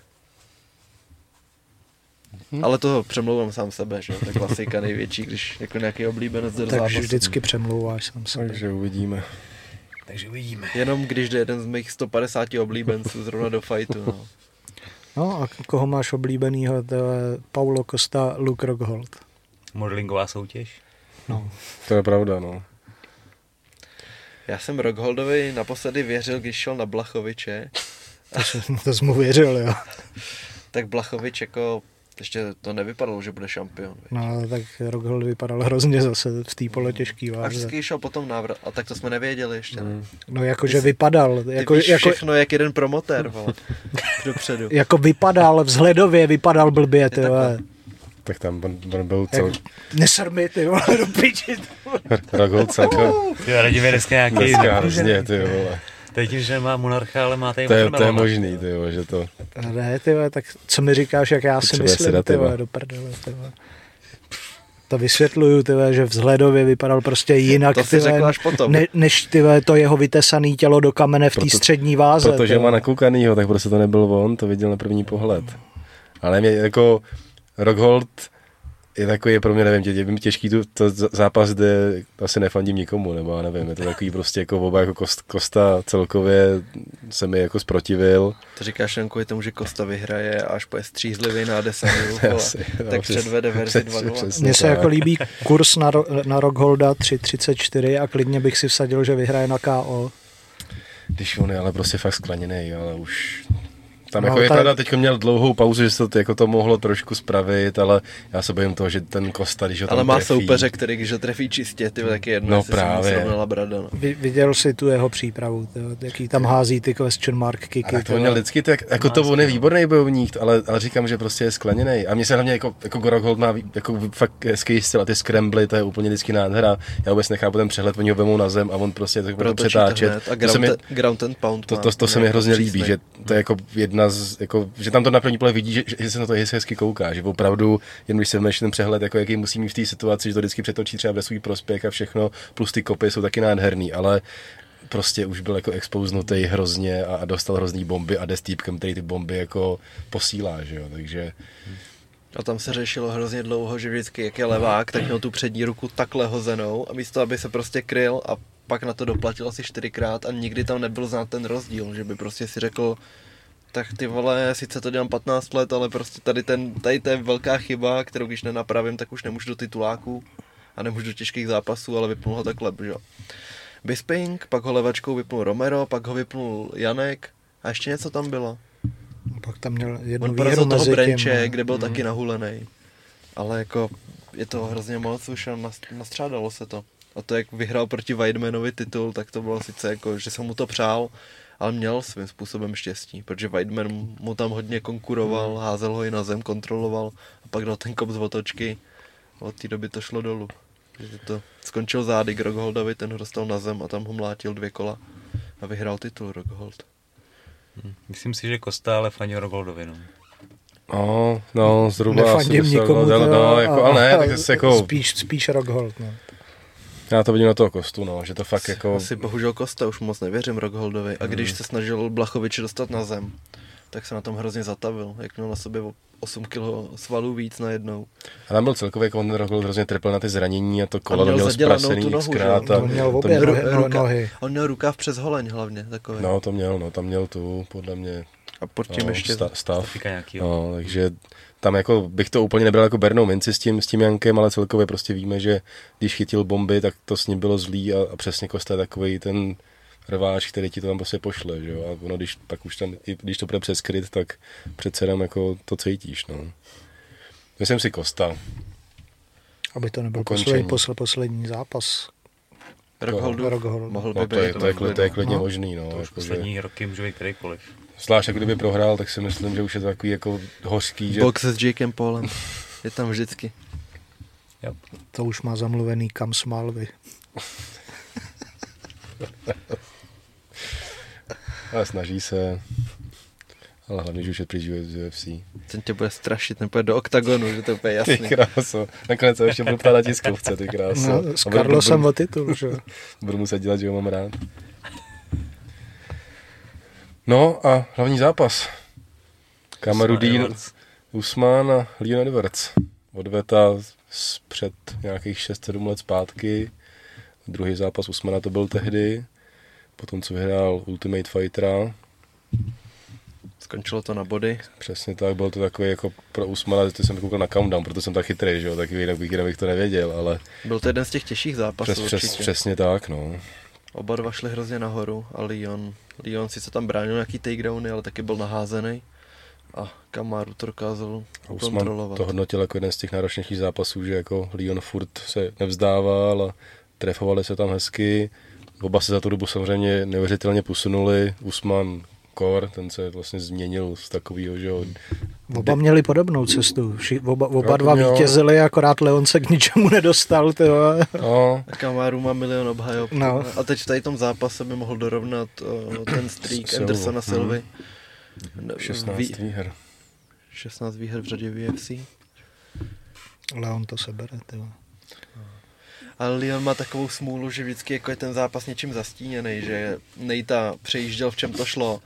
Hmm. Ale to přemlouvám sám sebe, že to je klasika největší, když jako nějaký oblíbenec do Takže vždycky přemlouváš sám sebe. Takže uvidíme. Takže uvidíme. Jenom když jde jeden z mých 150 oblíbenců zrovna do fightu. No. no a koho máš oblíbenýho? To je Paulo Costa, Luke Rockhold. Modelingová soutěž? No. To je pravda, no. Já jsem Rockholdovi naposledy věřil, když šel na Blachoviče. To, to jsem mu věřil, jo. tak Blachovič jako ještě to nevypadalo, že bude šampion. Víš? No, tak Rockhold vypadal hrozně zase v té pole těžký váze. A vždycky šel potom návrat, a tak to jsme nevěděli ještě. Mm. No jakože vypadal. Ty jako, víš jako, všechno jak jeden promotér, vole, dopředu. Jako vypadal, vzhledově vypadal blbě, ty tak tam on, on byl cel... Neser mi, ty vole, do piči. Ragol celko. Jo, Radim je dneska nějaký... Dneska hrozně, ty vole. Tím, že nemá monarcha, ale má tady to je, to je možný, ty vole, že to... Ne, ty vole, tak co mi říkáš, jak já si myslím, ty vole, do prdele, ty vole. To vysvětluju, ty vole, že vzhledově vypadal prostě jinak, to ty vole, potom. Ne, než ty vole, to jeho vytesané tělo do kamene v té střední váze. Protože má nakoukanýho, tak prostě to nebyl on, to viděl na první pohled. Ale mě jako Rockhold je takový, je pro mě, nevím, tě, je těžký tu, to zápas, kde asi nefandím nikomu, nebo já nevím, je to takový prostě jako oba, jako Kost, Kosta celkově se mi jako zprotivil. To říkáš jen kvůli tomu, že Kosta vyhraje až po střízlivý na 10 tak předvede verzi 2.0. Mně se jako líbí kurz na, na Rockholda 3.34 a klidně bych si vsadil, že vyhraje na KO. Když on je ale prostě fakt skleněný, ale už tam no, jako je teda teď měl dlouhou pauzu, že se to, jako to mohlo trošku spravit, ale já se bojím toho, že ten Kosta, když ho tam Ale má trefí, soupeře, který když ho trefí čistě, ty taky jedno, no, právě. brada. No. Viděl si tu jeho přípravu, to, jaký tam hází ty question mark kicky. Tak to měl vždycky, tak, jako to on je výborný bojovník, ale, ale říkám, že prostě je skleněný. A mně se hlavně jako, jako Gorokhold má jako fakt hezký styl a ty scrambly, to je úplně vždycky nádhera. Já vůbec nechápu ten přehled, oni ho vemou na zem a on prostě tak bude přetáčet. A ground, to, mi, ground and pound. To, to, to, to se mi hrozně líbí, že to je jako jedna z, jako, že tam to na první pohled vidí, že, že se na to hezky kouká, že opravdu, jen když se vneš ten přehled, jako jaký musí mít v té situaci, že to vždycky přetočí třeba ve svůj prospěch a všechno, plus ty kopy jsou taky nádherný, ale prostě už byl jako expouznutý hrozně a, dostal hrozný bomby a jde s týpkem, který ty bomby jako posílá, že jo, takže... A tam se řešilo hrozně dlouho, že vždycky, jak je levák, tak měl tu přední ruku takhle hozenou a místo, aby se prostě kryl a pak na to doplatil asi čtyřikrát a nikdy tam nebyl znát ten rozdíl, že by prostě si řekl, tak ty vole, sice to dělám 15 let, ale prostě tady, ten, tady to je velká chyba, kterou když nenapravím, tak už nemůžu do tituláků a nemůžu do těžkých zápasů, ale vypnul ho takhle, že jo. Bisping, pak ho levačkou vypnul Romero, pak ho vypnul Janek a ještě něco tam bylo. Pak tam měl jednu On porazil toho Brenče, no. kde byl mm. taky nahulený. Ale jako je to hrozně moc už a nastřádalo se to. A to, jak vyhrál proti Weidmanovi titul, tak to bylo sice jako, že jsem mu to přál, ale měl svým způsobem štěstí, protože Weidman mu tam hodně konkuroval, hmm. házel ho i na zem, kontroloval a pak dal ten kop z otočky. Od té doby to šlo dolů. Takže to skončil zády k Rockholdovi, ten ho dostal na zem a tam ho mlátil dvě kola a vyhrál titul Rockhold. Hmm. Myslím si, že Kosta ale fandil Rockholdovi, no. No, no, zhruba Nefandím asi nikomu, no, no, jako, ale ne, tak jako... Spíš, spíš Rockhold, no. Já to vidím na toho Kostu, no, že to fakt jako... Asi bohužel Kosta, už moc nevěřím Rockholdovi. A když hmm. se snažil Blachovič dostat na zem, tak se na tom hrozně zatavil, jak měl na sobě 8 kg svalů víc najednou. A tam byl celkově jako on Rockhold hrozně trpěl na ty zranění a to kolo a měl, měl zprasený nohu, xkrát. A on měl obě to měl, ruka, nohy. On měl rukáv přes holeň hlavně, takový. No to měl, no, tam měl tu, podle mě, a pod tím no, ještě stav. stav. No, takže tam jako bych to úplně nebral jako bernou minci s tím, s tím Jankem, ale celkově prostě víme, že když chytil bomby, tak to s ním bylo zlý a, a přesně Kosta je takový ten rváč, který ti to tam prostě pošle, že jo? A ono, když pak už tam, když to bude přeskryt, tak přece jenom jako to cítíš, no. Myslím si Kosta. Aby to nebyl poslední, poslední, poslední zápas. Rockholdu? Rockholdu. Mohl by no, to, je, to, je, to, je, to je klidně no. možný, no. To už jako, poslední že... roky může být kterýkoliv. Zvlášť, jak kdyby prohrál, tak si myslím, že už je to takový jako hořký. Že... Box s Jakem Paulem. Je tam vždycky. Yep. To už má zamluvený kam smálvy. Ale snaží se. Ale hlavně, že už je pryč z UFC. Ten tě bude strašit, ten půjde do oktagonu, že to je úplně jasný. Ty kráso. Nakonec se ještě budu ptát na tiskovce, ty kráso. No, s Carlosem o titul, že? Budu muset dělat, že ho mám rád. No a hlavní zápas. Kamarudín, Usman a Leon Edwards. Odveta před nějakých 6-7 let zpátky. Druhý zápas Usmana to byl tehdy. Potom, co vyhrál Ultimate Fightera. Skončilo to na body. Přesně tak, byl to takový jako pro Usmana, že jsem koukal na countdown, proto jsem tak chytrý, že jo, taky jinak bych, jinak bych to nevěděl, ale... Byl to jeden z těch těžších zápasů přes, přes, Přesně tak, no. Oba dva šli hrozně nahoru a Leon, Leon sice tam bránil nějaký takedowny, ale taky byl naházený a Kamaru to dokázal kontrolovat. to hodnotil jako jeden z těch náročnějších zápasů, že jako Leon furt se nevzdával a trefovali se tam hezky. Oba se za tu dobu samozřejmě neuvěřitelně posunuli. Usman Kor, ten se vlastně změnil z takového, že jo. Oba měli podobnou cestu. Oba, oba dva vítězili, akorát Leon se k ničemu nedostal. Tyjo. No. Kamaru má milion obhajob. No. A teď v tady tom zápase by mohl dorovnat uh, ten streak Silva. Andersona Silvy. Hmm. 16 Vý... výher. 16 výher v řadě UFC. Leon to sebere, tyjo. Ale Leon má takovou smůlu, že vždycky jako je ten zápas něčím zastíněný, že Nejta přejížděl v čem to šlo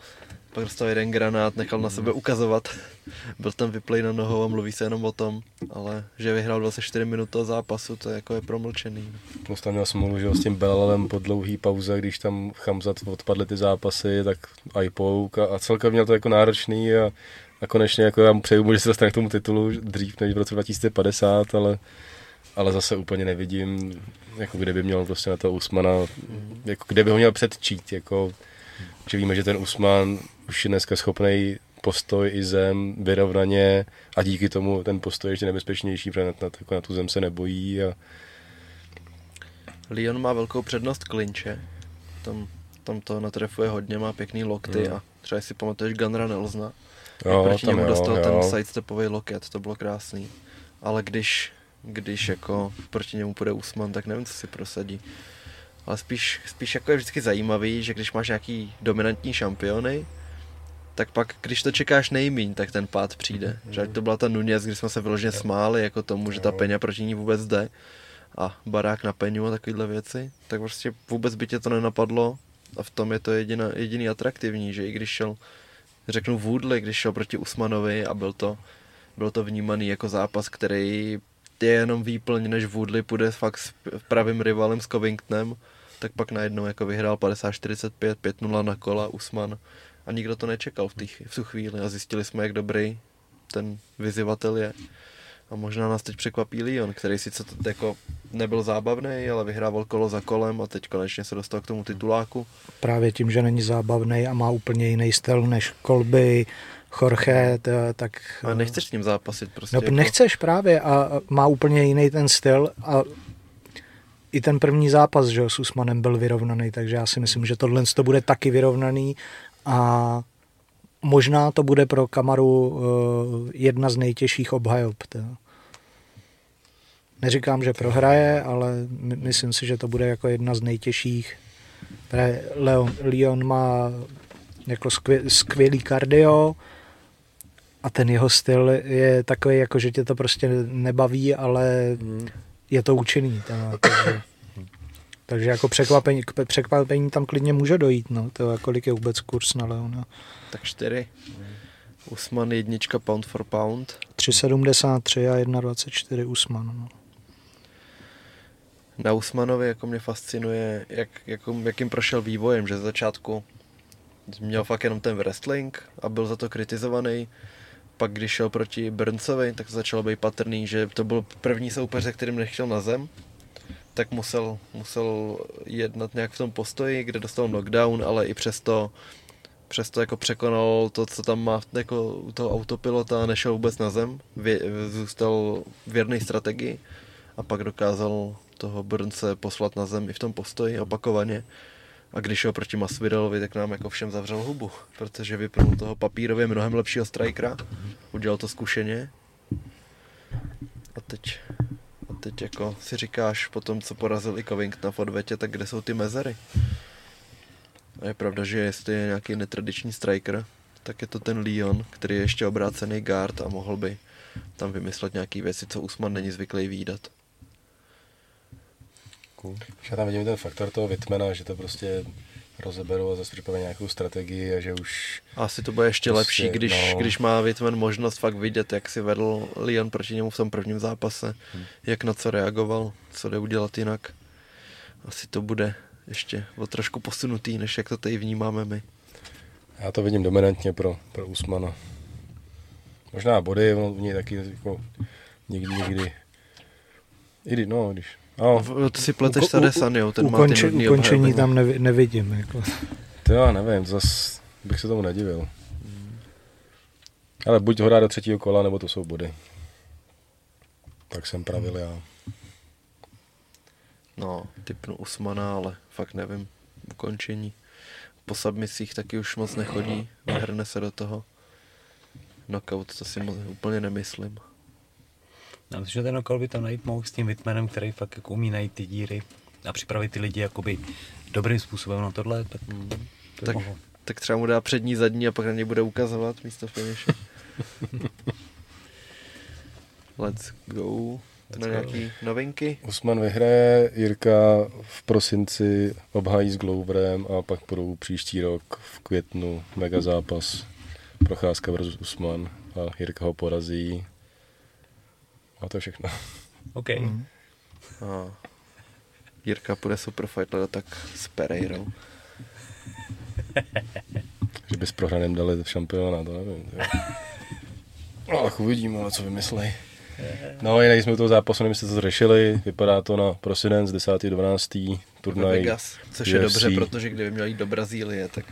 pak dostal jeden granát, nechal na sebe ukazovat. Byl tam vyplej na nohou a mluví se jenom o tom, ale že vyhrál 24 minut toho zápasu, to je jako je promlčený. Plus tam měl smlouvu, že s tím Belalem po dlouhý pauze, když tam Chamzat odpadly ty zápasy, tak iPouk a, a celkem měl to jako náročný a, a konečně jako já mu přeju že se dostane k tomu titulu dřív než v roce 2050, ale ale zase úplně nevidím, jako kdyby měl prostě na to Usmana, jako kde by ho měl předčít, jako, že víme, že ten Usman už je dneska schopný postoj i zem vyrovnaně a díky tomu ten postoj je ještě nebezpečnější, protože na, na, jako na tu zem se nebojí. A... Lyon má velkou přednost klinče, tam, tam to natrefuje hodně, má pěkný lokty hmm. a třeba si pamatuješ Gunra Nelsona, jo, proti němu jo, dostal jo. ten sidestepový loket, to bylo krásný. Ale když když jako proti němu půjde Usman, tak nevím, co si prosadí. Ale spíš, spíš jako je vždycky zajímavý, že když máš nějaký dominantní šampiony, tak pak, když to čekáš nejmíň, tak ten pád přijde. Mm. Že to byla ta Nunez, kdy jsme se vyloženě smáli jako tomu, že ta peňa proti ní vůbec jde. A barák na peňu a takovéhle věci, tak prostě vůbec by tě to nenapadlo. A v tom je to jediná, jediný atraktivní, že i když šel, řeknu Woodley, když šel proti Usmanovi a byl to, byl to vnímaný jako zápas, který je jenom výplň, než Woodley půjde fakt s pravým rivalem s Covingtonem, tak pak najednou jako vyhrál 50-45, 5-0 na kola Usman a nikdo to nečekal v, tých, v tu chvíli a zjistili jsme, jak dobrý ten vyzývatel je. A možná nás teď překvapí Lyon, který sice to jako nebyl zábavný, ale vyhrával kolo za kolem a teď konečně se dostal k tomu tituláku. Právě tím, že není zábavný a má úplně jiný styl než Kolby, Jorge, tak... A nechceš s ním zápasit prostě. No, jako... nechceš právě a má úplně jiný ten styl a i ten první zápas že, s Usmanem byl vyrovnaný, takže já si myslím, že tohle to bude taky vyrovnaný a možná to bude pro Kamaru uh, jedna z nejtěžších obhajob. Neříkám, že prohraje, ale my, myslím si, že to bude jako jedna z nejtěžších. Leon, Leon má jako skvělý kardio, a ten jeho styl je takový, jako že tě to prostě nebaví, ale hmm. je to účinný. Takže, takže jako překvapení, překvapení tam klidně může dojít. No. To je, kolik je vůbec kurz na Leona. Tak čtyři. Usman jednička pound for pound. 3,73 a 1,24 Usman. No. Na Usmanovi jako mě fascinuje, jak, jako, jakým prošel vývojem, že z začátku měl fakt jenom ten wrestling a byl za to kritizovaný pak když šel proti Brncovi, tak začalo být patrný, že to byl první soupeř, se kterým nechtěl na zem, tak musel, musel jednat nějak v tom postoji, kde dostal knockdown, ale i přesto, přesto jako překonal to, co tam má jako u toho autopilota, nešel vůbec na zem, vě, zůstal věrný strategii a pak dokázal toho Brnce poslat na zem i v tom postoji opakovaně. A když šel proti Masvidelovi, tak nám jako všem zavřel hubu, protože vypnul toho papírově mnohem lepšího strikera, udělal to zkušeně. A teď, teď jako si říkáš, po tom, co porazil i Covington v odvetě, tak kde jsou ty mezery? A je pravda, že jestli je nějaký netradiční striker, tak je to ten Leon, který je ještě obrácený guard a mohl by tam vymyslet nějaké věci, co Usman není zvyklý výdat. Cool. Já tam vidím ten faktor toho Vitmana, že to prostě rozeberu a zase připraví nějakou strategii a že už... Asi to bude ještě prostě, lepší, když, no... když má Vitman možnost fakt vidět, jak si vedl Leon proti němu v tom prvním zápase, hmm. jak na co reagoval, co jde udělat jinak. Asi to bude ještě o trošku posunutý, než jak to tady vnímáme my. Já to vidím dominantně pro, pro Usmana. Možná body, on v něj taky jako nikdy, nikdy. I no, když No, to si pleteš s Adesanyou, ten ukonči, má ty Ukončení tam nevi, nevidím. Jako. To já nevím, zas bych se tomu nedivil. Ale buď ho dá do třetího kola, nebo to jsou body. Tak jsem pravil já. No, typnu Usmana, ale fakt nevím. Ukončení. Po submisích taky už moc nechodí, vyhrne se do toho. Knockout, to si moc, úplně nemyslím. Já myslím, že ten okol by tam najít mohl s tím Whitmanem, který fakt jako umí najít ty díry a připravit ty lidi jakoby dobrým způsobem na tohle, tak mm, to tak, tak třeba mu dá přední, zadní a pak na něj bude ukazovat místo finishe. Let's go. na nějaký novinky? Usman vyhraje, Jirka v prosinci obhájí s Gloverem a pak budou příští rok v květnu mega zápas Procházka versus Usman a Jirka ho porazí. A to je všechno. OK. Mm. A Jirka půjde Superfight tak s Pereirou. že by s prohraným dali šampiona, to nevím. No, tak uvidíme, co vymyslej. No, jinak jsme u toho zápasu, nevím, jste to řešili, vypadá to na prosinec 10. 12. turnaj. Vegas, což UFC. je dobře, protože kdyby měl jít do Brazílie, tak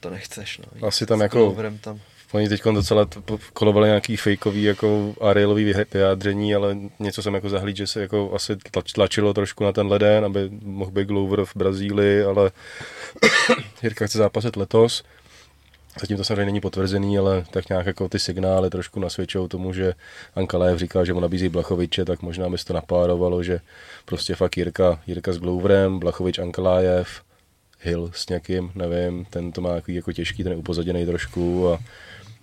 to nechceš. No. Asi tam jako, tam. Oni teď docela kolovali nějaký fejkový jako Arielový vyjádření, ale něco jsem jako zahlíd, že se jako asi tlačilo trošku na ten leden, aby mohl být Glover v Brazílii, ale Jirka chce zápasit letos. Zatím to samozřejmě není potvrzený, ale tak nějak jako ty signály trošku nasvědčují tomu, že Ankalaev říká, že mu nabízí Blachoviče, tak možná by se to napárovalo, že prostě fakt Jirka, Jirka s Gloverem, Blachovič, Ankalaev, Hill s někým, nevím, ten to má jako těžký, ten je upozaděný trošku a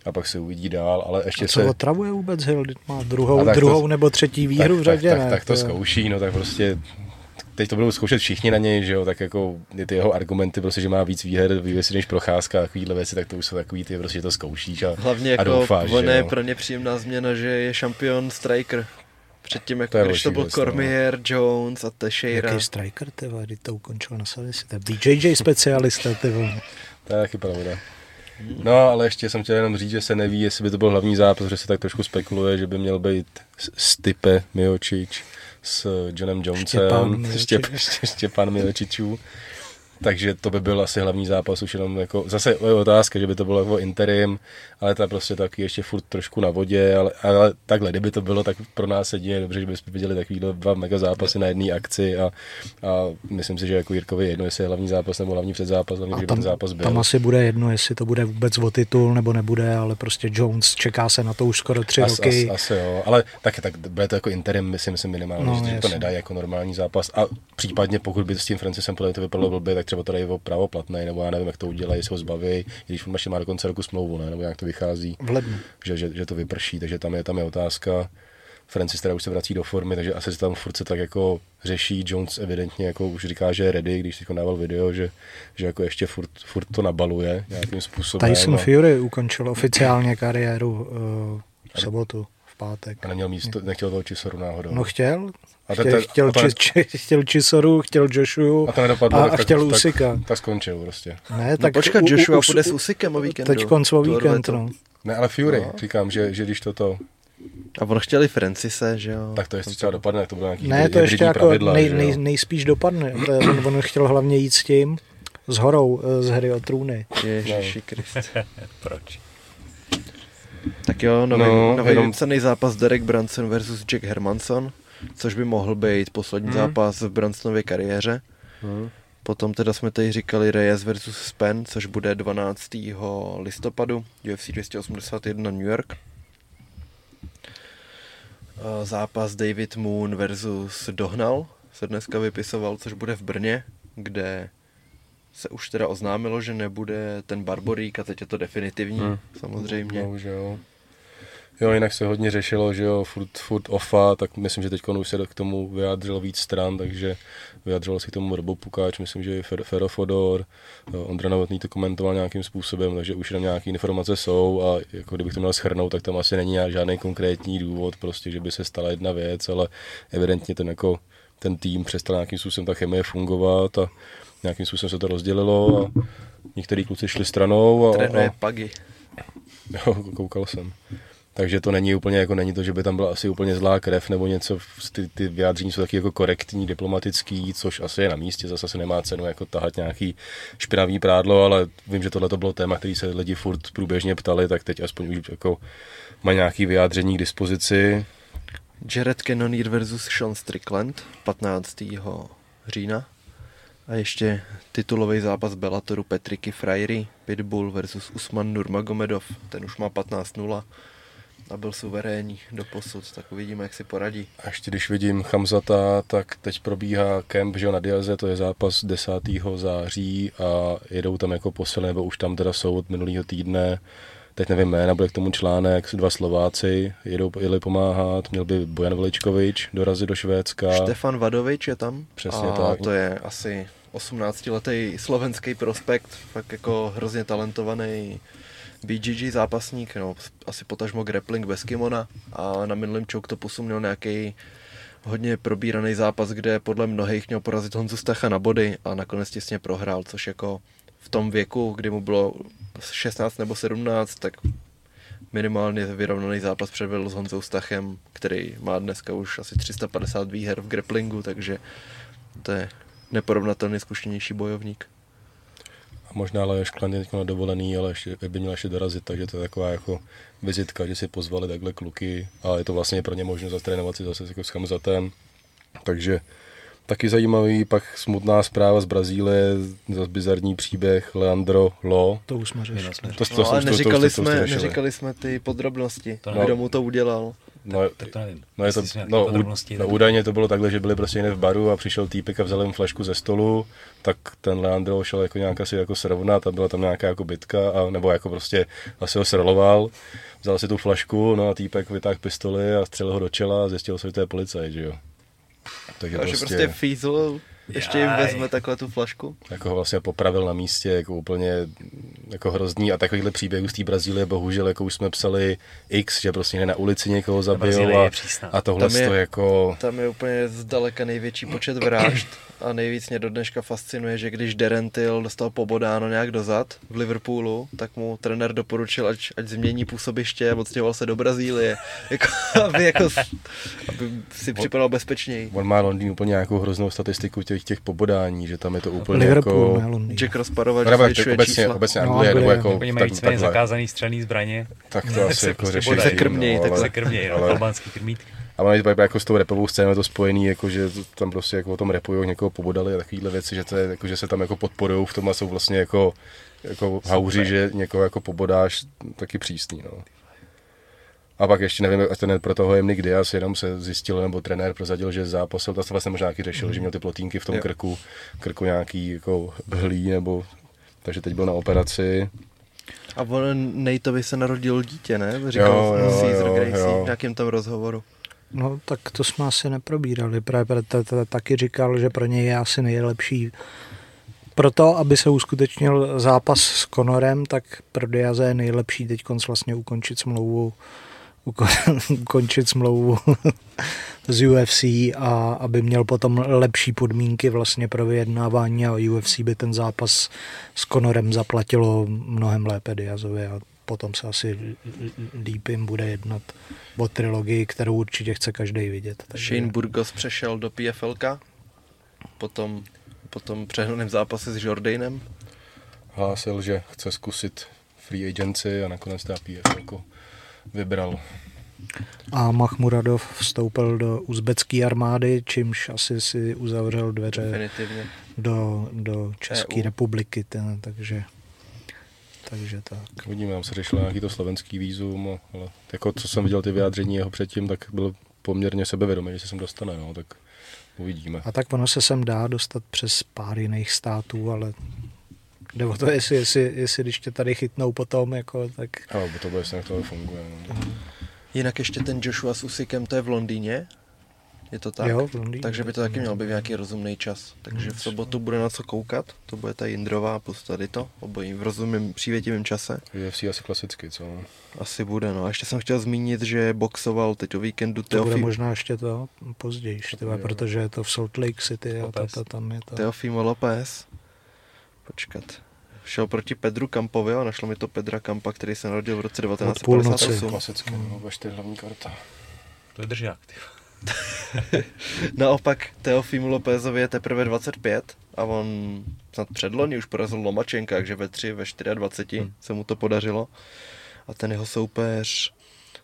a pak se uvidí dál, ale ještě a co se... otravuje vůbec Hill? Má druhou, druhou to, nebo třetí výhru tak, v řadě, tak, ne? Tak, tak to zkouší, no tak prostě teď to budou zkoušet všichni na něj, že jo, tak jako ty jeho argumenty, prostě, že má víc výher, vývěsi než procházka, takovýhle věci, tak to už jsou takový, ty prostě to zkoušíš a, Hlavně jako a doufáš, on je pro ně příjemná změna, že je šampion striker. Předtím, jako to když to byl věc, Cormier, no. Jones a Teixeira. Jaký striker, ty kdy to ukončil na Salisi, to je BJJ specialista, ty To je taky pravda. No, ale ještě jsem chtěl jenom říct, že se neví, jestli by to byl hlavní zápas, že se tak trošku spekuluje, že by měl být Stipe Miočič s Johnem Jonesem, Štěpán, Štěpán Miočičů takže to by byl asi hlavní zápas už jenom jako, zase je otázka, že by to bylo jako interim, ale to je prostě taky ještě furt trošku na vodě, ale, ale takhle, kdyby to bylo, tak pro nás děje dobře, že bychom viděli takovýhle dva mega zápasy na jedné akci a, a myslím si, že jako Jirkovi je jedno, jestli je hlavní zápas nebo hlavní předzápas, hlavní, tam, zápas byl. Tam asi bude jedno, jestli to bude vůbec o titul nebo nebude, ale prostě Jones čeká se na to už skoro tři as, roky. As, asi jo, ale taky tak bude to jako interim, myslím, myslím minimálně, no, že, že to nedá jako normální zápas a případně pokud by s tím Francisem podle to vypadalo blbě, tak třeba to dají o pravoplatný, nebo já nevím, jak to udělají, jestli ho zbaví, když on má do konce roku smlouvu, ne? nebo jak to vychází, v lednu. Že, že, že, to vyprší, takže tam je, tam je otázka. Francis teda už se vrací do formy, takže asi se tam furt se tak jako řeší. Jones evidentně jako už říká, že je ready, když teď dával video, že, že jako ještě furt, furt to nabaluje nějakým způsobem. Tyson a... Fury ukončil oficiálně kariéru uh, v sobotu pátek. A neměl místo, nechtěl toho Čisoru náhodou. No chtěl. A chtěl, ten, chtěl, a ten, či, či, chtěl Čisoru, chtěl Joshu a, to nedopadlo, a, a chtěl tak, Usika. Tak, tak, skončil prostě. Ne, no tak no počkat, Joshua půjde s Usikem o víkendu. Teď koncovou víkend, no. Ne, ale Fury, no. říkám, že, že když toto... A on chtěli Francise, že jo? Tak to ještě třeba dopadne, to bylo nějaký Ne, to ještě jako pravidla, nej, nej, nejspíš dopadne. on, on chtěl hlavně jít s tím, s horou eh, z hry o trůny. Ježiši Krist. Proč? Tak jo, nový, no, nový jenom... cený zápas Derek Branson versus Jack Hermanson, což by mohl být poslední hmm. zápas v Bransonově kariéře. Hmm. Potom teda jsme tady říkali Reyes versus Spen, což bude 12. listopadu, UFC 281 New York. Zápas David Moon versus Dohnal se dneska vypisoval, což bude v Brně, kde se už teda oznámilo, že nebude ten Barborík a teď je to definitivní, hmm. samozřejmě. Bohužel. Jo, jinak se hodně řešilo, že jo, furt, furt ofa, tak myslím, že teď už se k tomu vyjádřilo víc stran, takže vyjádřilo se k tomu Robo Pukáč, myslím, že i Fer, Ferofodor, Ondra Novotný to komentoval nějakým způsobem, takže už tam nějaké informace jsou a jako kdybych to měl schrnout, tak tam asi není žádný konkrétní důvod, prostě, že by se stala jedna věc, ale evidentně ten jako ten tým přestal nějakým způsobem ta chemie fungovat a nějakým způsobem se to rozdělilo a některý kluci šli stranou. A, Trénuje a, Pagy. Jo, koukal jsem. Takže to není úplně jako není to, že by tam byla asi úplně zlá krev nebo něco, ty, ty vyjádření jsou taky jako korektní, diplomatický, což asi je na místě, zase se nemá cenu jako tahat nějaký špinavý prádlo, ale vím, že tohle to bylo téma, který se lidi furt průběžně ptali, tak teď aspoň už jako má nějaký vyjádření k dispozici. Jared Cannonier versus Sean Strickland 15. října. A ještě titulový zápas Bellatoru Petriky Frajry, Pitbull versus Usman Nurmagomedov, ten už má 15-0 a byl suverénní do posud, tak uvidíme, jak si poradí. A ještě když vidím Chamzata, tak teď probíhá kemp že na Diaze, to je zápas 10. září a jedou tam jako posilné, nebo už tam teda jsou od minulého týdne teď nevím jména, bude k tomu článek, dva Slováci jedou, jeli pomáhat, měl by Bojan Veličkovič dorazit do Švédska. Štefan Vadovič je tam. Přesně a tak. to je asi 18-letý slovenský prospekt, fakt jako hrozně talentovaný BGG zápasník, no, asi potažmo grappling bez kimona a na minulém choke topusu měl nějaký hodně probíraný zápas, kde podle mnohých měl porazit Honzu Stacha na body a nakonec těsně prohrál, což jako v tom věku, kdy mu bylo 16 nebo 17, tak minimálně vyrovnaný zápas předvedl s Honzou Stachem, který má dneska už asi 350 výher v grapplingu, takže to je neporovnatelně zkušenější bojovník. A možná ale Šklan je na dovolený, ale ještě, by měl ještě dorazit, takže to je taková jako vizitka, že si pozvali takhle kluky a je to vlastně pro ně možnost zatrénovat si zase jako s Hamzatem. Takže taky zajímavý, pak smutná zpráva z Brazílie, zase bizarní příběh Leandro Lo. To už jsme řešili. To, to, no, ale neříkali, to, to, jsme, neříkali jsme ty podrobnosti, to kdo mu to udělal. No, tak to nevím. No, je to, no, u, no, údajně to bylo takhle, že byli prostě někde v baru a přišel týpek a vzal jim flašku ze stolu, tak ten Leandro šel jako nějak asi jako srovnat a byla tam nějaká jako bitka, a, nebo jako prostě asi ho sroloval, vzal si tu flašku, no a týpek vytáhl pistoli a střelil ho do čela a zjistil se, že to je policajt, že jo. Takže prostě... prostě fízl ještě jim vezme takhle tu flašku? Jako ho vlastně popravil na místě, jako úplně jako hrozný a takovýhle příběhů z té Brazílie, bohužel, jako už jsme psali X, že prostě na ulici někoho zabil a, a tohle tam je, to jako... Tam je úplně zdaleka největší počet vražd a nejvíc mě do dneška fascinuje, že když Derentil dostal pobodáno nějak dozad v Liverpoolu, tak mu trenér doporučil, ať, ať změní působiště a odstěhoval se do Brazílie, jako, aby, jako, aby si připadal bezpečněji. On má Londýn úplně nějakou hroznou statistiku těch, těch pobodání, že tam je to úplně Liverpool, jako... Jack rozparoval, že obecně, čísla. Obecně no, Anglie, nebo jako... Oni mají víceméně zakázaný střelný zbraně. Tak to asi jako řeší. Se krmějí, tak se krmějí, no, albánský krmítky. A mají jako s tou repovou scénou to spojený, jako že tam prostě jako o tom repují, někoho pobodali a takovéhle věci, že, to je, jako, že se tam jako podporují v tom a jsou vlastně jako, jako hauři, že někoho jako pobodáš, taky přísný. No. A pak ještě nevím, ten pro toho jemný kdy, asi jenom se zjistil, nebo trenér prozadil, že zápasil, to se vlastně možná nějaký řešil, mm. že měl ty plotínky v tom jo. krku, krku nějaký jako hlí, nebo takže teď byl na operaci. A on Nateovi se narodil dítě, ne? Říkal jo, jo, Caesar jo, Gracie jo. v nějakém tam rozhovoru. No tak to jsme asi neprobírali. Právě taky říkal, že pro něj je asi nejlepší proto, aby se uskutečnil zápas s Conorem, tak pro Diaze je nejlepší teď vlastně ukončit smlouvu ukončit smlouvu z UFC a aby měl potom lepší podmínky vlastně pro vyjednávání a UFC by ten zápas s Conorem zaplatilo mnohem lépe Diazovi a potom se asi líp jim bude jednat o trilogii, kterou určitě chce každý vidět. Takže... Shane Burgos přešel do PFLK, potom, potom přehnaném zápase s Jordanem. Hlásil, že chce zkusit free agency a nakonec ta PFL vybral. A Mahmuradov vstoupil do uzbecké armády, čímž asi si uzavřel dveře do, do České e republiky. Ten, takže takže tak. Uvidíme, tam se řešilo nějaký to slovenský výzum, ale jako co jsem viděl ty vyjádření jeho předtím, tak byl poměrně sebevědomý, že se sem dostane, no, tak uvidíme. A tak ono se sem dá dostat přes pár jiných států, ale jde o to, jestli, jestli, jestli když tě tady chytnou potom, jako, tak... Ale to bude, jak to funguje. No. Jinak ještě ten Joshua s Usikem, to je v Londýně? Je to tak? Jo, v Londýně. Takže by to taky mělo být nějaký rozumný čas. Takže v sobotu bude na co koukat. To bude ta Jindrová plus tady to. Obojí v rozumném přívětivém čase. UFC asi klasicky, co? Asi bude, no. A ještě jsem chtěl zmínit, že boxoval teď o víkendu To Teofim... bude možná ještě to později, tyba, protože je to v Salt Lake City a ta, ta, tam je to. Teofimo Lopez. Počkat šel proti Pedru Kampovi a našlo mi to Pedra Kampa, který se narodil v roce 1958. Klasické, no, vašte hlavní karta. To je držák, Naopak Teofimu Lopézovi je teprve 25 a on snad předloni už porazil Lomačenka, takže ve 3, ve 24 hmm. se mu to podařilo. A ten jeho soupeř,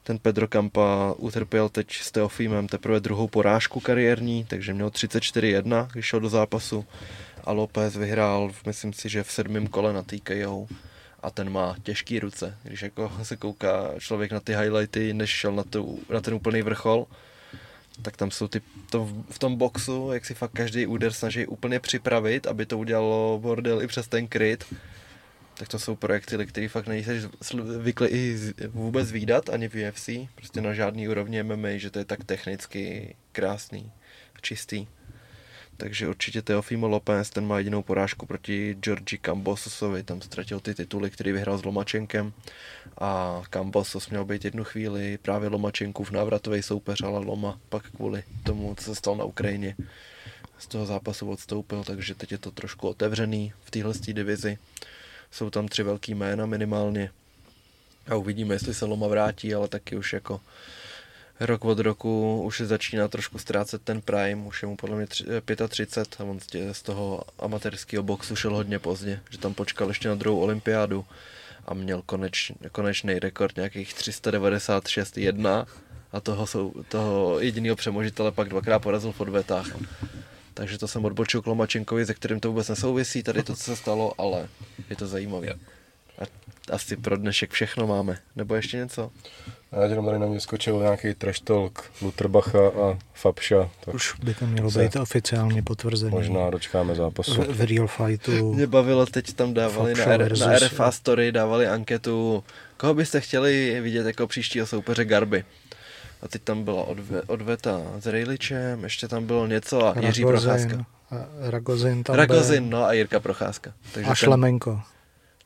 ten Pedro Campa utrpěl teď s Teofimem teprve druhou porážku kariérní, takže měl 34-1, když šel do zápasu a López vyhrál, myslím si, že v sedmém kole na TKO a ten má těžký ruce. Když jako se kouká člověk na ty highlighty, než šel na, tu, na ten úplný vrchol, tak tam jsou ty, to v tom boxu, jak si fakt každý úder snaží úplně připravit, aby to udělalo bordel i přes ten kryt. tak to jsou projekty, které fakt nejseš zvyklý i vůbec výdat ani v UFC, prostě na žádný úrovni MMA, že to je tak technicky krásný, čistý. Takže určitě Teofimo Lopez, ten má jedinou porážku proti Georgi Cambososovi, tam ztratil ty tituly, který vyhrál s Lomačenkem. A Cambosos měl být jednu chvíli právě Lomačenkův návratový soupeř, ale Loma pak kvůli tomu, co se stalo na Ukrajině, z toho zápasu odstoupil, takže teď je to trošku otevřený v téhle divizi. Jsou tam tři velký jména minimálně. A uvidíme, jestli se Loma vrátí, ale taky už jako rok od roku už se začíná trošku ztrácet ten prime, už je mu podle mě tři, 35 a on z toho amatérského boxu šel hodně pozdě, že tam počkal ještě na druhou olympiádu a měl koneč, konečný rekord nějakých 396-1 a toho, jsou, toho jediného přemožitele pak dvakrát porazil v odvetách. Takže to jsem odbočil k Lomačenkovi, ze kterým to vůbec nesouvisí, tady to, co se stalo, ale je to zajímavé. A asi pro dnešek všechno máme. Nebo ještě něco? A já jenom tady na mě skočil nějaký trash talk Lutherbacha a Fabša. Tak Už by to mělo být oficiálně potvrzené. Možná dočkáme zápasu. V, v real fightu. Mě bavilo, teď tam dávali na, R, na RFA Story, dávali anketu, koho byste chtěli vidět jako příštího soupeře Garby. A teď tam byla odve, odveta s Rejličem, ještě tam bylo něco a Jiří Procházka. Ragozin tam Ragozin, no a Jirka Procházka. Takže a Šlemenko. Ten,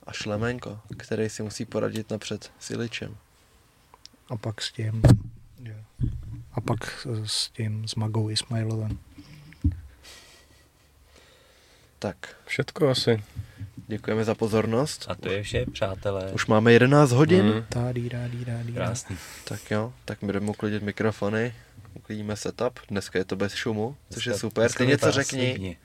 a Šlemenko, který si musí poradit napřed s Iličem. A pak s tím, a pak s tím, s Magou Ismailovem. Tak. Všetko asi. Děkujeme za pozornost. A to je vše, přátelé. Už máme 11 hodin. Mm. Tádí, rádí, rádí. Krásný. Tak jo, tak my jdeme uklidit mikrofony, uklidíme setup. Dneska je to bez šumu, což je super. Ty něco řekni. Slibně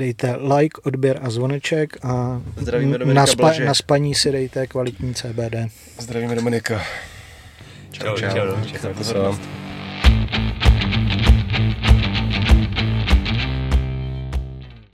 dejte like, odběr a zvoneček a Zdravíme na, spa- na spaní si dejte kvalitní CBD. Zdravíme Dominika. Čau, čau. čau, čau. čau. čau. čau. čau. čau. čau.